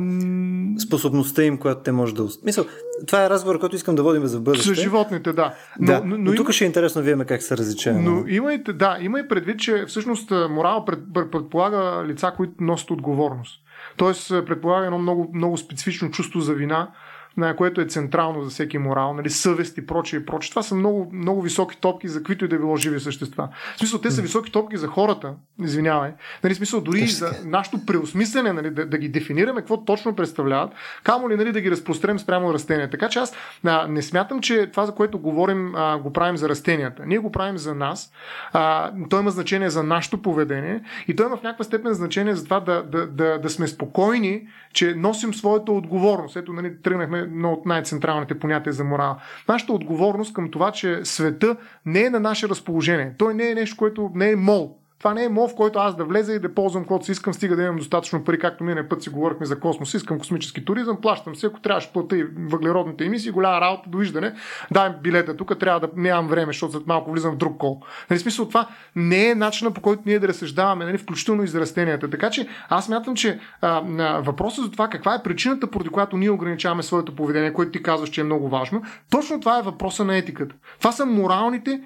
способността им, която те може да... Мисъл, това е разговор, който искам да водим за бъдеще. С животните, да. Но, да, но, но, но тук има... ще е интересно вие как се различава. Но имайте, да, има и предвид, че всъщност морал пред, предполага лица, които носят отговорност. Тоест предполага едно много, много специфично чувство за вина, на което е централно за всеки морал, нали, съвест и прочее и прочее. Това са много, много високи топки за които и да било живи същества. В смисъл, те са високи топки за хората, извинявай. Нали, смисъл, дори и за нашето преосмислене, нали, да, да, ги дефинираме какво точно представляват, камо ли нали, да ги разпрострем спрямо растения. Така че аз а, не смятам, че това, за което говорим, а, го правим за растенията. Ние го правим за нас. А, то има значение за нашето поведение и то има в някаква степен значение за това да, да, да, да сме спокойни, че носим своята отговорност. Ето, нали, тръгнахме едно от най-централните понятия за морал. Нашата отговорност към това, че света не е на наше разположение. Той не е нещо, което не е мол. Това не е мол, в който аз да влеза и да ползвам каквото си искам, стига да имам достатъчно пари, както миналия път си говорихме за космос. Искам космически туризъм, плащам се, ако трябваше плата и въглеродните емисии, голяма работа, довиждане. Дай билета тук, трябва да нямам време, защото след малко влизам в друг кол. Нали, смисъл, това не е начина по който ние да разсъждаваме, нали, включително и за растенията. Така че аз мятам, че а, въпросът за това каква е причината, поради която ние ограничаваме своето поведение, което ти казваш, че е много важно, точно това е въпроса на етиката. Това са моралните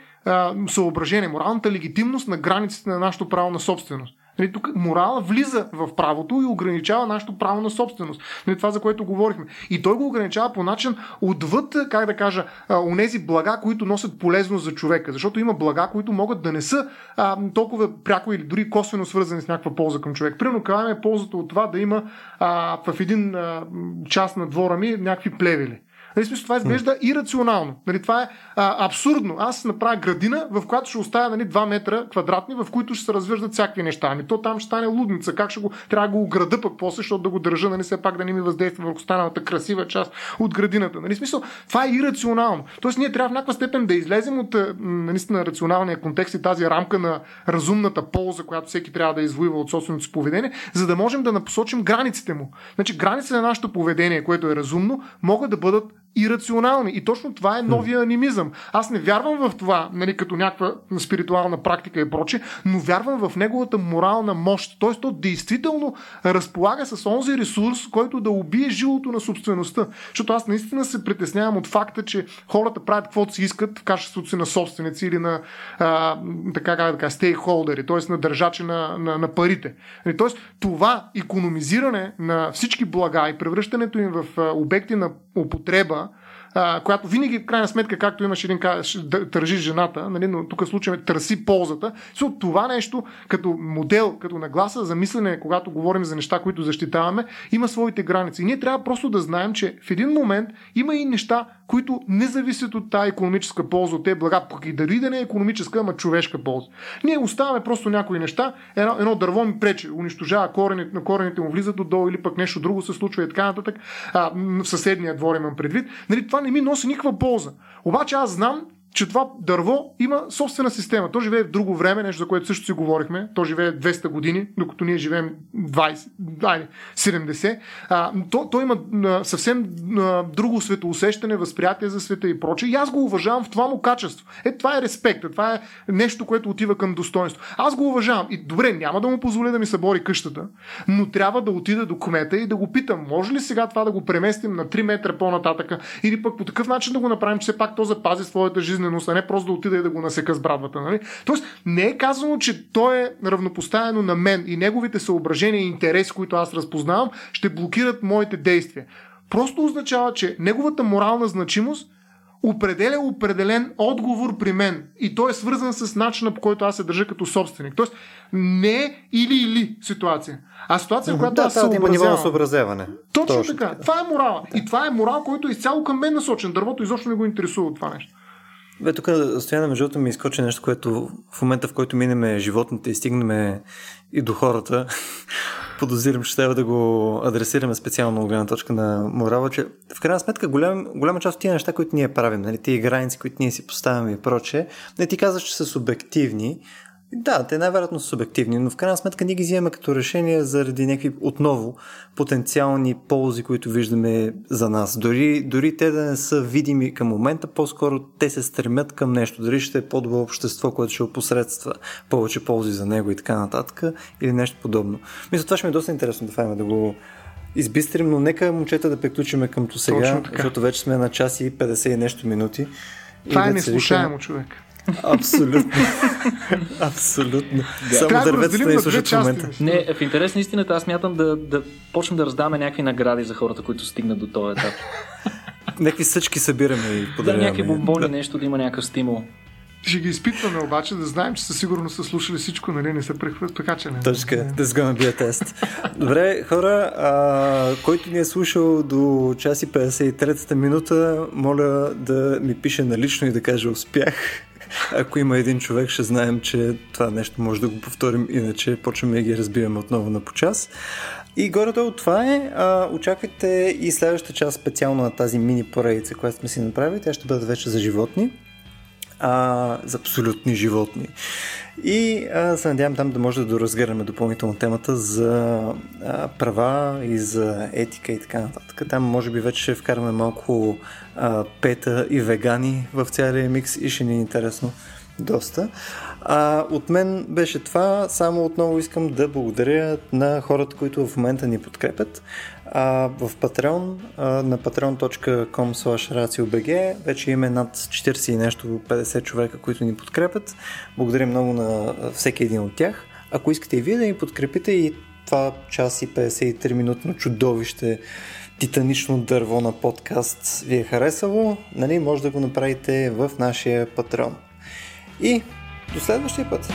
съображение, моралната легитимност на границите на нашето право на собственост. Нали, тук морала влиза в правото и ограничава нашето право на собственост. Нали, това, за което говорихме. И той го ограничава по начин отвъд, как да кажа, онези блага, които носят полезност за човека. Защото има блага, които могат да не са а, толкова пряко или дори косвено свързани с някаква полза към човек. Примерно, казваме ползата от това да има а, в един а, част на двора ми някакви плевели. Нали, смисъл, това изглежда ирационално. Нали, това е а, абсурдно. Аз направя градина, в която ще оставя нали, 2 метра квадратни, в които ще се развържат всякакви неща. Ами то там ще стане лудница. Как ще го, трябва да го ограда пък после, защото да го държа, нали, все пак да не ми въздейства върху останалата красива част от градината. Нали, смисъл, това е ирационално. Тоест ние трябва в някаква степен да излезем от наистина рационалния контекст и тази рамка на разумната полза, която всеки трябва да извоюва от собственото си поведение, за да можем да напосочим границите му. Значи границите на нашето поведение, което е разумно, могат да бъдат ирационални. И точно това е новия анимизъм. Аз не вярвам в това, нали, като някаква спиритуална практика и проче, но вярвам в неговата морална мощ. Тоест, то действително разполага с онзи ресурс, който да убие жилото на собствеността. Защото аз наистина се притеснявам от факта, че хората правят каквото си искат в качеството си на собственици или на а, така, как да кажа, стейкхолдери, т.е. на държачи на, на, на парите. Нали, тоест, това економизиране на всички блага и превръщането им в обекти на употреба а, която винаги, в крайна сметка, както имаш един да тържи жената, нали, но тук случай търси ползата. So, това нещо, като модел, като нагласа за мислене, когато говорим за неща, които защитаваме, има своите граници. И ние трябва просто да знаем, че в един момент има и неща, които не зависят от тази економическа полза, от тези блага, пък и дали да не е економическа, ама човешка полза. Ние оставаме просто някои неща, едно, едно дърво ми пречи, унищожава корените, на корените му влизат отдолу или пък нещо друго се случва и така нататък. А, в съседния двор имам предвид. Нали, това не ми носи никаква полза. Обаче аз знам, че това дърво има собствена система. То живее в друго време, нещо за което също си говорихме. То живее 200 години, докато ние живеем 20, дай, 70. А, то, то има а, съвсем а, друго светоусещане, възприятие за света и прочее. И аз го уважавам в това му качество. Е, това е респект. Това е нещо, което отива към достоинство. Аз го уважавам. И добре, няма да му позволя да ми събори къщата, но трябва да отида до кмета и да го питам, може ли сега това да го преместим на 3 метра по-нататъка или пък по такъв начин да го направим, че все пак то запази своята жизнь жизненост, а не просто да отида и да го насека с брадвата. Нали? Тоест, не е казано, че той е равнопоставено на мен и неговите съображения и интереси, които аз разпознавам, ще блокират моите действия. Просто означава, че неговата морална значимост определя определен отговор при мен. И той е свързан с начина по който аз се държа като собственик. Тоест, не е или-или ситуация. А ситуация, в която да, аз се има ниво на съобразяване. Точно, Точно така. така. Това е морал. Да. И това е морал, който е изцяло към мен насочен. Дървото изобщо не го интересува от това нещо. Бе, тук стояна между другото ми изкочи нещо, което в момента, в който минеме животните и стигнем и до хората, (laughs) подозирам, че трябва да го адресираме специално от гледна точка на морала, че в крайна сметка голям, голяма част от тия неща, които ние правим, нали, тия граници, които ние си поставяме и прочее, не ти казваш, че са субективни, да, те най-вероятно са субективни, но в крайна сметка ние ги взимаме като решение заради някакви отново потенциални ползи, които виждаме за нас. Дори, дори те да не са видими към момента, по-скоро те се стремят към нещо. Дали ще е по-добро общество, което ще опосредства повече ползи за него и така нататък, или нещо подобно. Мисля, това ще ми е доста интересно да файме да го избистрим, но нека момчета да приключиме къмто сега, защото вече сме на час и 50 и нещо минути. Това е неслушаемо, човек. Абсолютно. Абсолютно. Да. Само дървецата да ни слушат в момента. Не, в интерес на истината аз мятам да, да почнем да раздаваме някакви награди за хората, които стигнат до този етап. (laughs) някакви съчки събираме и подаряваме. Да, някакви бомбони, да. нещо да има някакъв стимул. Ще ги изпитваме обаче, да знаем, че със сигурност са слушали всичко, нали? Не се прехвърт, така че не. Точка, that's gonna be a test. Добре, хора, а, който ни е слушал до час и 53-та минута, моля да ми пише налично и да каже успях. Ако има един човек, ще знаем, че това нещо може да го повторим, иначе почваме да ги разбиваме отново на по час. И горе-долу това е. А, очаквайте и следващата част специално на тази мини поредица, която сме си направили. Тя ще бъде вече за животни. А, за абсолютни животни. И а, се надявам там да може да доразгърнем допълнително темата за а, права и за етика и така нататък. Там може би вече ще вкараме малко пета и вегани в цялия микс и ще ни е интересно доста. А, от мен беше това. Само отново искам да благодаря на хората, които в момента ни подкрепят. А, в Patreon, а, на patreon.com raciobg вече имаме над 40 и нещо 50 човека, които ни подкрепят. Благодаря много на всеки един от тях. Ако искате и вие да ни подкрепите и това час и 53 минутно чудовище титанично дърво на подкаст ви е харесало, нали, може да го направите в нашия патрон. И до следващия път!